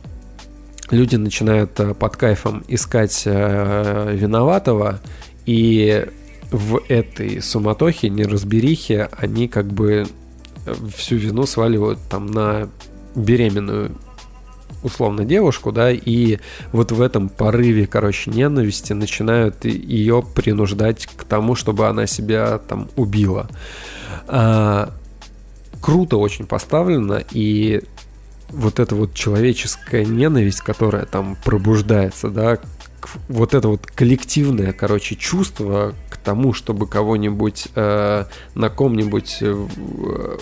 люди начинают э, под кайфом искать э, виноватого, и в этой суматохе, неразберихе, они как бы всю вину сваливают там на беременную условно девушку, да, и вот в этом порыве, короче, ненависти начинают ее принуждать к тому, чтобы она себя там убила. А, круто очень поставлено, и вот эта вот человеческая ненависть, которая там пробуждается, да, вот это вот коллективное, короче, чувство к тому, чтобы кого-нибудь э, на ком-нибудь э,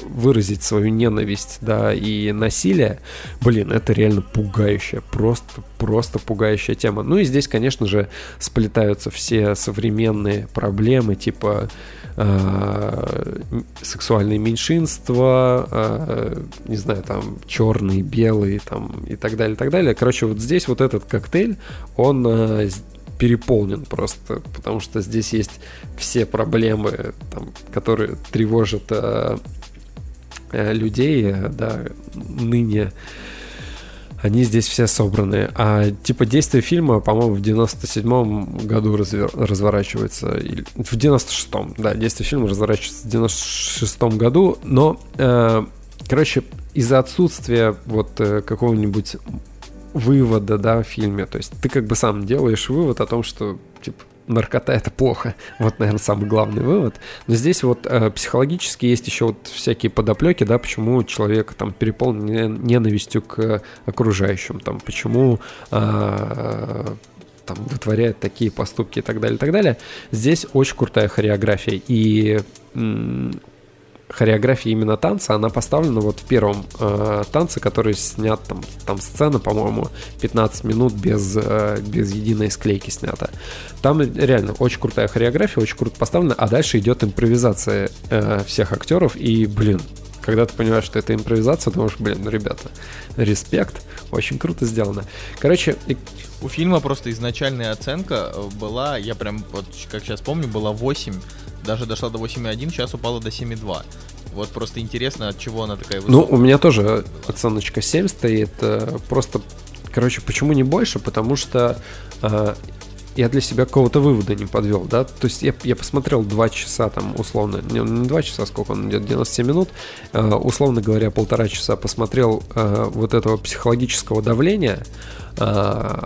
выразить свою ненависть, да, и насилие, блин, это реально пугающая, просто, просто пугающая тема. Ну и здесь, конечно же, сплетаются все современные проблемы, типа э, сексуальные меньшинства, э, не знаю, там, черный, белый, там, и так далее, и так далее. Короче, вот здесь вот этот коктейль, он э, переполнен просто, потому что здесь есть все проблемы, там, которые тревожат э, э, людей, э, да, ныне они здесь все собраны. А типа действие фильма, по-моему, в 97-м году развер... разворачивается. Или... В 96-м, да, действие фильма разворачивается в 96-м году. Но, э, короче, из-за отсутствия вот э, какого-нибудь вывода, да, в фильме. То есть ты как бы сам делаешь вывод о том, что, типа, наркота это плохо. Вот, наверное, самый главный вывод. Но здесь вот э, психологически есть еще вот всякие подоплеки, да, почему человек там переполнен ненавистью к окружающим, там, почему э, там вытворяет такие поступки и так далее, и так далее. Здесь очень крутая хореография. И хореография именно танца, она поставлена вот в первом э, танце, который снят там, там сцена, по-моему, 15 минут без, э, без единой склейки снята. Там реально очень крутая хореография, очень круто поставлена, а дальше идет импровизация э, всех актеров, и, блин, когда ты понимаешь, что это импровизация, думаешь, блин, ну, ребята, респект, очень круто сделано. Короче, и... у фильма просто изначальная оценка э, была, я прям, вот как сейчас помню, была 8 даже дошла до 8,1, сейчас упала до 7,2. Вот просто интересно, от чего она такая высокая. Ну, у меня тоже оценочка 7 стоит. Э, просто, короче, почему не больше? Потому что э, я для себя какого-то вывода не подвел, да, то есть я, я посмотрел 2 часа там условно, не, не 2 часа, сколько он идет, 97 минут, э, условно говоря, полтора часа посмотрел э, вот этого психологического давления, э,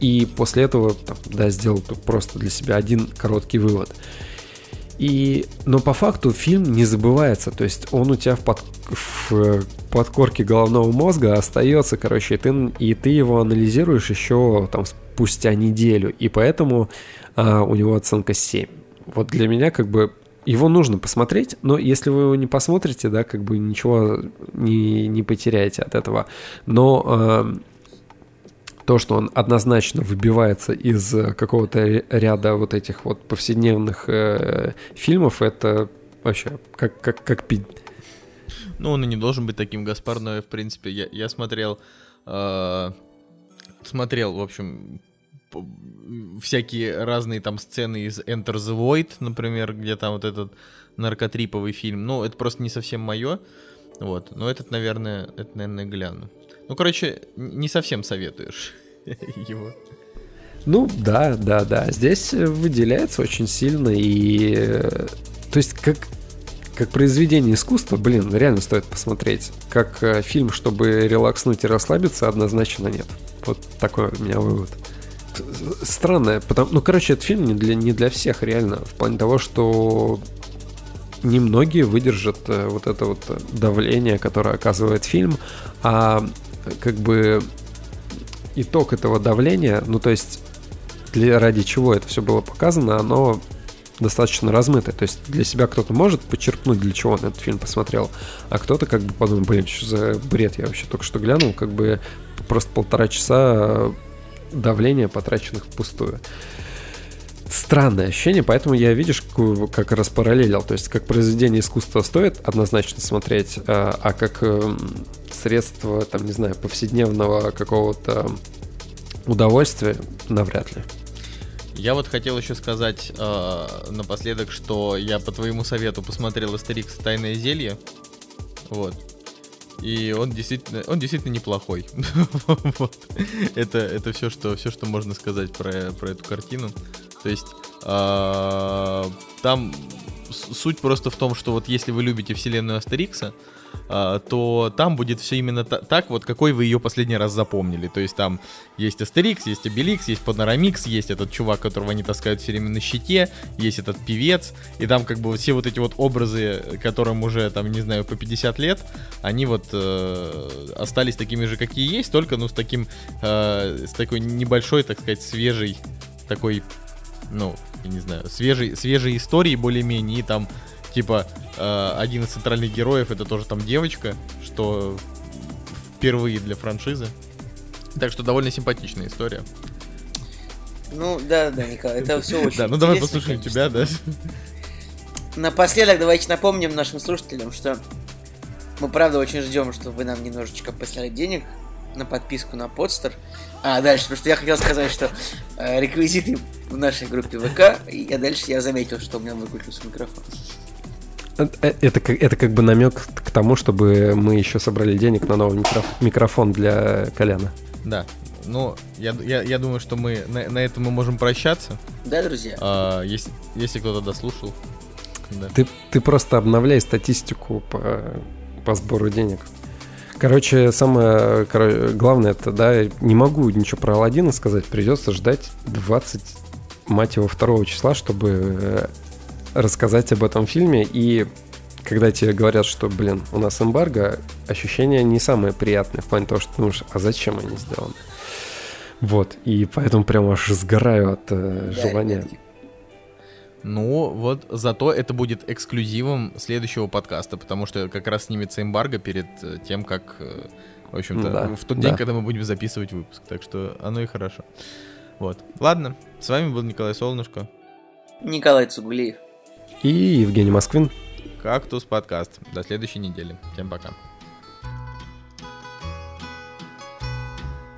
и после этого, там, да, сделал просто для себя один короткий вывод – и, но по факту фильм не забывается, то есть он у тебя в, под, в подкорке головного мозга остается, короче, и ты, и ты его анализируешь еще там спустя неделю, и поэтому а, у него оценка 7. Вот для меня как бы его нужно посмотреть, но если вы его не посмотрите, да, как бы ничего не, не потеряете от этого. Но э, то, что он однозначно выбивается из какого-то ряда вот этих вот повседневных э, фильмов, это вообще как, как, как пить. Ну, он и не должен быть таким, Гаспар Ноэ, в принципе. Я, я смотрел, э, смотрел, в общем, всякие разные там сцены из Enter the Void, например, где там вот этот наркотриповый фильм. Ну, это просто не совсем мое. Вот. Но этот, наверное, это, наверное, гляну. Ну, короче, не совсем советуешь его. Ну, да, да, да. Здесь выделяется очень сильно и... Э, то есть, как, как произведение искусства, блин, реально стоит посмотреть. Как э, фильм, чтобы релакснуть и расслабиться, однозначно нет. Вот такой у меня вывод. Странное, потому, ну, короче, этот фильм не для, не для всех, реально, в плане того, что немногие выдержат э, вот это вот давление, которое оказывает фильм, а как бы итог этого давления, ну то есть для, ради чего это все было показано, оно достаточно размытое. То есть для себя кто-то может подчеркнуть, для чего он этот фильм посмотрел, а кто-то как бы подумает, блин, что за бред я вообще только что глянул, как бы просто полтора часа давления, потраченных впустую странное ощущение, поэтому я, видишь, как раз параллелил. То есть, как произведение искусства стоит однозначно смотреть, а, а как эм, средство, там, не знаю, повседневного какого-то удовольствия, навряд ли. Я вот хотел еще сказать э, напоследок, что я по твоему совету посмотрел Астерикс Тайное зелье. Вот. И он действительно, он действительно неплохой. вот. Это, это все, что, все, что можно сказать про, про эту картину. То есть э, там суть просто в том, что вот если вы любите вселенную Астерикса, а, то там будет все именно так, вот какой вы ее последний раз запомнили. То есть там есть Астерикс, есть Обеликс, есть Панорамикс, есть этот чувак, которого они таскают все время на щите, есть этот певец, и там как бы все вот эти вот образы, которым уже там, не знаю, по 50 лет, они вот э, остались такими же, какие есть, только, ну, с таким, э, с такой небольшой, так сказать, свежей, такой, ну, я не знаю, свежей, свежей истории более-менее, и там типа э, один из центральных героев это тоже там девочка, что впервые для франшизы. Так что довольно симпатичная история. Ну да, да, Николай, это все очень. Да, ну давай послушаем тебя, да. Напоследок давайте напомним нашим слушателям, что мы правда очень ждем, что вы нам немножечко послали денег на подписку на подстер. А, дальше, потому что я хотел сказать, что э, реквизиты в нашей группе ВК, и я дальше я заметил, что у меня выключился микрофон. Э, это, это как бы намек к тому, чтобы мы еще собрали денег на новый микроф, микрофон для Коляна. Да. Ну, я, я, я думаю, что мы на, на этом мы можем прощаться. Да, друзья. А, если, если кто-то дослушал. Да. Ты, ты просто обновляй статистику по, по сбору денег. Короче, самое короче, главное это, да, не могу ничего про Алладина сказать, придется ждать 20, мать его, 2 числа, чтобы э, рассказать об этом фильме. И когда тебе говорят, что, блин, у нас эмбарго, ощущения не самые приятные в плане того, что думаешь, а зачем они сделаны? Вот, и поэтому прям аж сгораю от э, желания. Ну, вот зато это будет эксклюзивом следующего подкаста, потому что как раз снимется эмбарго перед э, тем, как, э, в общем-то, да, в тот да. день, когда мы будем записывать выпуск. Так что оно и хорошо. Вот. Ладно, с вами был Николай Солнышко. Николай Цугулиев. И Евгений Москвин. Кактус подкаст. До следующей недели. Всем пока.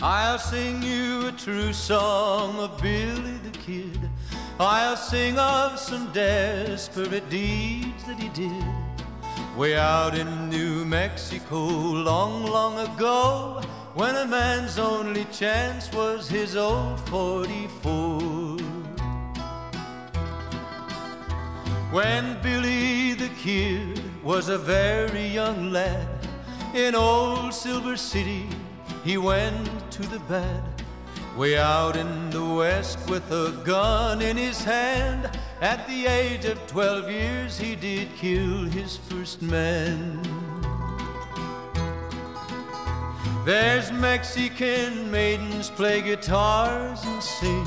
I'll sing you a true song of Billy the Kid. I'll sing of some desperate deeds that he did. Way out in New Mexico, long, long ago, when a man's only chance was his old 44. When Billy the Kid was a very young lad in old Silver City, he went to the bad. Way out in the west with a gun in his hand. At the age of 12 years, he did kill his first man. There's Mexican maidens play guitars and sing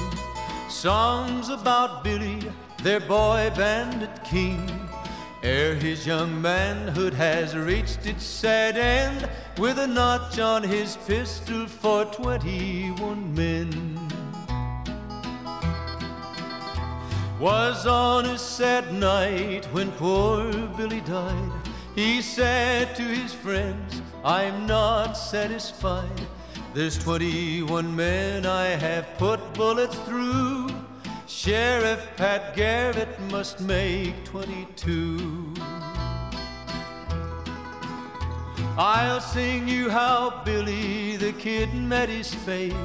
songs about Billy their boy bandit king. ere his young manhood has reached its sad end, with a notch on his pistol for twenty-one men. Was on a sad night when poor Billy died. He said to his friends, I'm not satisfied. There's 21 men I have put bullets through. Sheriff Pat Garrett must make 22. I'll sing you how Billy the Kid met his fate.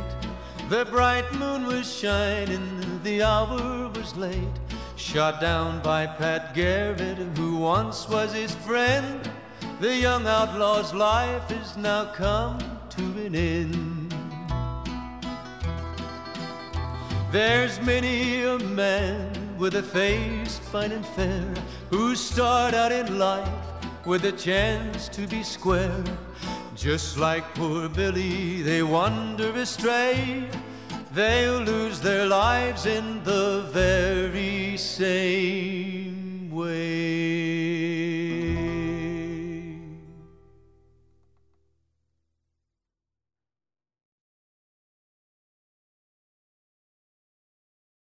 The bright moon was shining, the hour was late. Shot down by Pat Garrett, who once was his friend. The young outlaw's life is now come to an end. There's many a man with a face fine and fair who start out in life with a chance to be square. Just like poor Billy, they wander astray. They'll lose their lives in the very same way.